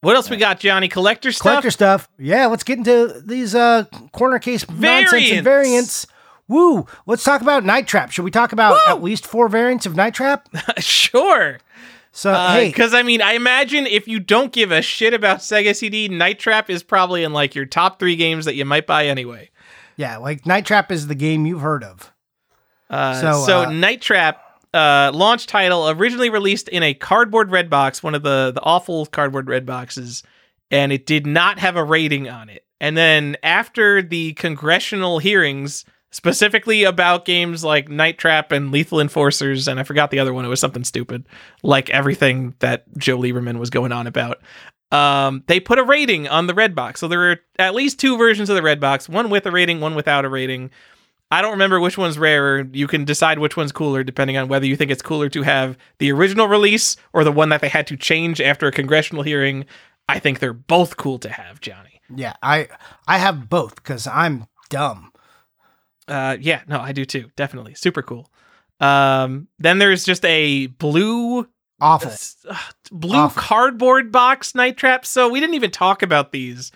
What else we got, Johnny? Collector stuff? Collector stuff. Yeah, let's get into these uh corner case nonsense Variants. and variants. Woo! Let's talk about Night Trap. Should we talk about Woo! at least four variants of Night Trap? sure. So hey, Because I mean, I imagine if you don't give a shit about Sega CD, Night Trap is probably in like your top three games that you might buy anyway. Yeah, like Night Trap is the game you've heard of. Uh, So, so uh, Night Trap, uh, launch title, originally released in a cardboard red box, one of the the awful cardboard red boxes, and it did not have a rating on it. And then after the congressional hearings, specifically about games like Night Trap and Lethal Enforcers, and I forgot the other one. It was something stupid, like everything that Joe Lieberman was going on about. Um, they put a rating on the red box. So there are at least two versions of the red box, one with a rating, one without a rating. I don't remember which one's rarer. You can decide which one's cooler depending on whether you think it's cooler to have the original release or the one that they had to change after a congressional hearing. I think they're both cool to have, Johnny. Yeah, I I have both because I'm dumb. Uh, yeah, no, I do too. Definitely, super cool. Um, then there's just a blue, Awful. uh, blue Awful. cardboard box night trap. So we didn't even talk about these.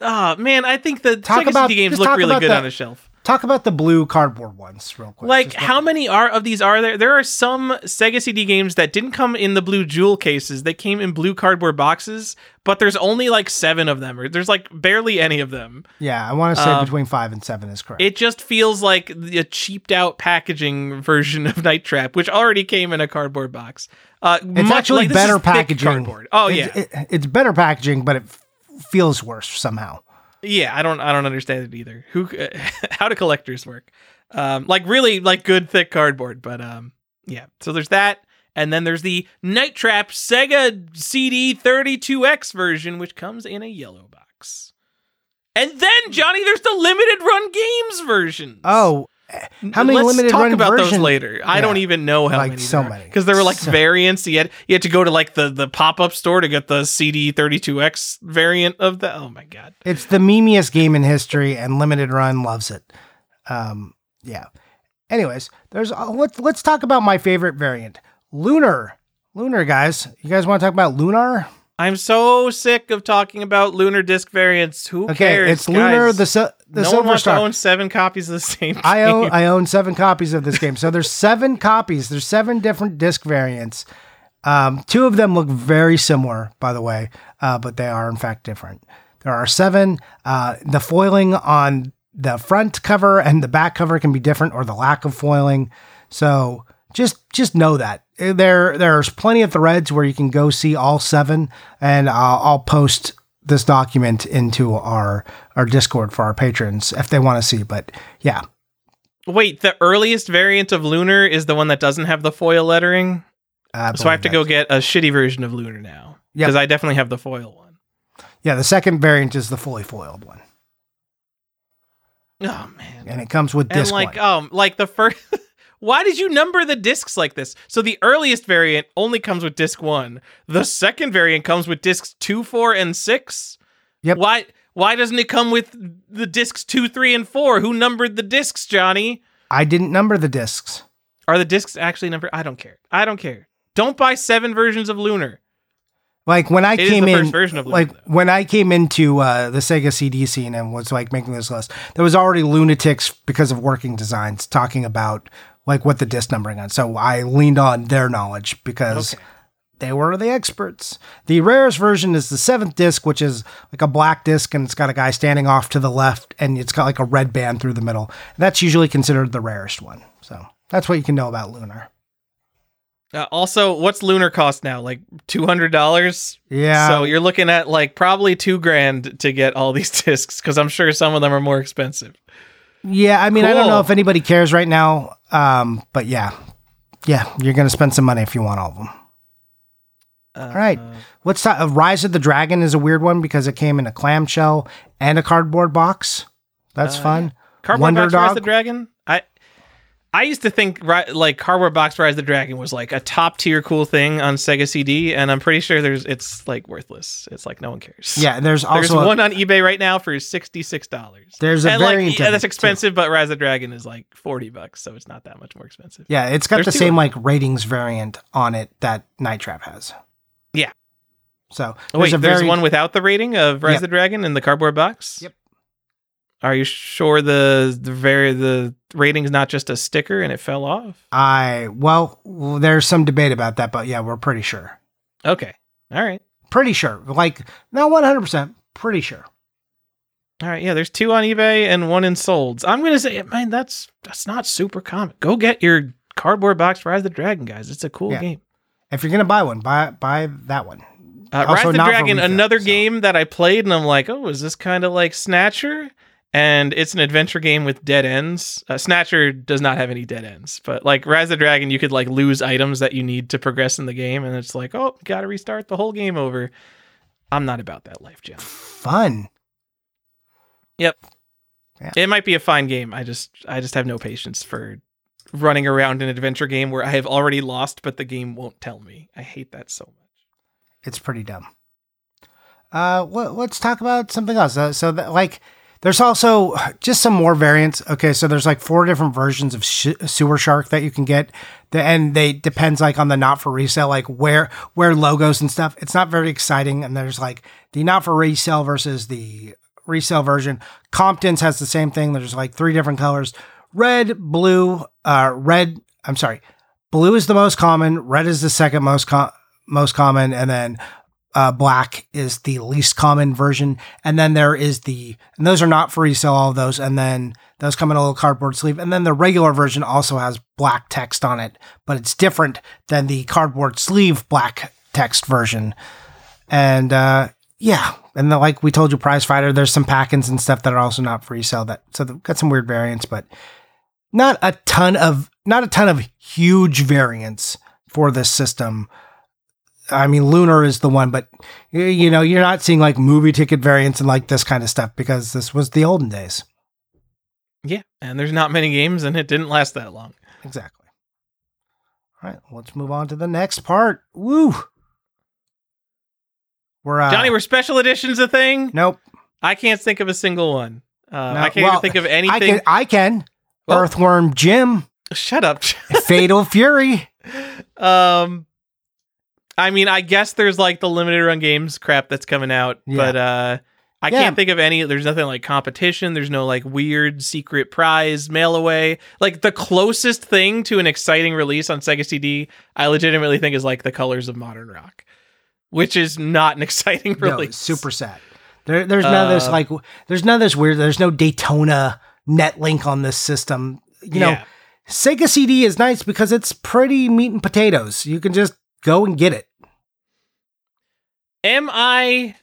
Oh man, I think the Talk Sega about- CD games look really good the- on the shelf. Talk about the blue cardboard ones real quick. Like, how many are of these are there? There are some Sega CD games that didn't come in the blue jewel cases. They came in blue cardboard boxes, but there's only like seven of them, or there's like barely any of them. Yeah, I want to say Um, between five and seven is correct. It just feels like the cheaped out packaging version of Night Trap, which already came in a cardboard box. Uh, it's much- actually like, better packaging. Cardboard. Oh It's- yeah, it- it's better packaging, but it f- feels worse somehow. Yeah. I don't, I don't understand it either. Who, how do collectors work? Um, like really, like good thick cardboard. But um, yeah. So there's that, and then there's the Night Trap Sega CD 32X version, which comes in a yellow box. And then Johnny, there's the limited run games version. Oh, how many Let's limited talk run about version? those later. I Yeah. don't even know how Like, many. so many. because there were like So- variants. You had you had to go to like the the pop up store to get the CD 32x variant of the. Oh my god! It's the memeiest game in history, and limited run loves it. Um, yeah. Anyways, there's uh, let's let's talk about my favorite variant, Lunar. Lunar, guys. You guys want to talk about Lunar? I'm so sick of talking about lunar disc variants. Who Okay, cares? it's Lunar the the no one Silver to Star. own seven copies of the same. I own. I own seven copies of this game. So there's seven copies. There's seven different disc variants. Um, two of them look very similar, by the way, uh, but they are in fact different. There are seven. Uh, the foiling on the front cover and the back cover can be different, or the lack of foiling. So just just know that Uh, there there's plenty of threads where you can go see all seven, and I'll, I'll post this document into our our Discord for our patrons if they want to see. But yeah, Wait, the earliest variant of lunar is the one that doesn't have the foil lettering. I So I have to go get a shitty version of lunar now Yep. because I definitely have the foil one. Yeah, the second variant is the fully foiled one, Oh man. and it comes with and disc like one. um like the first why did you number the discs like this? So the earliest variant only comes with disc one. The second variant comes with discs two four and six. Yep. why why doesn't it come with the discs two three and four? Who numbered the discs johnny? I didn't number the discs. are the discs actually numbered? I don't care. I don't care. Don't buy seven versions of lunar. Like when I It came in, version of Lunar, like though. when I came into uh, the Sega CD scene and was like making this list, there was already lunatics because of working designs talking about like what the disc numbering on. So I leaned on their knowledge because Okay. they were the experts. The rarest version is the seventh disc, which is like a black disc and it's got a guy standing off to the left and it's got like a red band through the middle. That's usually considered the rarest one. So that's what you can know about Lunar. uh, also what's lunar cost now like $200 Yeah. so you're looking at like probably two grand to get all these discs because i'm sure some of them are more expensive Yeah, I mean, I don't know if anybody cares right now, um, but yeah, yeah, you're gonna spend some money if you want all of them. all right, what's that? Uh, Rise of the Dragon is a weird one because it came in a clamshell and a cardboard box. That's Uh, fun. Cardboard Wonder Box Rise Dog? the Dragon. I used to think like Cardboard Box Rise of the Dragon was like a top tier cool thing on Sega CD, and I'm pretty sure there's it's like worthless. It's like no one cares. Yeah, there's There's also a- one on eBay right now for sixty six dollars. There's a and like variant yeah, that's it, too. expensive, but Rise of the Dragon is like forty bucks, so it's not that much more expensive. yeah, it's got There's the same like ratings variant on it that Night Trap has. Yeah. So Oh, wait, there's a there's very one without the rating of Rise Yep. of the Dragon in the cardboard box. Yep. Are you sure the the very the rating's not just a sticker and it fell off? I well, there's some debate about that, but yeah, we're pretty sure. Okay. All right. Pretty sure. Like not 100, percent pretty sure. All right, yeah, there's two on eBay and one in Solds. I'm gonna say, man, that's that's not super common. Go get your cardboard box Rise of the Dragon, guys. It's a cool Yeah. game. If you're gonna buy one, buy buy that one. Uh, Rise the Dragon, another so. game that I played, and I'm like, oh, is this kind of like Snatcher? And it's an adventure game with dead ends. Uh, Snatcher does not have any dead ends, but like Rise the Dragon, you could like lose items that you need to progress in the game, and it's like, oh, got to restart the whole game over. I'm not about that life, Jim. Fun. Yep. Yeah. It might be a fine game. I just I just have no patience for running around in an adventure game where I have already lost, but the game won't tell me. I hate that so much. It's pretty dumb. Uh, let, let's talk about something else. Uh, so, that, like, there's also just some more variants. Okay, so there's like four different versions of sh- Sewer Shark that you can get, and they depends like on the not for resale, like where where logos and stuff. It's not very exciting, and there's like the not for resale versus the resale version. Compton's has the same thing. There's like three different colors: red, blue, uh, red. I'm sorry, blue is the most common. Red is the second most com- most common, and then uh, black is the least common version. And then there is the, and those are not for resale, all of those. And then those come in a little cardboard sleeve. And then the regular version also has black text on it, but it's different than the cardboard sleeve black text version. And uh, yeah, and the, like we told you, Prize Fighter, there's some pack-ins and stuff that are also not for resale. That so they've got some weird variants, but not a ton of not a ton of huge variants for this system I mean, Lunar is the one, but you know, you're not seeing like movie ticket variants and like this kind of stuff because this was the olden days. Yeah, and there's not many games, and it didn't last that long. Exactly. All right, let's move on to the next part. Woo. We're uh, Johnny, were special editions a thing? Nope. I can't think of a single one. Uh, No, I can't well, even think of I anything. can. I can. Well- Earthworm Jim, Shut up. Fatal Fury. um, I mean, I guess there's like the limited run games crap that's coming out, Yeah. but uh, I Yeah. can't think of any. There's nothing like competition. There's no like weird secret prize mail away. Like the closest thing to an exciting release on Sega CD, I legitimately think is like the Colors of Modern Rock, which is not an exciting release. it's super sad. There, there's none of this Uh, like. There's none of this weird. There's no Daytona Netlink on this system. You know, Yeah. Sega CD is nice because it's pretty meat and potatoes. You can just go and get it. Am I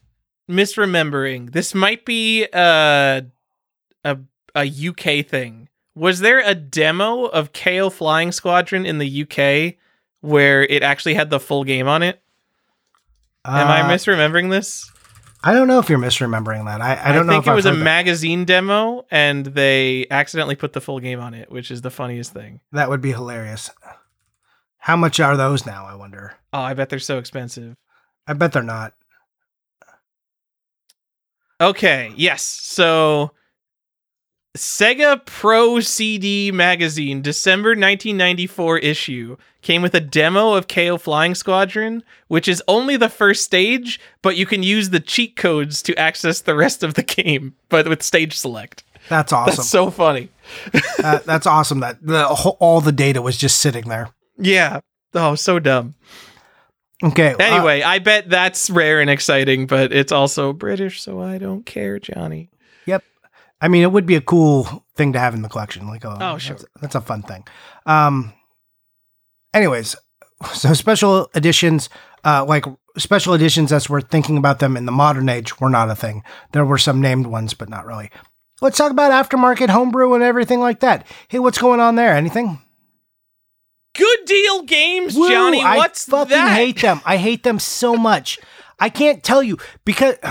misremembering? This might be a a a UK thing. Was there a demo of Keio Flying Squadron in the UK where it actually had the full game on it? Am I Uh, misremembering this? I don't know if you're misremembering that. I, I don't know think if it was a that. magazine demo and they accidentally put the full game on it, which is the funniest thing. That would be hilarious. How much are those now? I wonder. Oh, I bet they're so expensive. I bet they're not. Okay, yes. So Sega Pro CD magazine, December 1994 issue, came with a demo of Keio Flying Squadron, which is only the first stage, but you can use the cheat codes to access the rest of the game, but with stage select. That's awesome. That's so funny. Uh, that's awesome. That the whole, all the data was just sitting there. Yeah. Oh, so dumb. Okay. uh, Anyway, I bet that's rare and exciting, but it's also British, so I don't care, Johnny. Yep. I mean, it would be a cool thing to have in the collection. Like, oh, Oh, sure. that's, that's a fun thing. Um. Anyways, so special editions, uh, like special editions, as we're thinking about them in the modern age, were not a thing. There were some named ones, but not really. Let's talk about aftermarket homebrew and everything like that. Hey, what's going on there? Anything? Good deal games, Woo, Johnny. I What's fucking that? hate them. I hate them so much. I can't tell you because.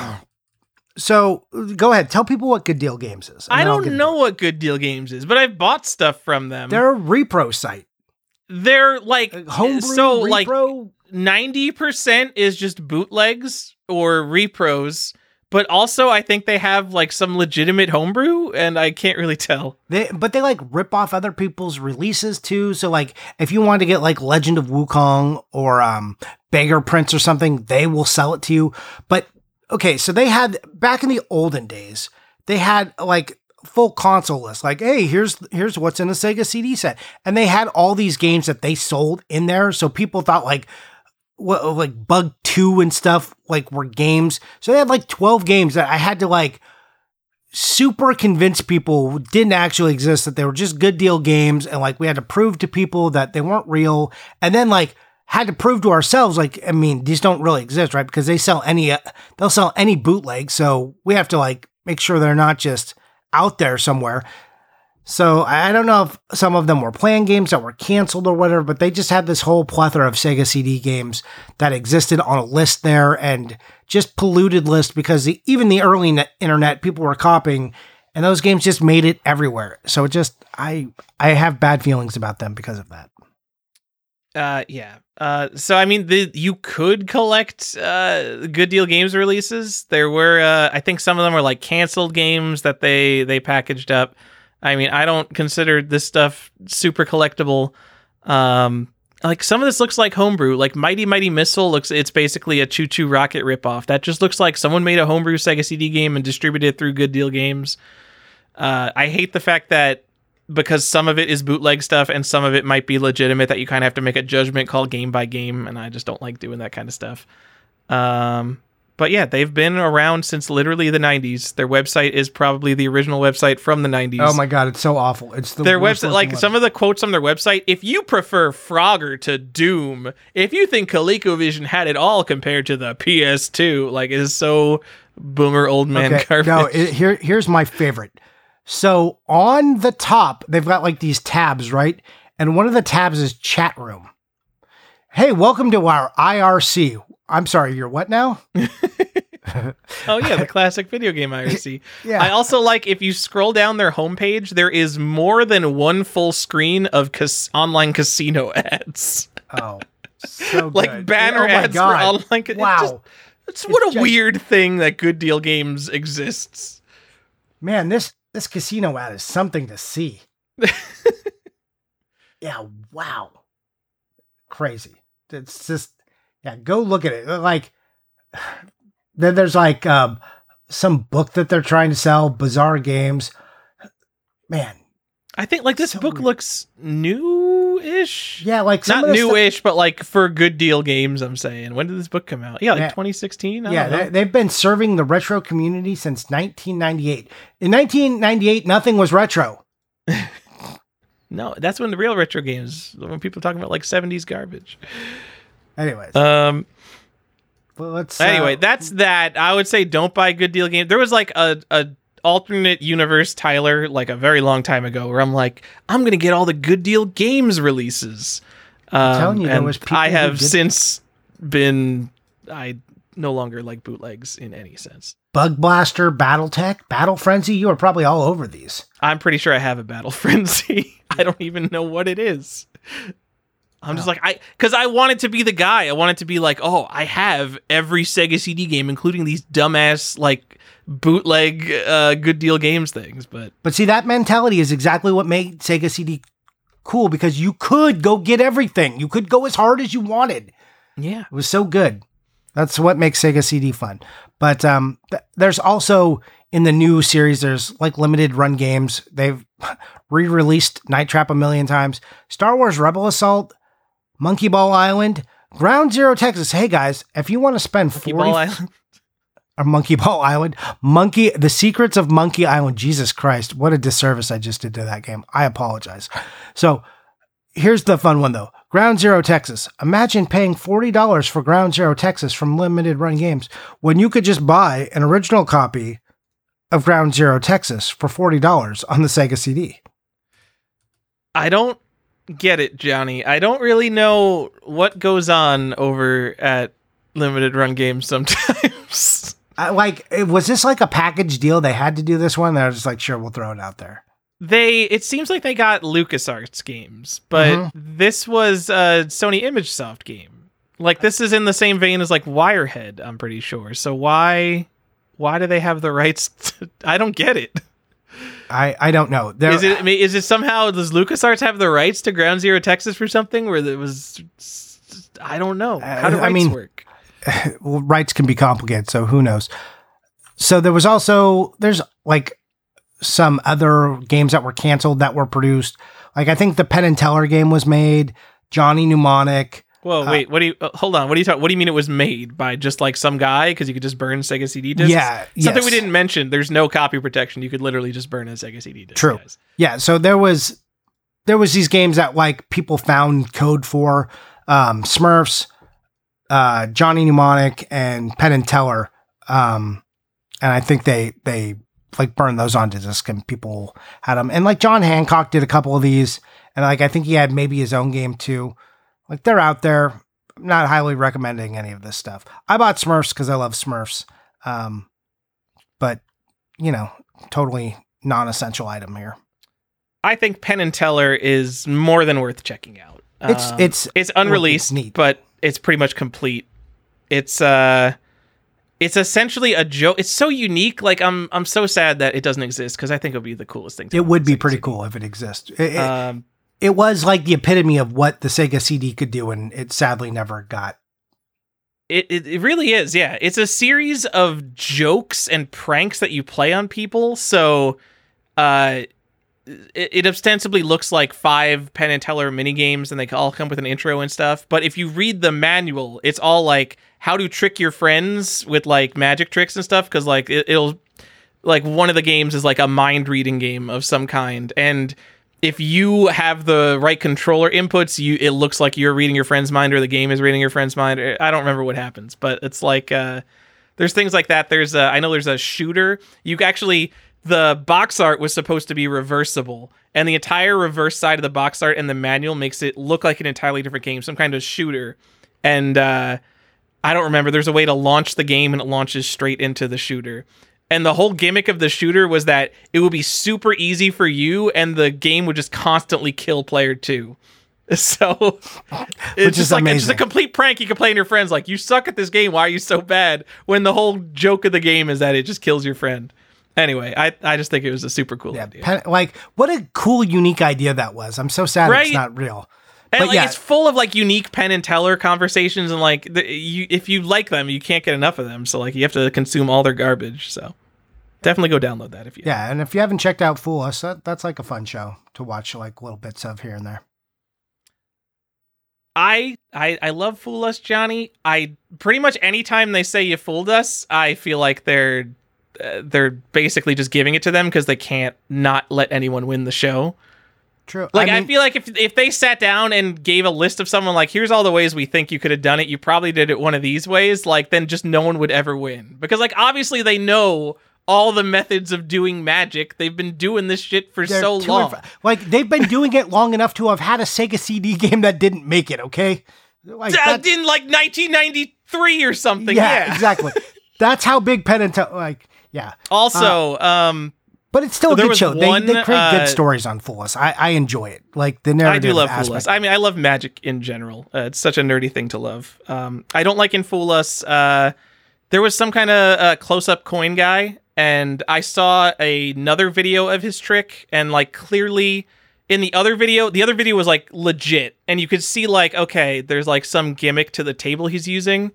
So go ahead, tell people what Good Deal Games is. I don't know what Good Deal Games is, but I've bought stuff from them. They're a repro site. They're like Uh, Homebrew, so like repro. ninety percent is just bootlegs or repros, but also I think they have like some legitimate homebrew, and I can't really tell. They, but they like rip off other people's releases too. So like, if you want to get like Legend of Wukong or um, Beggar Prince or something, they will sell it to you. But okay, so they had back in the olden days, they had like full console list. Like, hey, here's here's what's in a Sega CD set, and they had all these games that they sold in there. So people thought like. What, like Bug Two and stuff like were games. So they had like twelve games that I had to like super convince people didn't actually exist that they were just good deal games and like we had to prove to people that they weren't real and then like had to prove to ourselves like i mean these don't really exist right because they sell any uh, they'll sell any bootleg so we have to like make sure they're not just out there somewhere so i don't know if some of them were playing games that were canceled or whatever but they just had this whole plethora of sega cd games that existed on a list there and just polluted list because the, even the early net internet people were copying and those games just made it everywhere so it just i i have bad feelings about them because of that Uh, yeah. Uh, so I mean, the you could collect uh good deal games releases. There were, uh, I think some of them were like canceled games that they they packaged up. I mean, I don't consider this stuff super collectible. Um, like some of this looks like homebrew. Like Mighty Mighty Missile looks, it's basically a ChuChu Rocket ripoff. That just looks like someone made a homebrew Sega CD game and distributed it through Good Deal Games. Uh, I hate the fact that because some of it is bootleg stuff and some of it might be legitimate that you kind of have to make a judgment call game by game and I just don't like doing that kind of stuff. Um but yeah, they've been around since literally the 90s. Their website is probably the original website from the 90s. oh my god it's so awful it's the their website, like some of the quotes on their website, if you prefer Frogger to Doom, if you think ColecoVision had it all compared to the PS2, like is so boomer old man okay, garbage. no it, here here's my favorite so on the top they've got like these tabs right and one of the tabs is chat room Hey, welcome to our IRC. I'm sorry, you're what now? Oh yeah, the classic video game IRC. Yeah. I also like if you scroll down their homepage, there is more than one full screen of cas- online casino ads, Oh, so like good. banner oh my ads God. for online. ca- it Wow. just- it's what a just- weird thing that Good Deal Games exists. Man, this this casino ad is something to see. yeah, wow. Crazy. It's just yeah, go look at it. Like then there's like um some book that they're trying to sell, bizarre games. Man, I think like this So book weird. looks new-ish. yeah, like Not the stuff- new-ish, but like for Good Deal Games. I'm saying. When did this book come out? Yeah, like Yeah. 2016. I Yeah, they, they've been serving the retro community since 1998. In 1998, nothing was retro. no, that's when the real retro games. When people are talking about like 70s garbage. Anyways, Um. well, let's uh, Anyway, that's that. I would say don't buy good deal games. There was like a a alternate universe Tyler like a very long time ago where I'm like I'm gonna get all the good deal games releases. Um, telling you, there was I have since been I no longer like bootlegs in any sense. Bug Blaster, BattleTech, Battle Frenzy. You are probably all over these. I'm pretty sure I have a battle frenzy. I don't even know what it is. I'm just like I because I wanted to be the guy. I wanted to be like, oh, I have every Sega CD game, including these dumbass like bootleg uh, good deal games things. But But see, that mentality is exactly what made Sega CD cool because you could go get everything. You could go as hard as you wanted. yeah, It was so good. That's what makes Sega CD fun. But um, th- there's also in the new series, there's like limited run games. They've re-released Night Trap a million times. Star Wars Rebel Assault, Monkey Ball Island, Ground Zero Texas. Hey guys, if you want to spend Monkey 40 Ball Island. or Monkey Ball Island, Monkey, The Secrets of Monkey Island. Jesus Christ, what a disservice I just did to that game. I apologize. So here's the fun one though Ground Zero Texas. Imagine paying $40 for Ground Zero Texas from limited run games when you could just buy an original copy of Ground Zero Texas for $40 on the Sega CD. I don't get it, Johnny. I don't really know what goes on over at limited run games sometimes. I, like, it- was this like a package deal? They had to do this one. They're just like, sure, we'll throw it out there. they it seems like they got LucasArts games, but Mhm. this was a Sony ImageSoft game. Like this is in the same vein as like Wirehead, I'm pretty sure. So why why do they have the rights to, I don't get it. I, I don't know. There, Is it I mean, is it somehow does LucasArts have the rights to Ground Zero Texas for something where it was I don't know. How do Uh, I rights mean- work? well, rights can be complicated, so who knows? So there was also there's like some other games that were canceled that were produced. Like I think the Penn and Teller game was made. Johnny Mnemonic. Whoa, uh, wait, what do you uh, hold on, what do you talk what do you mean it was made by just like some guy because you could just burn Sega CD discs? Yeah, Something yes. we didn't mention, there's no copy protection. You could literally just burn a Sega CD disc. True. guys. Yeah, so there was there was these games that like people found code for um, Smurfs, uh, Johnny Mnemonic, and Penn and Teller. Um, and I think they they like burned those onto disc and people had them. And like John Hancock did a couple of these, and like I think he had maybe his own game too. Like they're out there. I'm not highly recommending any of this stuff. I bought Smurfs because I love Smurfs. Um, but you know, totally non-essential item here. I think Penn and Teller is more than worth checking out. It's Um, it's it's unreleased, it's neat. but it's pretty much complete. It's uh it's essentially a joke. It's so unique. Like I'm I'm so sad that it doesn't exist because I think it would be the coolest thing. To it would be pretty cool if it exists. It, Um, it was like the epitome of what the Sega CD could do, and it sadly never got. It, it it really is, yeah. It's a series of jokes and pranks that you play on people. So, uh, it, it ostensibly looks like five Penn and Teller mini games, and they all come with an intro and stuff. But if you read the manual, it's all like how to trick your friends with like magic tricks and stuff. Because like it, it'll like one of the games is like a mind reading game of some kind, and if you have the right controller inputs, you it looks like you're reading your friend's mind or the game is reading your friend's mind. I don't remember what happens, but it's like uh, there's things like that. There's a, I know there's a shooter. You actually the box art was supposed to be reversible, and the entire reverse side of the box art and the manual makes it look like an entirely different game, some kind of shooter. And uh, I don't remember. There's a way to launch the game, and it launches straight into the shooter. And the whole gimmick of the shooter was that it would be super easy for you, and the game would just constantly kill player two. So it's just like it's just a complete prank. You can play to your friends like, "You suck at this game. Why are you so bad?" When the whole joke of the game is that it just kills your friend. Anyway, I, I just think it was a super cool Yeah, idea. pen, like what a cool, unique idea that was. I'm so sad Right? it's not real. and but like yeah. it's full of like unique Penn and Teller conversations, and like the, you, if you like them, you can't get enough of them. So like you have to consume all their garbage. So definitely go download that if you. Yeah, and if you haven't checked out Fool Us, that, that's like a fun show to watch, like little bits of here and there. I I I love Fool Us, Johnny. I pretty much anytime they say you fooled us, I feel like they're uh, they're basically just giving it to them because they can't not let anyone win the show. True. Like I, mean, feel like if if they sat down and gave a list of someone like here's all the ways we think you could have done it, you probably did it one of these ways, like then just no one would ever win. Because like obviously they know all the methods of doing magic. They've been doing this shit for they're so long. inf- like they've been doing it long enough to have had a Sega CD game that didn't make it. Okay, like Uh, that- in like 1993 or something. yeah, Yeah. exactly. That's how big Penn and Teller. Like, yeah, Also, um, but it's still a good show. They, one, they create uh, good stories on Fool Us. I, I enjoy it. Like the I do love Fool Us. I mean, I love magic in general. Uh, it's such a nerdy thing to love. Um, I don't like in Fool Us. Uh, there was some kind of uh, close-up coin guy, and I saw another video of his trick, and like clearly in the other video, the other video was like legit, and you could see like okay, there's like some gimmick to the table he's using,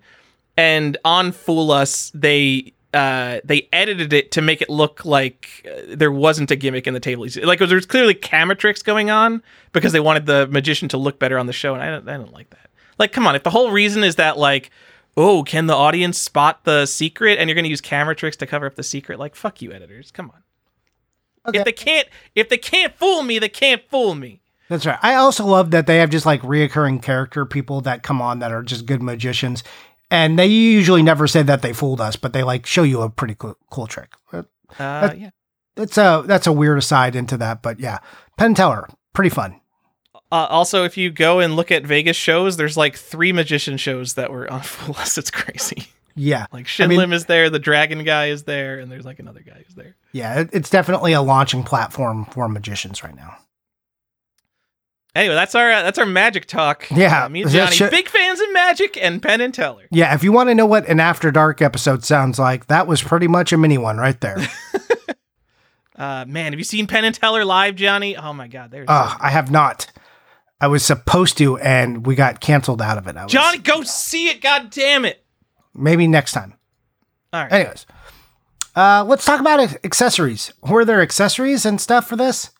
and on Fool Us they. Uh, they edited it to make it look like uh, there wasn't a gimmick in the table. Like there's clearly camera tricks going on because they wanted the magician to look better on the show, and I don't, I don't like that. Like, come on, if the whole reason is that like, oh, can the audience spot the secret, and you're gonna use camera tricks to cover up the secret, like, fuck you, editors, come on. Okay. If they can't, if they can't fool me, they can't fool me. That's right. I also love that they have just like reoccurring character people that come on that are just good magicians. And they usually never say that they fooled us, but they like show you a pretty cool, cool trick. Uh, That- yeah. That's a that's a weird aside into that, but yeah, Penn Teller, pretty fun. Uh, also, if you go and look at Vegas shows, there's like three magician shows that were on Fool Us. It's crazy. Yeah, Like I Shin Lim mean- is there, the Dragon guy is there, and there's like another guy who's there. yeah, it's definitely a launching platform for magicians right now. Anyway, that's our uh, that's our magic talk. Yeah, Uh, me and Johnny, should- big fans of magic and Penn and Teller. Yeah, if you want to know what an After Dark episode sounds like, that was pretty much a mini one right there. Uh, man, have you seen Penn and Teller live, Johnny? Oh my God, there's uh, I have not. I was supposed to, and we got canceled out of it. I was, Johnny, go see it. God damn it! maybe next time. All right. Anyways, uh, let's talk about accessories. Were there accessories and stuff for this?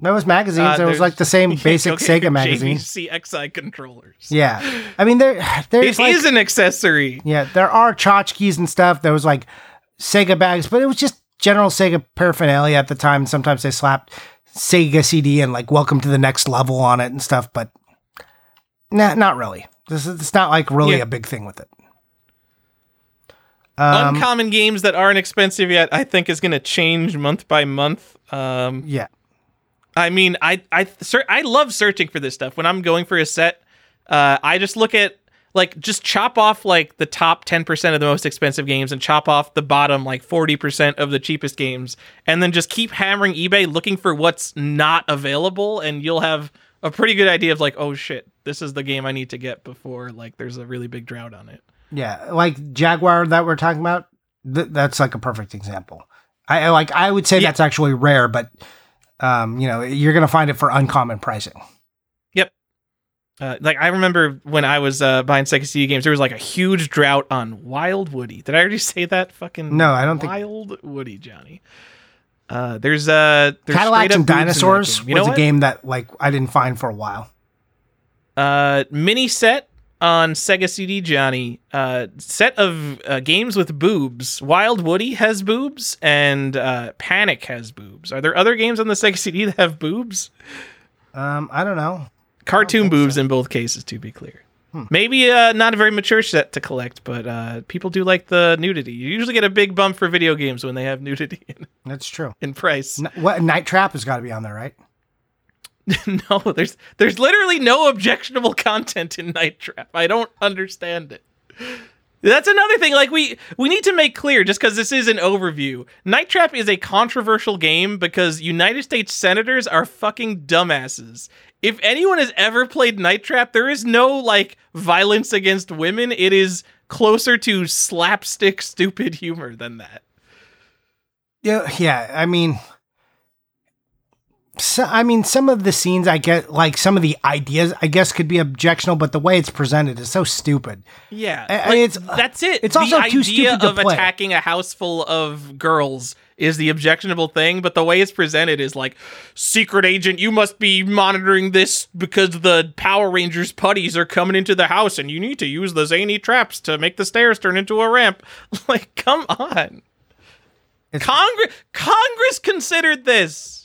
There was magazines. Uh, there was like the same basic get Sega magazine. JVC X'Eye controllers. Yeah, I mean there. There's It like is an accessory. yeah, there are tchotchkes and stuff. There was like Sega bags, but it was just general Sega paraphernalia at the time. Sometimes they slapped Sega CD and like "Welcome to the Next Level" on it and stuff, but nah, not really. This is it's not like really Yeah. a big thing with it. Um, Uncommon games that aren't expensive yet, I think, is going to change month by month. Um, yeah, I mean, I I ser- I love searching for this stuff. When I'm going for a set, uh, I just look at like just chop off like the top 10% of the most expensive games and chop off the bottom like 40% of the cheapest games and then just keep hammering eBay looking for what's not available and you'll have a pretty good idea of like, oh shit, this is the game I need to get before like there's a really big drought on it. yeah, like Jaguar that we're talking about. Th- that's like a perfect example. I I like. I would say Yeah. that's actually rare, but um, you know, you're gonna find it for uncommon pricing. Uh, like I remember when I was uh, buying Sega CD games, there was like a huge drought on Wild Woody. Did I already say that? Fucking No, I don't think- Wild Woody, Johnny. Uh, there's uh, there's Cadillacs and boobs in that Dinosaurs game. You know was a what? game that like I didn't find for a while. Uh, mini set on Sega CD, Johnny. Uh, set of uh, games with boobs. Wild Woody has boobs, and uh, Panic has boobs. Are there other games on the Sega CD that have boobs? Um, I don't know. Cartoon boobs in both cases, to be clear. Maybe uh, not a very mature set to collect, but uh, people do like the nudity. You usually get a big bump for video games when they have nudity in, That's true. in price. N- what Night Trap has got to be on there, right? no, there's there's literally no objectionable content in Night Trap. I don't understand it. That's another thing. Like we we need to make clear, just because this is an overview. Night Trap is a controversial game because United States senators are fucking dumbasses. If anyone has ever played Night Trap, there is no like violence against women. It is closer to slapstick stupid humor than that. Yeah, yeah. I mean, so, I mean, some of the scenes I get, like some of the ideas, I guess, could be objectionable, but the way it's presented is so stupid. Yeah, I- like, it's- that's it. it's the also too stupid to of play. attacking a house full of girls is the objectionable thing, but the way it's presented is like, secret agent, you must be monitoring this because the Power Rangers putties are coming into the house, and you need to use the zany traps to make the stairs turn into a ramp. Like, come on, It's- Congress, Congress considered this.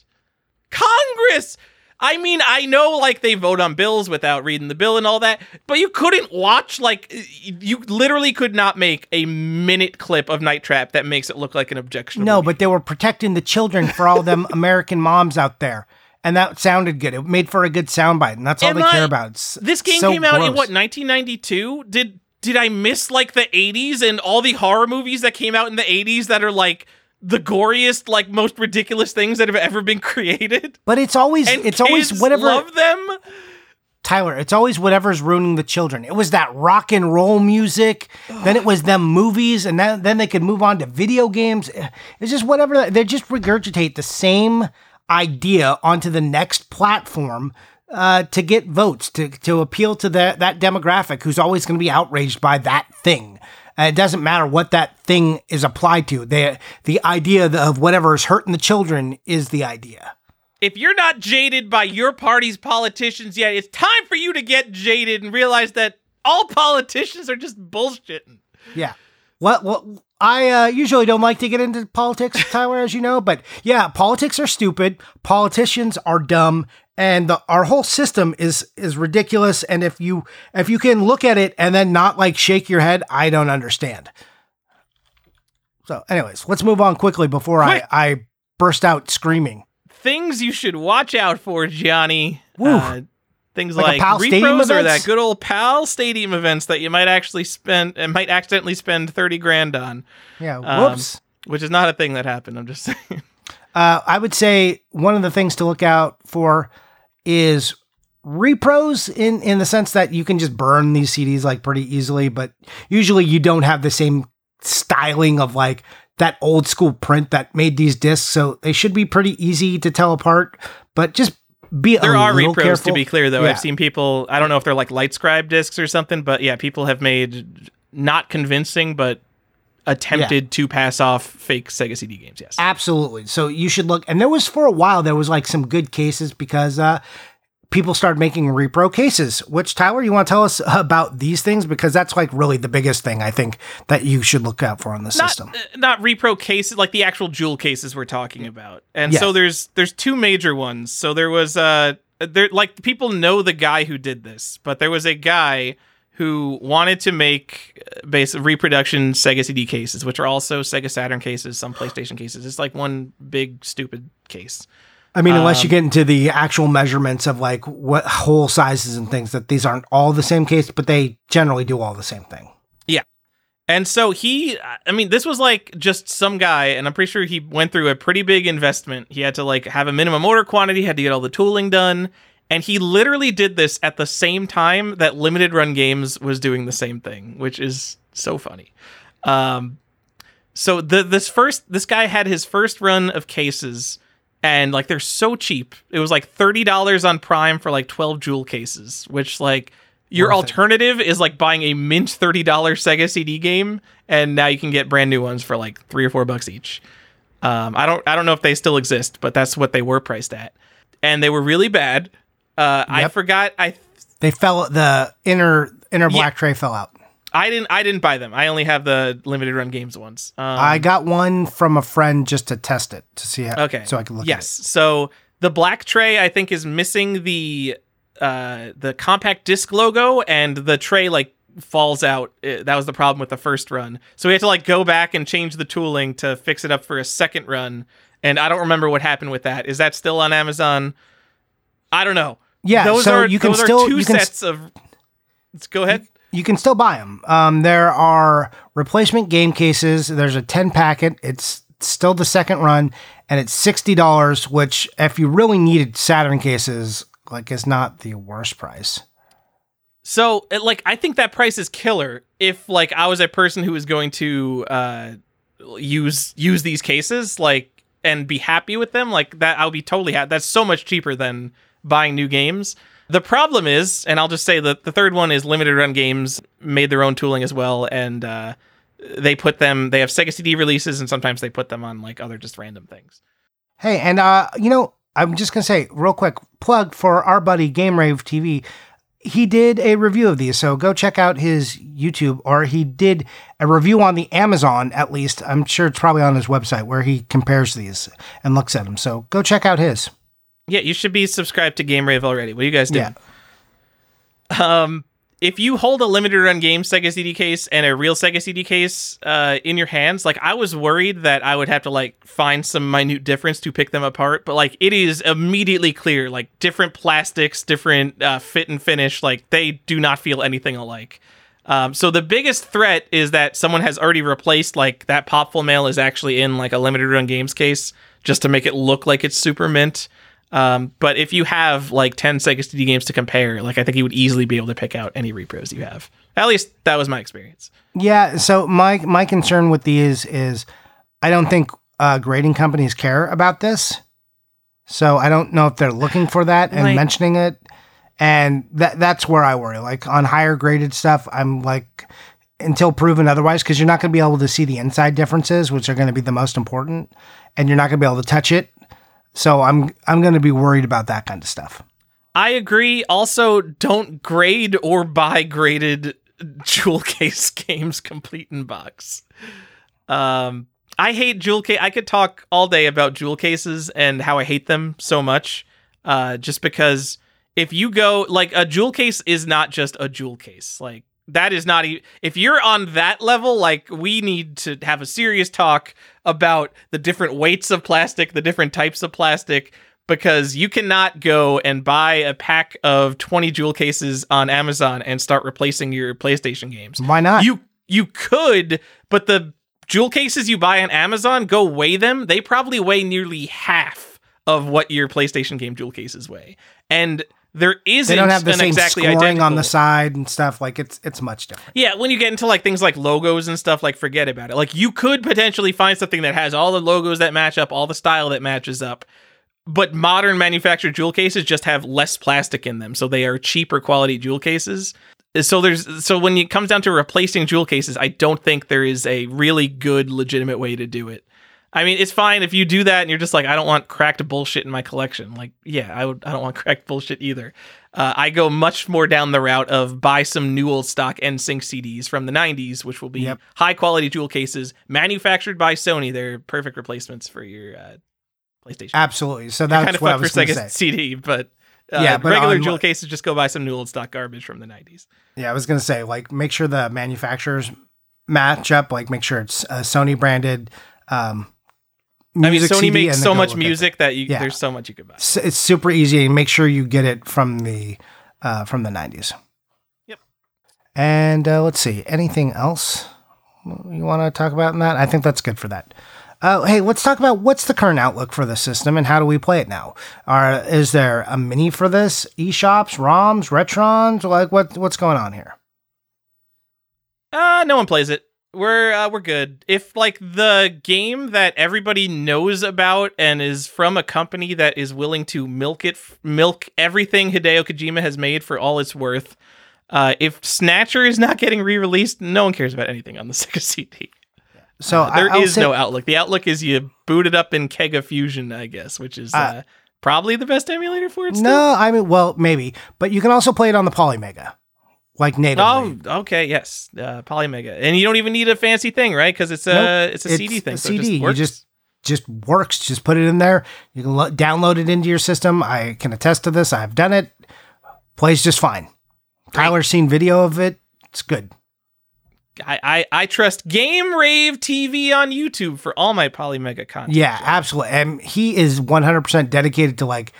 Congress. I mean, I know like they vote on bills without reading the bill and all that, but you couldn't watch like you literally could not make a minute clip of Night Trap that makes it look like an objectionable. No, but they were protecting the children for all them American moms out there. And that sounded good. It made for a good soundbite, and that's all Am they I- care about. It's this game so came out in what 1992. Did did I miss like the 80s and all the horror movies that came out in the 80s that are like the goriest, like most ridiculous things that have ever been created? But it's always And it's always whatever love them. Tyler, it's always whatever's ruining the children. It was that rock and roll music, then it was them movies, and then, then they could move on to video games. It's just whatever. They just regurgitate the same idea onto the next platform uh, to get votes, to, to appeal to that, that demographic who's always going to be outraged by that thing. Uh, it doesn't matter what that thing is applied to. The, the idea of whatever is hurting the children is the idea. if you're not jaded by your party's politicians yet, it's time for you to get jaded and realize that all politicians are just bullshitting. Yeah. What? What? I uh, usually don't like to get into politics, Tyler, as you know, but yeah, politics are stupid. Politicians are dumb, and the, our whole system is is ridiculous. And if you if you can look at it and then not like shake your head, I don't understand. So, anyways, let's move on quickly before Quick. I I burst out screaming. Things you should watch out for, Johnny. Woo. Uh, things Like like, repros or that good old PAL Stadium events that you might actually spend and might accidentally spend 30 grand on, Yeah. Um, Whoops. which is not a thing that happened. I'm just saying. Uh, I would say one of the things to look out for is repros in in the sense that you can just burn these CDs like pretty easily, but usually you don't have the same styling of like that old school print that made these discs, so they should be pretty easy to tell apart. But just be There a are repros careful. to be clear, though. Yeah. I've seen people. I don't know if they're like LightScribe discs or something, but yeah, people have made not convincing, but attempted to pass off fake Sega CD games. Yes. Absolutely. So you should look. And there was for a while there was like some good cases because uh, people started making repro cases. Which Tyler, you want to tell us about these things because that's like really the biggest thing I think that you should look out for in the not, system. uh, not repro cases like the actual jewel cases we're talking about and Yes. so there's there's two major ones so there was uh there like people know the guy who did this but there was a guy who wanted to make uh, base reproduction Sega CD cases which are also Sega Saturn cases some PlayStation cases it's like one big stupid case I mean, unless um, you get into the actual measurements of like what hole sizes and things, that these aren't all the same case, but they generally do all the same thing. Yeah. And so he, I mean, this was like just some guy, and I'm pretty sure he went through a pretty big investment. He had to like have a minimum order quantity, had to get all the tooling done. And he literally did this at the same time that Limited Run Games was doing the same thing, which is so funny. Um, so the this first this guy had his first run of cases, and like they're so cheap. It was like thirty dollars on Prime for like twelve jewel cases, which like your Worth alternative is like buying a mint thirty dollar Sega CD game, and now you can get brand new ones for like three or four bucks each. Um, I don't I don't know if they still exist, but that's what they were priced at, and they were really bad. Uh, I forgot I They fell the inner inner Yeah. black tray fell out. I didn't I didn't buy them. I only have the limited run games ones. Um, I got one from a friend just to test it to see how. Okay. So I can look. At it. Yes. So the black tray, I think, is missing the uh, the compact disc logo and the tray like falls out. Uh, that was the problem with the first run. So we had to like go back and change the tooling to fix it up for a second run. And I don't remember what happened with that. Is that still on Amazon? I don't know. Yeah, those so are you can those still- are two you can sets of. Let's go ahead. You can still buy them. Um, there are replacement game cases. There's a 10 packet. It's still the second run, and it's $60, which, if you really needed Saturn cases, like, is not the worst price. So, like, I think that price is killer. If like I was a person who was going to uh, use use these cases, like, and be happy with them, like that, I would be totally happy. That's so much cheaper than buying new games. The problem is, and I'll just say that the third one is limited run games made their own tooling as well, and uh, they put them. They have Sega CD releases, and sometimes they put them on like other just random things. Hey, and, uh, you know, I'm just to say, real quick, plug for our buddy Game Rave TV. He did a review of these, so go check out his YouTube, or he did a review on the Amazon, at least. I'm sure it's probably on his website where he compares these and looks at them. So go check out his. Yeah, you should be subscribed to Game Rave already. What are you guys doing? Um, if you hold a limited run game Sega CD case and a real Sega CD case uh, in your hands, like I was worried that I would have to like find some minute difference to pick them apart, but like it is immediately clear, like different plastics, different uh, fit and finish, like they do not feel anything alike. Um, so the biggest threat is that someone has already replaced like that popful mail is actually in like a limited run games case just to make it look like it's super mint. Um, but if you have like 10 Sega CD games to compare, like I think you would easily be able to pick out any repros you have. At least that was my experience. Yeah. So my my concern with these is I don't think uh, grading companies care about this. So I don't know if they're looking for that and Like- mentioning it. And that that's where I worry. Like on higher graded stuff, I'm like until proven otherwise, because you're not going to be able to see the inside differences, which are going to be the most important, and you're not going to be able to touch it. So I'm I'm going to be worried about that kind of stuff. I agree. Also, don't grade or buy graded jewel case games complete in box. Um, I hate jewel case. I could talk all day about jewel cases and how I hate them so much. Uh, just because if you go like a jewel case is not just a jewel case. Like that is not. even if you're on that level, like we need to have a serious talk about the different weights of plastic, the different types of plastic, because you cannot go and buy a pack of 20 jewel cases on Amazon and start replacing your PlayStation games. Why not? You you could, but the jewel cases you buy on Amazon, go weigh them. They probably weigh nearly half of what your PlayStation game jewel cases weigh. And there isn't they don't have the an same exactly scoring identical. on the side and stuff. Like it's it's much different. Yeah, when you get into like things like logos and stuff, like forget about it. Like you could potentially find something that has all the logos that match up, all the style that matches up. But modern manufactured jewel cases just have less plastic in them, so they are cheaper quality jewel cases. So there's so when it comes down to replacing jewel cases, I don't think there is a really good legitimate way to do it. I mean, it's fine if you do that and you're just like, I don't want cracked bullshit in my collection. Like, yeah, I would. I don't want cracked bullshit either. Uh, I go much more down the route of buy some new old stock NSYNC CDs from the '90s, which will be Yep. high quality jewel cases manufactured by Sony. They're perfect replacements for your uh, PlayStation. Absolutely. So that's kind of what I was for going to Sega say. CD, but. Uh, Yeah, but regular on jewel cases, just go buy some new old stock garbage from the 90s. Yeah, I was gonna say like make sure the manufacturers match up. Like make sure it's uh, Sony branded. Um, I mean, Sony CD makes so much it. music that you, Yeah. there's so much you could buy. It's super easy. and Make sure you get it from the uh, from the nineties. Yep. And uh, let's see, anything else you want to talk about in that? I think that's good for that. Uh, hey, let's talk about what's the current outlook for the system and how do we play it now? Are is there a mini for this? eShops, ROMs, Retrons? Like what what's going on here? Uh, no one plays it. We're uh, we're good. If like the game that everybody knows about and is from a company that is willing to milk it, milk everything Hideo Kojima has made for all it's worth. Uh, if Snatcher is not getting re-released, no one cares about anything on the Sega CD. So Uh, there I'll is say- no outlook. The outlook is you boot it up in Kega Fusion, I guess, which is uh, Uh, probably the best emulator for it. Still. No, I mean, well, maybe, but you can also play it on the Polymega, like natively. Oh, okay, yes, uh, Polymega, and you don't even need a fancy thing, right? Because it's a Nope, it's a CD thing. A so it CD, just you works. just just works. Just put it in there. You can lo- download it into your system. I can attest to this. I've done it. plays just fine. Tyler's seen video of it. It's good. I, I, I trust Game Rave TV on YouTube for all my Polymega content. Yeah, absolutely. And he is 100% dedicated to like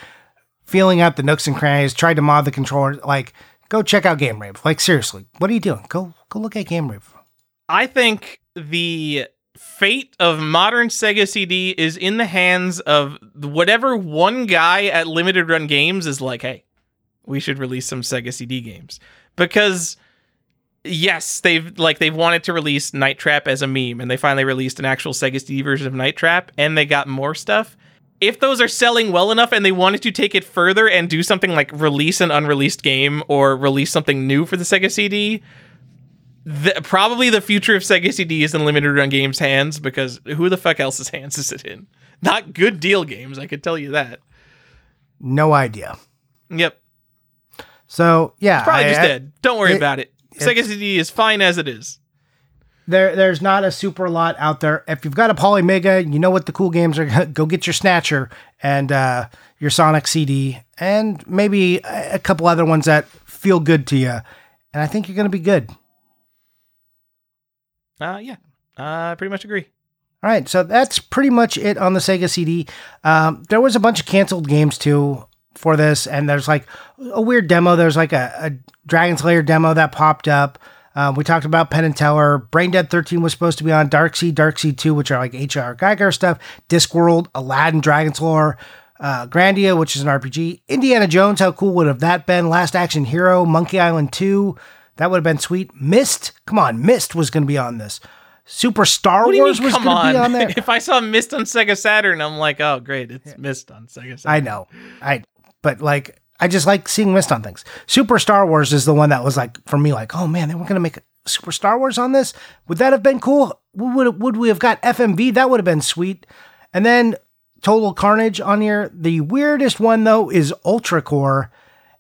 feeling out the nooks and crannies, tried to mod the controller. Like, go check out Game Rave. Like, seriously, what are you doing? Go go look at Game Rave. I think the fate of modern Sega CD is in the hands of whatever one guy at Limited Run Games is like, hey, we should release some Sega CD games. Because yes, they've like they've wanted to release Night Trap as a meme, and they finally released an actual Sega CD version of Night Trap, and they got more stuff. If those are selling well enough and they wanted to take it further and do something like release an unreleased game or release something new for the Sega CD, the, probably the future of Sega CD is in limited run games hands because who the fuck else's hands is it in? Not good deal games, I could tell you that. No idea. Yep. So yeah, it's Probably I- just I- dead. Don't worry it- about it. Sega CD is fine as it is. There there's not a super lot out there. If you've got a Polymega, you know what the cool games are. Go get your Snatcher and uh, your Sonic CD, and maybe a couple other ones that feel good to you. And I think you're going to be good. Uh yeah. Uh, I pretty much agree. All right, so that's pretty much it on the Sega CD. Um, there was a bunch of canceled games too for this, and there's like a weird demo. There's like a, a Dragon Slayer demo that popped up. Uh, we talked about Penn and Teller. Brain Dead 13 was supposed to be on Dark Seed, Dark Seed 2, which are like HR Giger stuff. Discworld, Aladdin, Dragon's Lore, uh, Grandia, which is an RPG. Indiana Jones, how cool would have that been? Last Action Hero, Monkey Island 2, that would have been sweet. Myst, come on, Myst was going to be on this. Super Star What Wars mean, was going to be on there. if I saw Myst on Sega Saturn, I'm like, oh great, it's Myst on Sega Saturn. I know. I but like I just like seeing Myst on things. Super Star Wars is the one that was like for me like, oh man, they weren't gonna make Super Star Wars on this. Would that have been cool? Would would we have got FMV? That would have been sweet. And then Total Carnage on here. The weirdest one though is Ultracore.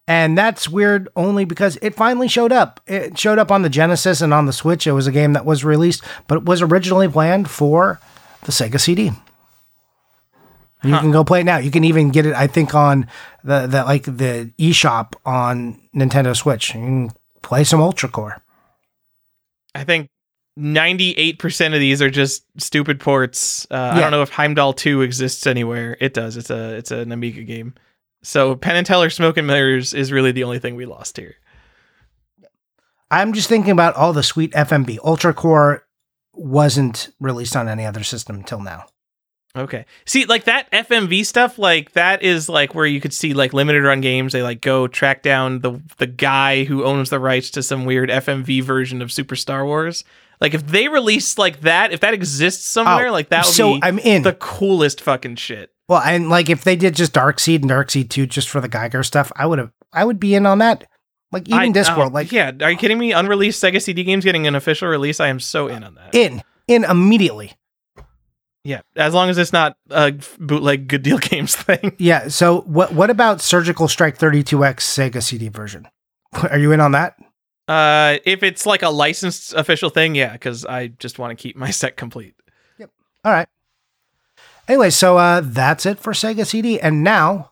And that's weird only because it finally showed up. It showed up on the Genesis and on the Switch. It was a game that was released, but it was originally planned for the Sega CD. You can go play it now. You can even get it, I think, on the, the like the eShop on Nintendo Switch. You can play some Ultracore. I think 98% of these are just stupid ports. Uh, I don't know if Heimdall 2 exists anywhere. It does. It's a it's an Amiga game. So Penn and Teller Smoke and Mirrors is really the only thing we lost here. I'm just thinking about all the sweet FMV. Ultra Core wasn't released on any other system until now. Okay. See, like that FMV stuff, like that is like where you could see like limited run games. They like go track down the the guy who owns the rights to some weird FMV version of Super Star Wars. Like if they release like that, if that exists somewhere, Oh, like that would so be I'm in. the coolest fucking shit. Well, and like if they did just Dark Seed and Dark Seed 2 just for the Giger stuff, I would have I would be in on that. Like even I- Discworld, oh, like yeah, are you kidding me? Unreleased Sega CD games getting an official release. I am so in on that. in in immediately. Yeah, as long as it's not a bootleg good deal games thing. Yeah. So what what about Surgical Strike 32X Sega CD version? Are you in on that? Uh, if it's like a licensed official thing, yeah, because I just want to keep my set complete. Yep. All right. Anyway, so uh, that's it for Sega CD, and now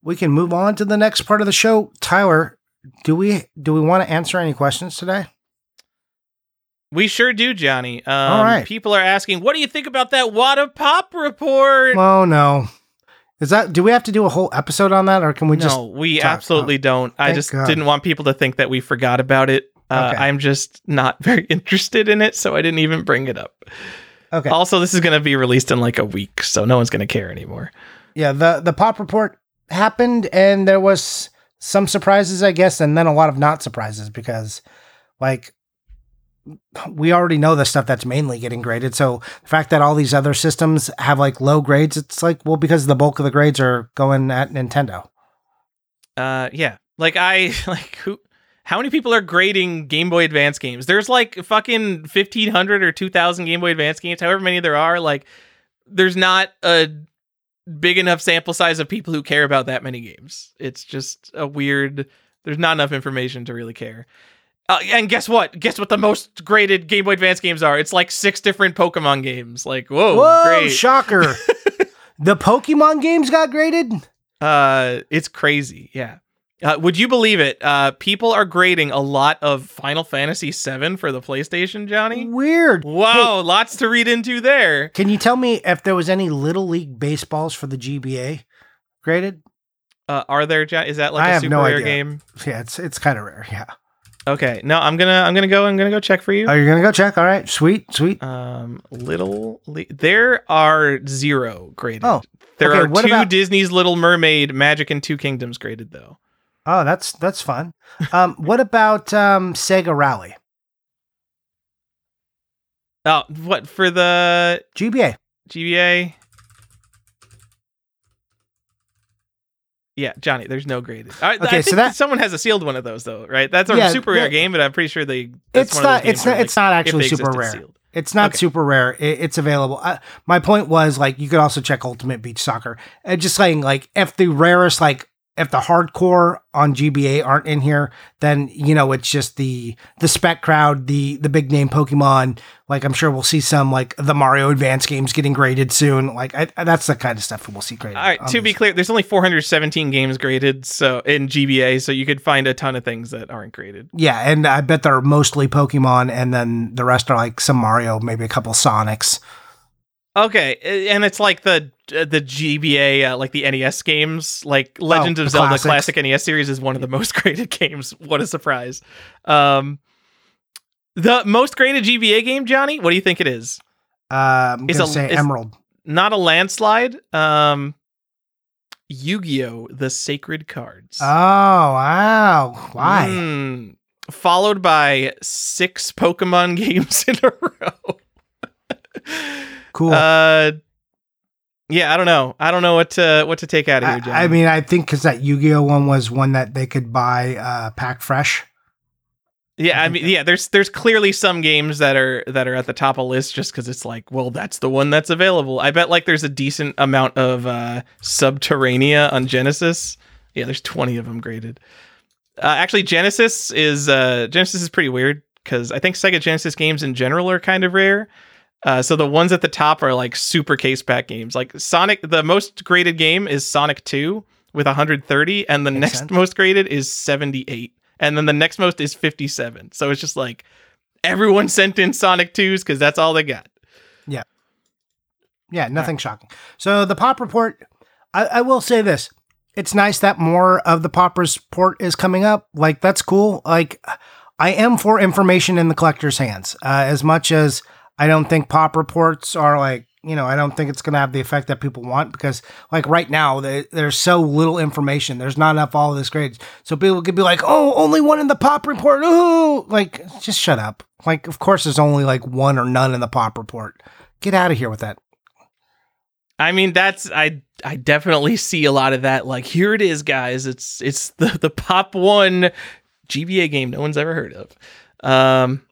we can move on to the next part of the show. Tyler, do we do we want to answer any questions today? We sure do, Johnny. Um, All right. People are asking, what do you think about that WATA Pop report? Oh no, is that? Do we have to do a whole episode on that, or can we no, just? we talk- absolutely don't. I just God. didn't want people to think that we forgot about it. Uh, Okay. I'm just not very interested in it, so I didn't even bring it up. Okay. Also, this is going to be released in like a week, so no one's going to care anymore. Yeah. the The pop report happened, and there was some surprises, I guess, and then a lot of not surprises because, like. We already know the stuff that's mainly getting graded. So the fact that all these other systems have like low grades, it's like, well, because the bulk of the grades are going at Nintendo. Uh, yeah. Like I like who. How many people are grading Game Boy Advance games? There's like fucking fifteen hundred or two thousand Game Boy Advance games. However many there are, like there's not a big enough sample size of people who care about that many games. It's just a weird. There's not enough information to really care. Uh, and guess what? Guess what? The most graded Game Boy Advance games are. It's like six different Pokemon games. Like whoa, Whoa, great. shocker. the Pokemon games got graded? Uh, it's crazy. Yeah. Uh, would you believe it? Uh, people are grading a lot of Final Fantasy VII for the PlayStation, Johnny. Weird. Wow, lots to read into there. Can you tell me if there was any little league baseballs for the GBA graded? Uh, are there? Is that like I a super no rare idea. game? Yeah, it's it's kind of rare. Yeah. Okay, no, I'm gonna I'm gonna go I'm gonna go check for you. Oh, you're gonna go check. All right. Sweet. Sweet. Um, little Le- there are zero graded. Oh, there okay, are two about- Disney's Little Mermaid, Magic and Two Kingdoms graded though. Oh, that's that's fun. Um, what about um, Sega Rally Oh, what for the GBA? GBA? Yeah, Johnny, there's no graded. I, I Okay, think so that- someone has a sealed one of those though, right? That's a Yeah, super rare yeah. game, but I'm pretty sure they. It's one of those not. It's where, not. like, It's not actually super rare. sealed. It's not Okay. super rare. It, it's available. Uh, my point was like you could also check Ultimate Beach Soccer. And just saying like if the rarest like if the hardcore on GBA aren't in here, then you know it's just the the spec crowd, the the big name Pokemon. Like I'm sure we'll see some like the Mario Advance games getting graded soon. Like I, that's the kind of stuff we'll see graded. All right. To be clear, there's only 417 games graded, so in GBA, so you could find a ton of things that aren't graded. yeah, and I bet they're mostly Pokemon, and then the rest are like some Mario, maybe a couple Sonics. Okay, and it's like the uh, the GBA, uh, like the NES games, like Legends Oh, of Zelda classics. Classic NES series is one of the most graded games. What a surprise! Um, the most graded GBA game, Johnny. What do you think it is? Uh, I'm It's gonna a- say Emerald. Not a landslide. Um, Yu-Gi-Oh! The Sacred Cards. Oh wow! Why? Hmm. followed by six Pokemon games in a row. cool. Uh, yeah, I don't know. I don't know what to what to take out of here, I, I mean, I think because that Yu-Gi-Oh one was one that they could buy uh, pack fresh. yeah, I mean, yeah. There's there's clearly some games that are that are at the top of list just because it's like, well, that's the one that's available. I bet like there's a decent amount of uh, Subterranea on Genesis. Yeah, there's 20 of them graded. Uh, actually, Genesis is uh, Genesis is pretty weird because I think Sega Genesis games in general are kind of rare. Uh, so the ones at the top are like super case pack games. Like Sonic, the most graded game is Sonic 2 with 130, and the Makes next sense. most graded is 78, and then the next most is 57. So it's just like everyone sent in Sonic 2s because that's all they got. Yeah, Yeah, nothing shocking. So the pop report, I, I will say this: it's nice that more of the pop report is coming up. Like that's cool. Like I am for information in the collector's hands. Uh, as much as I don't think pop reports are like you know I don't think it's going to have the effect that people want because like right now they, there's so little information. There's not enough all of this grades. So people could be like, oh, only one in the pop report. Ooh, like just shut up. Like of course there's only like one or none in the pop report. Get out of here with that. I mean, that's I I definitely see a lot of that. Like, here it is, guys. It's it's the the pop one GBA game no one's ever heard of. Um,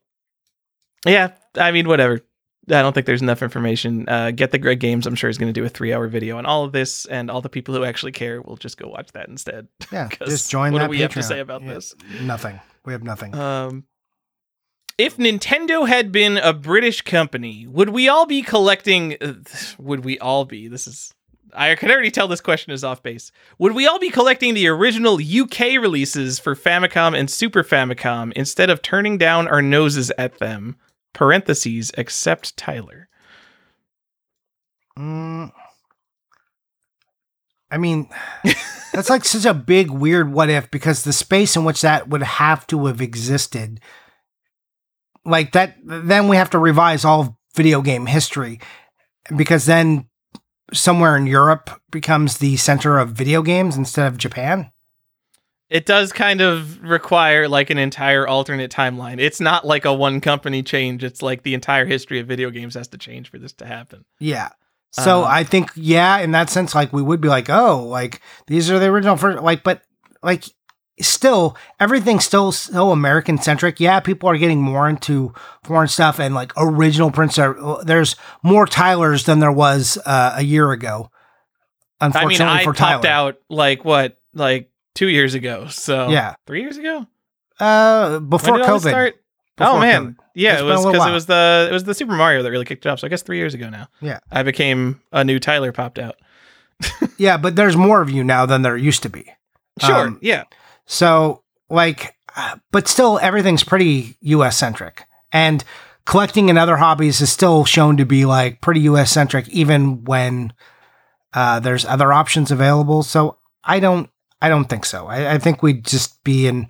yeah, I mean, whatever. I don't think there's enough information. Uh, Get the Greg Games, I'm sure, is going to do a three hour video on all of this, and all the people who actually care will just go watch that instead. Yeah, just join what do we have to say about Yeah, this? Nothing. We have nothing. Um, if Nintendo had been a British company, would we all be collecting? Uh, would we all be? This is. I can already tell this question is off base. Would we all be collecting the original UK releases for Famicom and Super Famicom instead of turning down our noses at them? Parentheses, except Tyler. Mm, I mean, that's like such a big, weird what if because the space in which that would have to have existed, like that, then we have to revise all video game history because then somewhere in Europe becomes the center of video games instead of Japan. It does kind of require like an entire alternate timeline. It's not like a one company change. It's like the entire history of video games has to change for this to happen. Yeah. So Uh, I think, yeah, in that sense, like we would be like, oh, like these are the original first, like, but like still, everything's still so American centric. Yeah, people are getting more into foreign stuff and like original Prince. Are, there's more Tylers than there was uh, a year ago. I mean, Unfortunately I for popped Tyler. out like what, like two years ago. So Yeah. three years ago. Uh, before COVID. start? Before oh man, COVID. yeah, It's it was because it was the it was the Super Mario that really kicked it off. So I guess three years ago now. Yeah. I became a new Tyler popped out. Yeah, but there's more of you now than there used to be. Sure, Um, yeah. So, like, uh, but still, everything's pretty US centric. And collecting and other hobbies is still shown to be like pretty US centric, even when uh, there's other options available. So, I don't, I don't think so. I, I think we'd just be in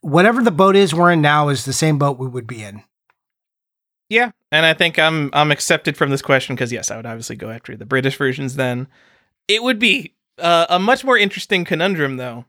whatever the boat is we're in now is the same boat we would be in. Yeah, and I think I'm I'm accepted from this question because yes, I would obviously go after the British versions. Then it would be uh, a much more interesting conundrum though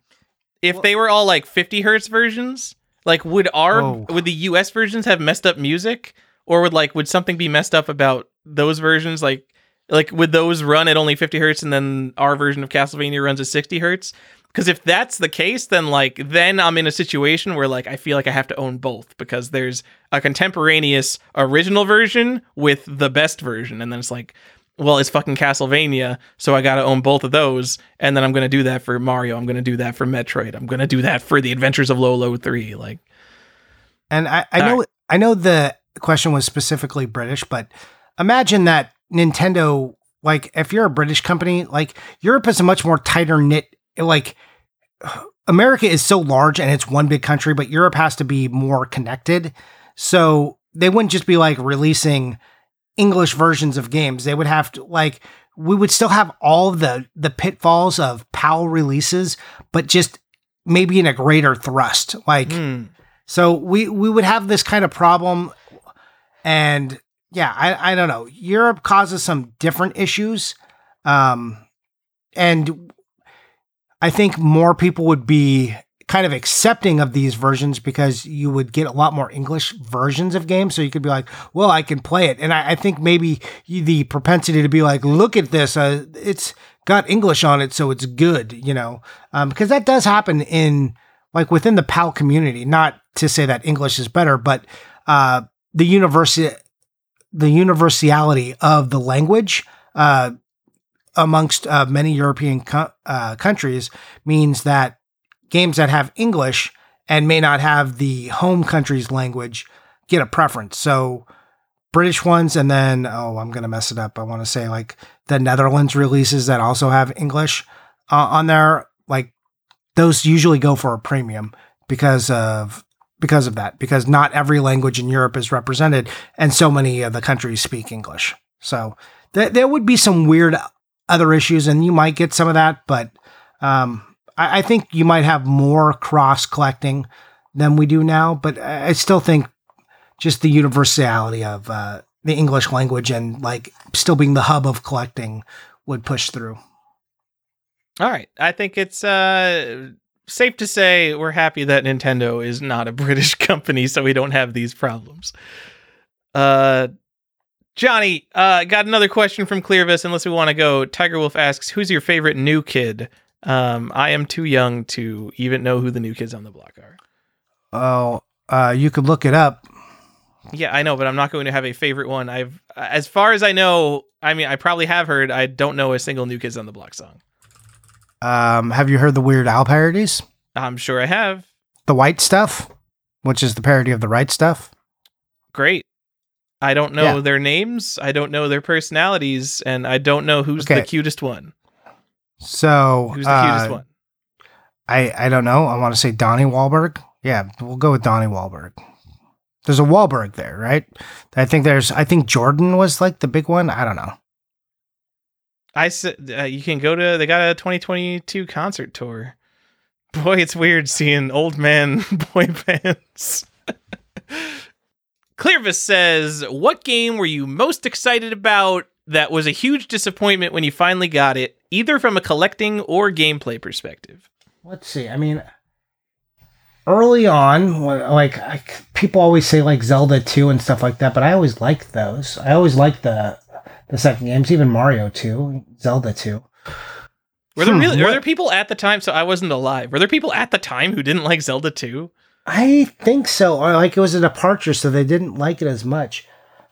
if they were all like 50 hertz versions. Like, would our Oh. would the US versions have messed up music, or would like would something be messed up about those versions? Like, like would those run at only 50 hertz, and then our version of Castlevania runs at 60 hertz? Because if that's the case, then like then I'm in a situation where like I feel like I have to own both because there's a contemporaneous original version with the best version, and then it's like, well, it's fucking Castlevania, so I got to own both of those, and then I'm gonna do that for Mario. I'm gonna do that for Metroid. I'm gonna do that for the Adventures of Lolo Three. Like, And I, I know I know the question was specifically British, but imagine that Nintendo, like if you're a British company, like Europe is a much more tighter knit. Like America is so large and it's one big country, but Europe has to be more connected. So they wouldn't just be like releasing English versions of games. They would have to like we would still have all the the pitfalls of PAL releases, but just maybe in a greater thrust. Like hmm. so we we would have this kind of problem, and yeah, I I don't know. Europe causes some different issues, um, and I think more people would be kind of accepting of these versions because you would get a lot more English versions of games. So you could be like, well, I can play it, and I, I think maybe the propensity to be like, look at this, uh, it's got English on it, so it's good, you know, um, because that does happen in like within the PAL community. Not to say that English is better, but uh, the university, the universality of the language uh, amongst uh, many European co- uh, countries means that games that have English and may not have the home country's language get a preference. So British ones, and then oh, I'm gonna mess it up. I want to say like the Netherlands releases that also have English uh, on there. Like those usually go for a premium because of because of that. Because not every language in Europe is represented, and so many of the countries speak English. So th- there would be some weird other issues, and you might get some of that, but um, I, I think you might have more cross collecting than we do now. But I still think just the universality of uh, the English language and like still being the hub of collecting would push through. All right. I think it's uh safe to say we're happy that Nintendo is not a British company so we don't have these problems. Uh Johnny, uh got another question from Clearvis unless we want to go. Tiger Wolf asks, "Who's your favorite new kid?" Um I am too young to even know who the new kids on the block are. Oh, uh, you could look it up. Yeah, I know, but I'm not going to have a favorite one. I've as far as I know, I mean, I probably have heard, I don't know a single new kids on the block song. Um, have you heard the Weird Al parodies? I'm sure I have. The White Stuff, which is the parody of the Right Stuff. great. I don't know Yeah. their names. I don't know their personalities, and I don't know who's the cutest one. So Who's the cutest uh, one? I I don't know. I want to say Donnie Wahlberg. Yeah, we'll go with Donnie Wahlberg. There's a Wahlberg there, right? I think there's. I think Jordan was like the big one. I don't know. I said uh, you can go to. They got a 2022 concert tour. Boy, it's weird seeing old man boy bands. Clearvis says, "What game were you most excited about that was a huge disappointment when you finally got it, either from a collecting or gameplay perspective?" Let's see. I mean, early on, like I, people always say like Zelda two and stuff like that, but I always liked those. I always liked the the second games, even Mario two, Zelda two. Were there Hmm, really? Were there people at the time? So I wasn't alive. Were there people at the time who didn't like Zelda 2? I think so. Or like it was a departure, so they didn't like it as much.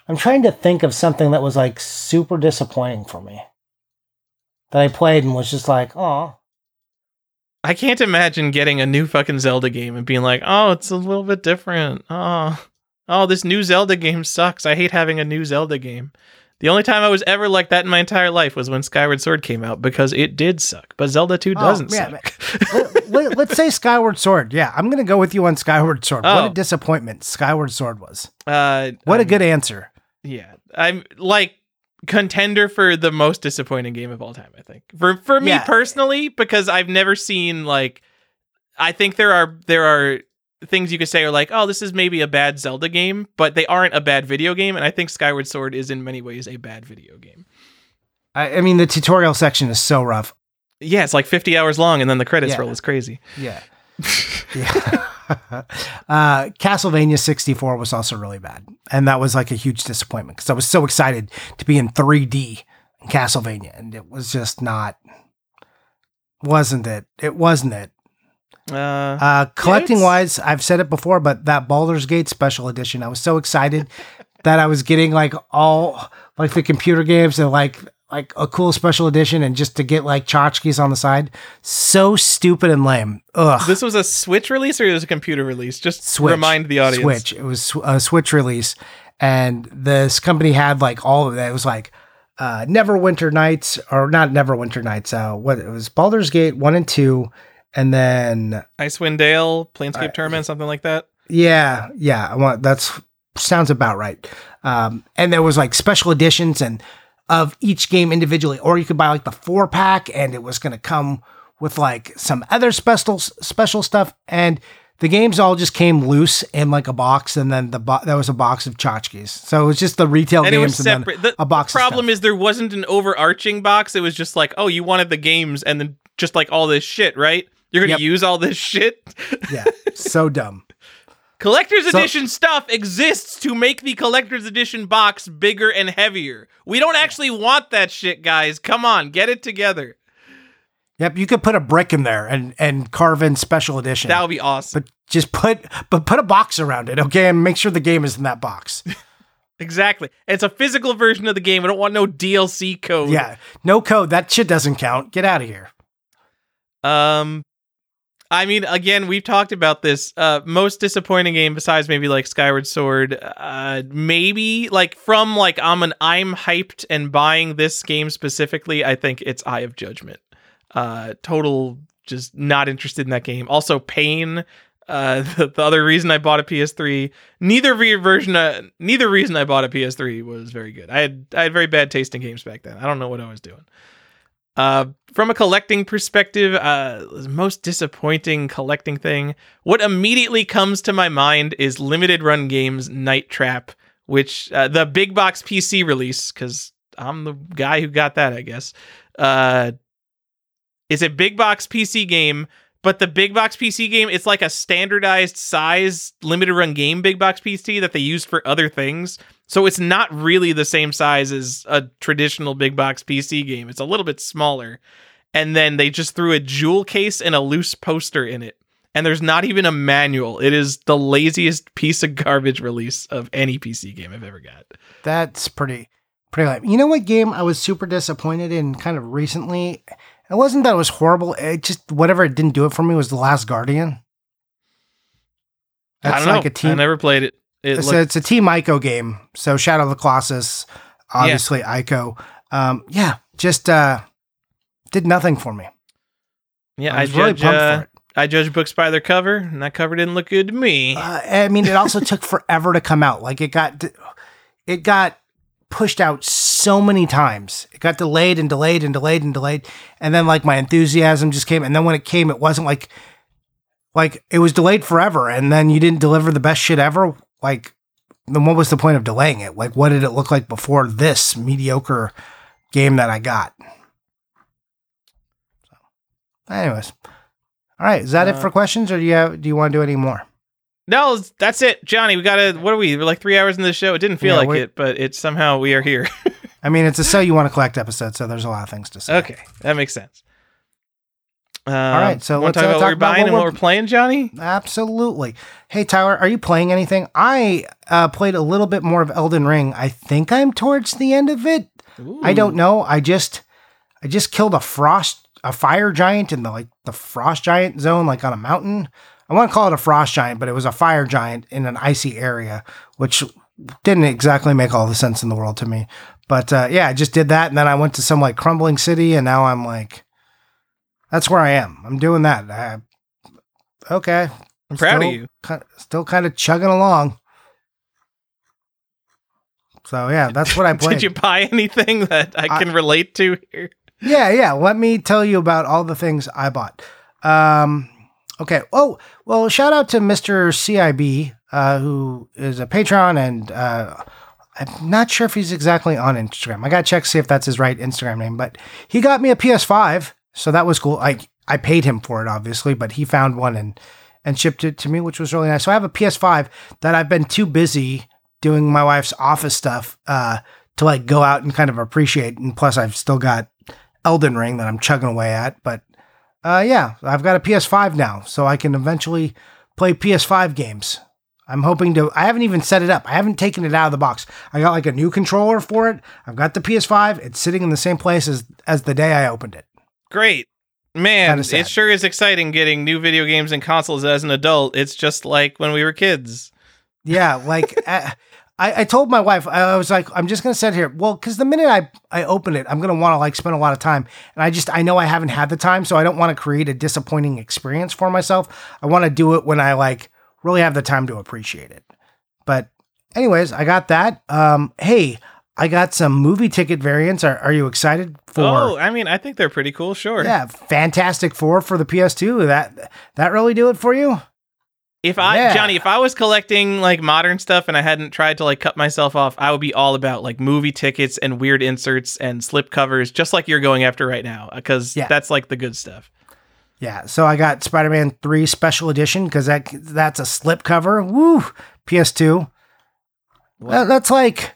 I'm trying to think of something that was like super disappointing for me that I played and was just like, oh, I can't imagine getting a new fucking Zelda game and being like, "Oh, it's a little bit different." Oh, oh, this new Zelda game sucks. I hate having a new Zelda game. The only time I was ever like that in my entire life was when Skyward Sword came out because it did suck. But Zelda 2 doesn't Oh, yeah, suck. let, us say Skyward Sword. Yeah, I'm going to go with you on Skyward Sword. What Oh. a disappointment Skyward Sword was. Uh, What a I'm- good answer. Yeah, I'm like contender for the most disappointing game of all time. I think for for me Yeah. personally because I've never seen like. I think there are there are things you could say are like, oh, this is maybe a bad Zelda game, but they aren't a bad video game, and I think Skyward Sword is in many ways a bad video game. I, I mean, the tutorial section is so rough. Yeah, it's like 50 hours long, and then the credits Yeah. roll is crazy. Yeah. yeah. uh, Castlevania 64 was also really bad. And that was like a huge disappointment because I was so excited to be in 3D in Castlevania. And it was just not, wasn't it? It wasn't it. Uh, Uh, collecting it's- wise, I've said it before, but that Baldur's Gate special edition, I was so excited that I was getting like all like the computer games and like like a cool special edition and just to get like tchotchkes on the side. So stupid and lame. Ugh. this was a Switch release or it was a computer release? Just Switch. remind the audience. Switch. It was a Switch release, and this company had like all of that. It was like uh, Neverwinter Nights, or not Neverwinter Nights. Uh, what it was Baldur's Gate one and two, and then Icewind Dale, Planescape Uh, Tournament, something like that. yeah, yeah. I want that's sounds about right. Um, and there was like special editions and of each game individually, or you could buy like the four pack, and it was going to come with like some other special special stuff. And the games all just came loose in like a box, and then the bo- there was a box of tchotchkes. So it was just the retail and games and then. The a box. of problem is there wasn't an overarching box. It was just like, oh, you wanted the games and then just like all this shit, right? You're gonna Yep. use all this shit. yeah, so dumb. Collector's So- edition stuff exists to make the collector's edition box bigger and heavier. We don't actually want that shit, guys. Come on, get it together. Yep, you could put a brick in there and and carve in special edition. That would be awesome. but just put but put a box around it, okay, and make sure the game is in that box. exactly. It's a physical version of the game. I don't want no DLC code. Yeah, no code. That shit doesn't count. Get out of here. Um, I mean, again, we've talked about this. Uh, most disappointing game besides maybe like Skyward Sword. Uh, maybe like from like I'm an I'm hyped and buying this game specifically. I think it's Eye of Judgment. Uh, total just not interested in that game. Also, Pain. Uh, the, the other reason I bought a PS3, neither version, uh, neither reason I bought a PS3 was very good. I had I had very bad taste in games back then. I don't know what I was doing. Uh, from a collecting perspective, uh, most disappointing collecting thing. What immediately comes to my mind is limited run games Night Trap, which uh, the big box PC release, because I'm the guy who got that, I guess. Uh, is a big box PC game, but the big box PC game, it's like a standardized size limited run game big box PC that they use for other things. So it's not really the same size as a traditional big box PC game. It's a little bit smaller. And then they just threw a jewel case and a loose poster in it. And there's not even a manual. It is the laziest piece of garbage release of any PC game I've ever got. That's pretty pretty lame. You know what game I was super disappointed in kind of recently? It wasn't that it was horrible. It just whatever it didn't do it for me was The Last Guardian. I don't like know. a team. I never played it. It it's, looked- a, it's a Team Ico game. So Shadow of the Colossus, obviously Ico. Um, yeah, just uh, did nothing for me. yeah, I I, really judge. pumped uh, for it. I judge books by their cover, and that cover didn't look good to me. Uh, I mean, it also took forever to come out. Like it got, it got pushed out so many times. It got delayed and delayed and delayed and delayed, and then like my enthusiasm just came. And then when it came, it wasn't like, like it was delayed forever, and then you didn't deliver the best shit ever. Like, then what was the point of delaying it? Like, what did it look like before this mediocre game that I got? So, anyways, all right. Is that it Uh, for questions, or do you have, do you want to do any more? no, that's it, Johnny. We gotta. What are we? We're like three hours in the show. It didn't feel Yeah, like it, but it somehow we are here. I mean, it's a so you want to collect episode, so there's a lot of things to say. okay, that makes sense. Uh, All right, so let's, talk uh, about what we're buying and what we're- we're playing, Johnny. Absolutely. Hey, Tyler, are you playing anything? I uh, played a little bit more of Elden Ring. I think I'm towards the end of it. I don't know. I just, I just killed a frost, a fire giant in the like the frost giant zone, like on a mountain. I want to call it a frost giant, but it was a fire giant in an icy area, which didn't exactly make all the sense in the world to me. But uh, yeah, I just did that, and then I went to some like crumbling city, and now I'm like, that's where I am. I'm doing that. I, okay, I'm proud still, of you. ki- Still kind of chugging along. So yeah, that's what I played. Did you buy anything that I can relate to here? Yeah, yeah. Let me tell you about all the things I bought. Um, okay. Oh, well, shout out to Mr. CIB, uh, who is a patron, and uh, I'm not sure if he's exactly on Instagram. I gotta check see if that's his right Instagram name, but he got me a PS5, so that was cool. I I paid him for it, obviously, but he found one and and shipped it to me, which was really nice. So I have a PS5 that I've been too busy doing my wife's office stuff uh, to like go out and kind of appreciate. And plus, I've still got Elden Ring that I'm chugging away at. But uh, yeah, I've got a PS5 now, so I can eventually play PS5 games. I'm hoping to. I haven't even set it up. I haven't taken it out of the box. I got like a new controller for it. I've got the PS5. It's sitting in the same place as as the day I opened it. Great. Man, it sure is exciting getting new video games and consoles as an adult. It's just like when we were kids. Yeah, like uh, I, I told my wife, I was like, I'm just gonna sit here. Well, because the minute I I open it, I'm gonna want to like spend a lot of time, and I just I know I haven't had the time, so I don't want to create a disappointing experience for myself. I want to do it when I like really have the time to appreciate it. But anyways, I got that. Um, hey, I got some movie ticket variants. Are are you excited for? oh, I mean, I think they're pretty cool. Sure. Yeah, Fantastic Four for the PS2. That that really do it for you? If I, Yeah. Johnny, if I was collecting like modern stuff and I hadn't tried to like cut myself off, I would be all about like movie tickets and weird inserts and slip covers, just like you're going after right now, because Yeah. that's like the good stuff. Yeah, so I got Spider-Man 3 Special Edition because that that's a slipcover. Woo! PS2. That- that's like,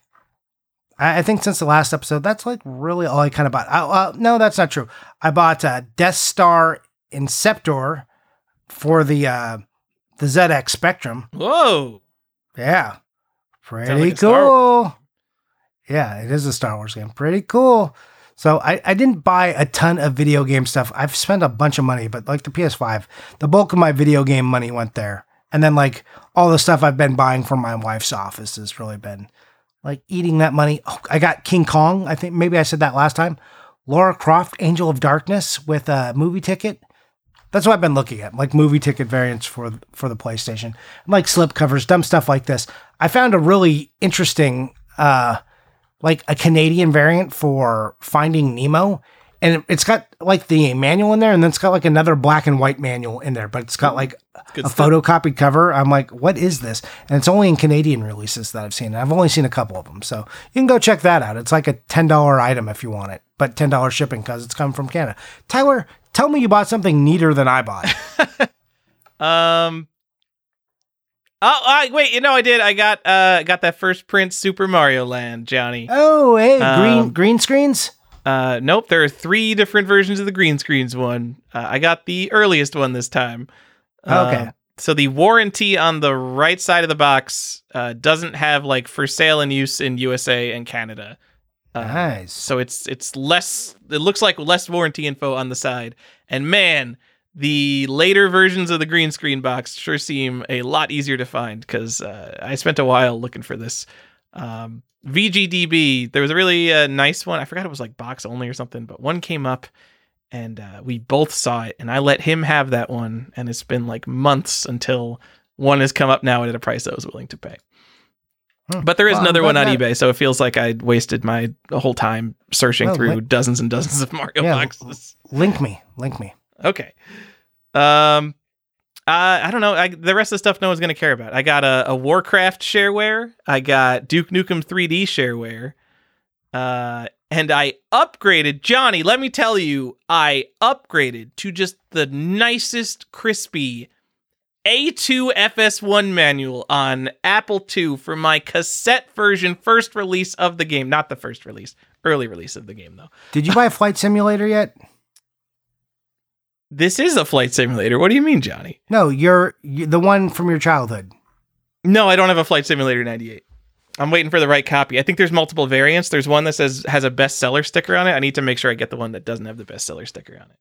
I, I think since the last episode, that's like really all I kind of bought. Uh, uh, no, that's not true. I bought uh, Death Star Interceptor for the uh, the ZX Spectrum. Whoa. Yeah, pretty like cool. Yeah, it is a Star Wars game. Pretty cool. So I, I didn't buy a ton of video game stuff. I've spent a bunch of money, but like the PS5, the bulk of my video game money went there. And then like all the stuff I've been buying from my wife's office has really been like eating that money. Oh, I got King Kong. I think maybe I said that last time. Lara Croft, Angel of Darkness with a movie ticket. That's what I've been looking at, like movie ticket variants for for the PlayStation, like slip covers, dumb stuff like this. I found a really interesting, uh, like a Canadian variant for Finding Nemo, and it- it's got like the manual in there, and then it's got like another black and white manual in there, but it's got like Good a stuff. photocopied cover. I'm like, what is this? And it's only in Canadian releases that I've seen. And I've only seen a couple of them, so you can go check that out. It's like a ten dollar item if you want it, but ten dollars shipping because it's coming from Canada. Tyler, tell me you bought something neater than I bought. Um. Oh, I, wait. You know, I did. I got uh got that first print Super Mario Land, Johnny. oh, hey, green Um, green screens. Uh, nope. There are three different versions of the green screens one. Uh, I got the earliest one this time. Okay. Uh, so the warranty on the right side of the box uh, doesn't have like for sale and use in USA and Canada. Uh, Nice. So it's it's less. It looks like less warranty info on the side. And man, the later versions of the green screen box sure seem a lot easier to find because uh, I spent a while looking for this. Um, VGDB. There was a really uh, nice one. I forgot it was like box only or something, but one came up. And uh, we both saw it, and I let him have that one. And it's been like months until one has come up now at a price I was willing to pay. Hmm. But there is another one on that- eBay, so it feels like I wasted my whole time searching Well, through let- dozens and dozens of Mario Yeah, boxes. Link me, link me. Okay. Um, uh, I don't know. I, the rest of the stuff no one's gonna care about. I got a, a Warcraft shareware. I got Duke Nukem 3D shareware. Uh, and I upgraded Johnny. Let me tell you, I upgraded to just the nicest, crispy A2 FS1 manual on Apple II for my cassette version, first release of the game. Not the first release, early release of the game though. Did you buy a flight simulator yet? This is a flight simulator. What do you mean, Johnny? No, you're, you the one from your childhood. No, I don't have a Flight Simulator 98. I'm waiting for the right copy. I think there's multiple variants. There's one that says has a bestseller sticker on it. I need to make sure I get the one that doesn't have the bestseller sticker on it.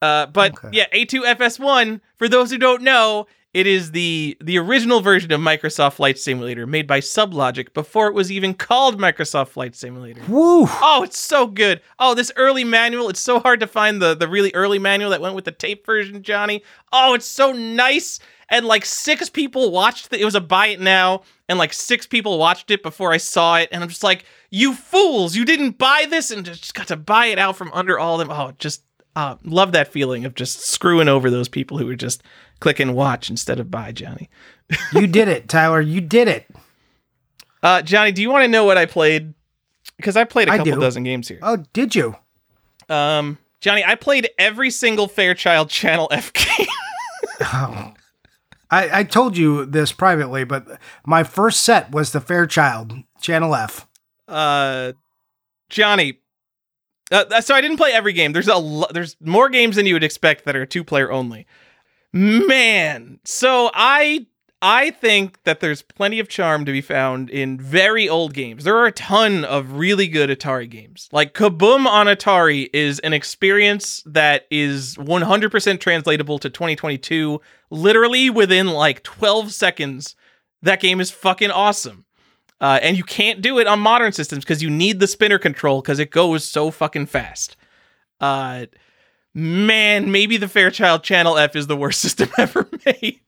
Uh, but Okay. yeah, A2FS1, for those who don't know, It is the the original version of Microsoft Flight Simulator made by Sublogic before it was even called Microsoft Flight Simulator. Woo! Oh, it's so good. Oh, this early manual, it's so hard to find the the really early manual that went with the tape version, Johnny. Oh, it's so nice. And like six people watched it. It was a buy it now, and like six people watched it before I saw it, and I'm just like, you fools, you didn't buy this and just got to buy it out from under all of them. Oh, just uh, love that feeling of just screwing over those people who were just click and watch instead of buy, Johnny. you did it, Tyler. You did it. Uh, Johnny, do you want to know what I played? Because I played a I couple do. dozen games here. Oh, did you? Um, Johnny, I played every single Fairchild Channel F game. Oh. I, I told you this privately, but my first set was the Fairchild Channel F. uh, Johnny. Uh, so I didn't play every game. There's a lo- there's more games than you would expect that are two player only. Man, so I I think that there's plenty of charm to be found in very old games. There are a ton of really good Atari games. Like Kaboom on Atari is an experience that is 100% translatable to 2022 literally within like 12 seconds. That game is fucking awesome. Uh, and you can't do it on modern systems because you need the spinner control because it goes so fucking fast. Uh, man, maybe the Fairchild Channel F is the worst system ever made.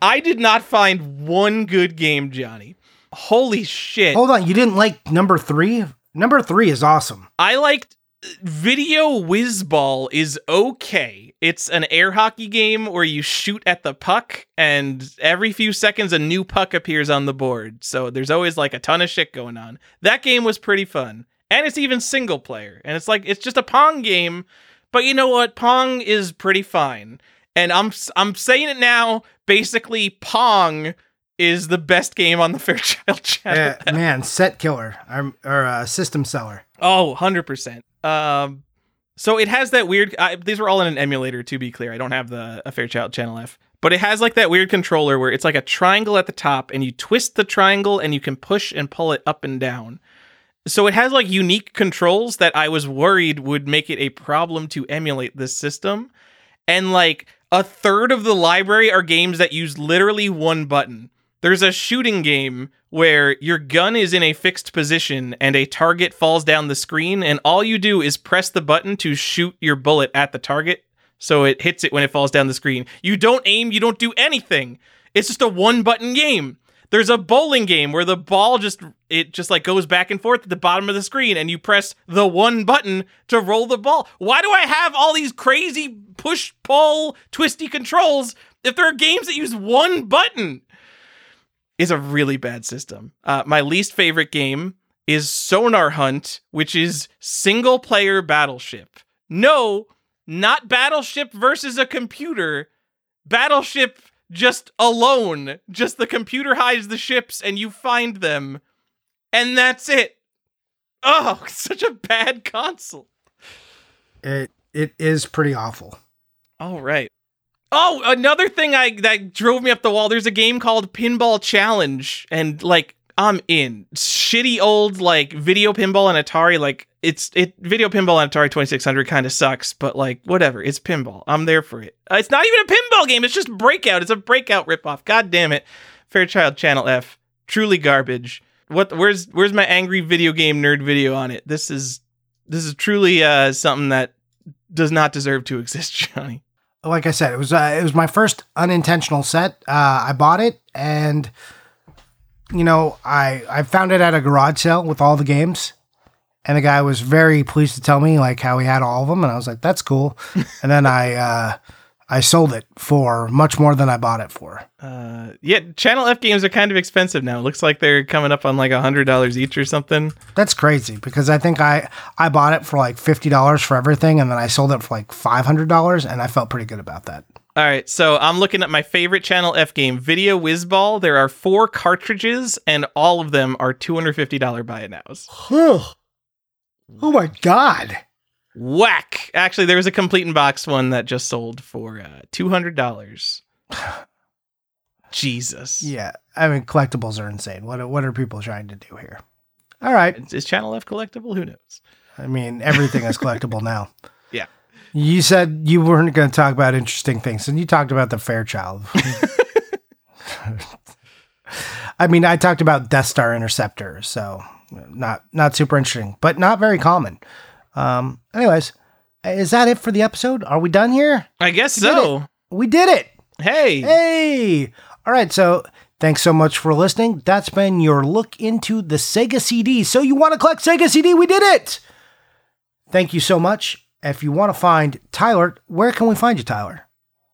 I did not find one good game, Johnny. Holy shit. Hold on, you didn't like number three? Number three is awesome. I liked Video Whizball is okay. It's an air hockey game where you shoot at the puck, and every few seconds a new puck appears on the board. So there's always like a ton of shit going on. That game was pretty fun, and it's even single player. And it's like it's just a Pong game, but you know what? Pong is pretty fine. And I'm I'm saying it now. Basically, Pong is the best game on the Fairchild channel. Uh, man, set killer or, or uh, system seller. Oh, 100%. Um, so it has that weird. I, these were all in an emulator, to be clear. I don't have the a Fairchild Channel F, but it has like that weird controller where it's like a triangle at the top, and you twist the triangle, and you can push and pull it up and down. So it has like unique controls that I was worried would make it a problem to emulate this system, and like a third of the library are games that use literally one button. There's a shooting game where your gun is in a fixed position and a target falls down the screen, and all you do is press the button to shoot your bullet at the target so it hits it when it falls down the screen. You don't aim, you don't do anything. It's just a one button game. There's a bowling game where the ball just it just like goes back and forth at the bottom of the screen and you press the one button to roll the ball. Why do I have all these crazy push pull twisty controls if there are games that use one button? Is a really bad system. Uh, my least favorite game is Sonar Hunt, which is single player battleship. No, not battleship versus a computer. Battleship just alone. Just the computer hides the ships and you find them. And that's it. Oh, such a bad console. It it is pretty awful. All right. Oh, another thing I that drove me up the wall. There's a game called Pinball Challenge, and like I'm in shitty old like video pinball and Atari. Like it's it video pinball and Atari 2600 kind of sucks, but like whatever. It's pinball. I'm there for it. It's not even a pinball game. It's just Breakout. It's a Breakout ripoff. God damn it. Fairchild Channel F. Truly garbage. What? Where's Where's my angry video game nerd video on it? This is this is truly uh something that does not deserve to exist, Johnny. Like I said, it was uh, it was my first unintentional set. Uh, I bought it, and you know, I I found it at a garage sale with all the games, and the guy was very pleased to tell me like how he had all of them, and I was like, that's cool. and then I uh, I sold it for much more than I bought it for. Uh, yeah, Channel F games are kind of expensive now. It looks like they're coming up on like a hundred dollars each or something. That's crazy because I think I I bought it for like fifty dollars for everything, and then I sold it for like five hundred dollars, and I felt pretty good about that. All right, so I'm looking at my favorite Channel F game, Video Whizball. There are four cartridges, and all of them are two hundred fifty dollar buy it nows. oh my god! Whack! Actually, there was a complete in box one that just sold for uh, two hundred dollars. Jesus. Yeah, I mean collectibles are insane. What what are people trying to do here? All right, Is- Is Channel F collectible? Who knows? I mean everything is collectible now. Yeah. You said you weren't going to talk about interesting things, and you talked about the Fairchild. I mean, I talked about Death Star Interceptor, so not not super interesting, but not very common. Um, anyways, is that it for the episode? Are we done here? I guess We so. it. We did it. Hey. Hey! All right, so thanks so much for listening. That's been your look into the Sega CD. So you want to collect Sega CD? We did it! Thank you so much. If you want to find Tyler, where can we find you, Tyler?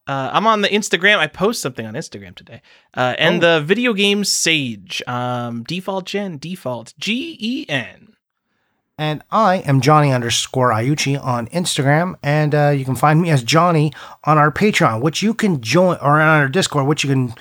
Uh, I'm on the Instagram. I post something on Instagram today. Uh, and Oh. the video game Sage. Um, default gen, default G E N. And I am Johnny underscore Iucci on Instagram. And uh, you can find me as Johnny on our Patreon, which you can join, or on our Discord, which you can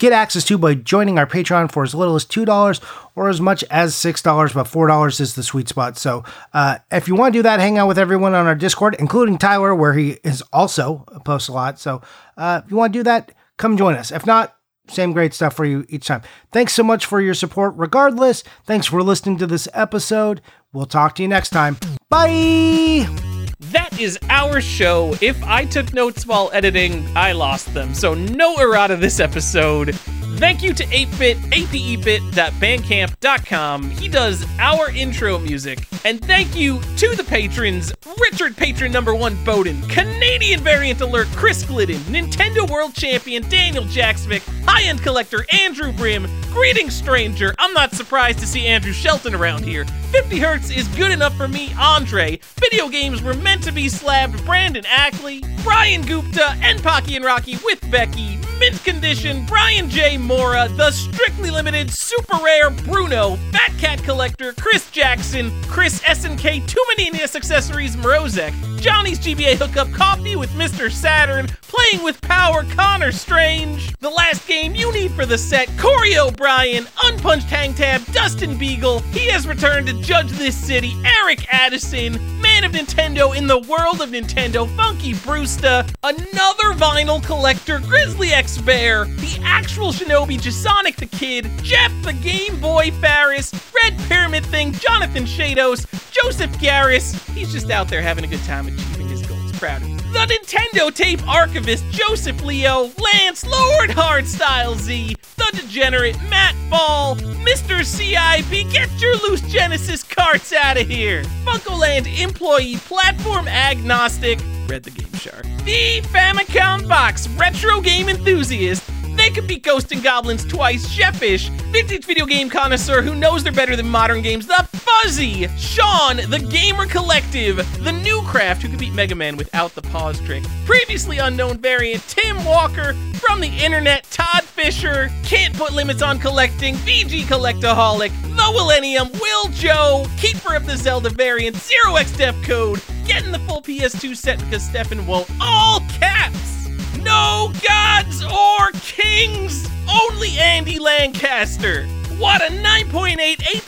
get access to by joining our Patreon for as little as $2 or as much as $6, but $4 is the sweet spot. So uh, if you want to do that, hang out with everyone on our Discord, including Tyler, where he is also posts a lot. So uh, if you want to do that, come join us. If not, same great stuff for you each time. Thanks so much for your support. Regardless, thanks for listening to this episode. We'll talk to you next time. Bye. That is our show. If I took notes while editing, I lost them. So no errata this episode. Thank you to 8bit, apebit.bandcamp.com. He does our intro music. And thank you to the patrons Richard Patron number one Bowden, Canadian Variant Alert Chris Glidden, Nintendo World Champion Daniel Jacksmith, High End Collector Andrew Brim, Greetings Stranger. I'm not surprised to see Andrew Shelton around here. 50 Hertz is good enough for me, Andre. Video games were meant to be slabbed, Brandon Ackley, Brian Gupta, and Pocky and Rocky with Becky, Mint Condition, Brian J. Mora, The Strictly Limited, Super Rare, Bruno, Fat Cat Collector, Chris Jackson, Chris SNK, Too Many NES Accessories, Morozek, Johnny's GBA Hookup, Coffee with Mr. Saturn, Playing with Power, Connor Strange, The Last Game You Need for the Set, Corey O'Brien, Unpunched Hang Tab, Dustin Beagle, He Has Returned to Judge This City, Eric Addison, Man of Nintendo in the World of Nintendo, Funky Brewster, another vinyl collector, Grizzly X Bear, the actual Shinobi Jasonic the Kid, Jeff the Game Boy Farris, Red Pyramid Thing, Jonathan Shados, Joseph Garris. He's just out there having a good time achieving his goals. Proud of him. The Nintendo Tape Archivist, Joseph Leo, Lance, Lord Hardstyle Z, The Degenerate, Matt Ball, Mr. CIB, get your loose Genesis carts out of here. Funkoland Employee, Platform Agnostic, Read the Game Shark. The Famicom Box, Retro Game Enthusiast, they could beat Ghost and Goblins twice. Jeffish, vintage video game connoisseur who knows they're better than modern games. The Fuzzy, Sean, the Gamer Collective, the New Craft who could beat Mega Man without the pause trick. Previously unknown variant, Tim Walker from the internet. Todd Fisher, can't put limits on collecting. VG Collectaholic, the Millennium, Will Joe, Keeper of the Zelda variant, Zero X Def Code, getting the full PS2 set because Stefan won't. All caps. No gods or kings, only Andy Lancaster. What a 9.8 A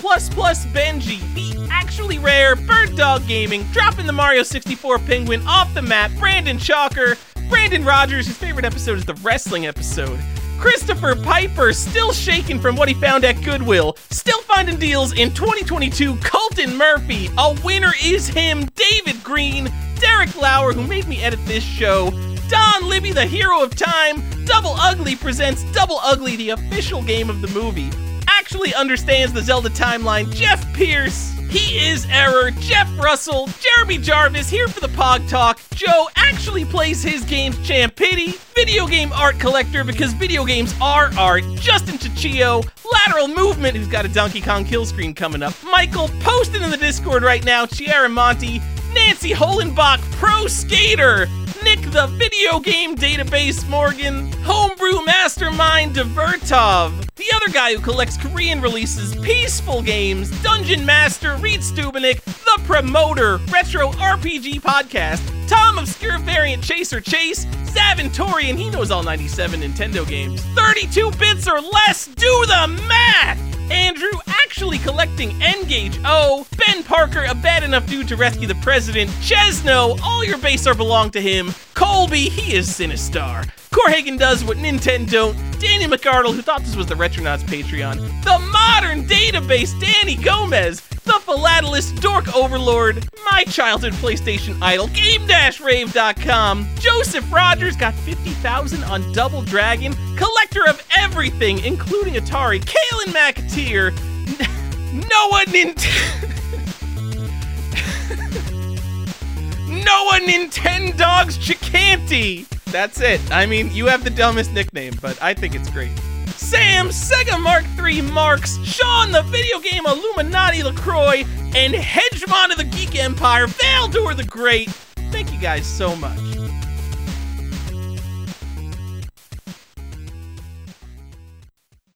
Benji, the actually rare Bird Dog Gaming, dropping the Mario 64 Penguin off the map. Brandon Chalker, Brandon Rogers, his favorite episode is the wrestling episode. Christopher Piper, still shaken from what he found at Goodwill, still finding deals in 2022. Colton Murphy, a winner is him. David Green, Derek Lauer, who made me edit this show. Don Libby, the hero of time. Double Ugly presents Double Ugly, the official game of the movie. Actually understands the Zelda timeline. Jeff Pierce. He is Error. Jeff Russell. Jeremy Jarvis here for the Pog Talk. Joe actually plays his games Champ Pity. Video game art collector because video games are art. Justin Chichio. Lateral Movement, who's got a Donkey Kong kill screen coming up. Michael posted in the Discord right now. Chiara Monty. Nancy Holenbach, Pro Skater. Nick the Video Game Database Morgan, Homebrew Mastermind Divertov, the other guy who collects Korean releases, Peaceful Games, Dungeon Master Reed Stubanik, The Promoter, Retro RPG Podcast, Tom Obscure Variant Chaser Chase, Zaventorian, he knows all 97 Nintendo games, 32 bits or less, do the math! Andrew actually collecting N-Gage O, Ben Parker, a bad enough dude to rescue the president, Chesno, all your base are belong to him, Colby, he is Sinistar, Corhagen does what Nintendo don't. Danny McArdle, who thought this was the Retronauts Patreon. The modern database, Danny Gomez. The Philatelist Dork Overlord. My childhood PlayStation idol, Game-Rave.com. Joseph Rogers got 50,000 on Double Dragon. Collector of everything, including Atari. Kalen McAteer. Noah Nintendo. Noah Nintendogs Chicanti. That's it. I mean, you have the dumbest nickname, but I think it's great. Sam, Sega Mark III Marks, Sean, the video game Illuminati LaCroix, and Hedgemon of the Geek Empire, Valdor the Great. Thank you guys so much.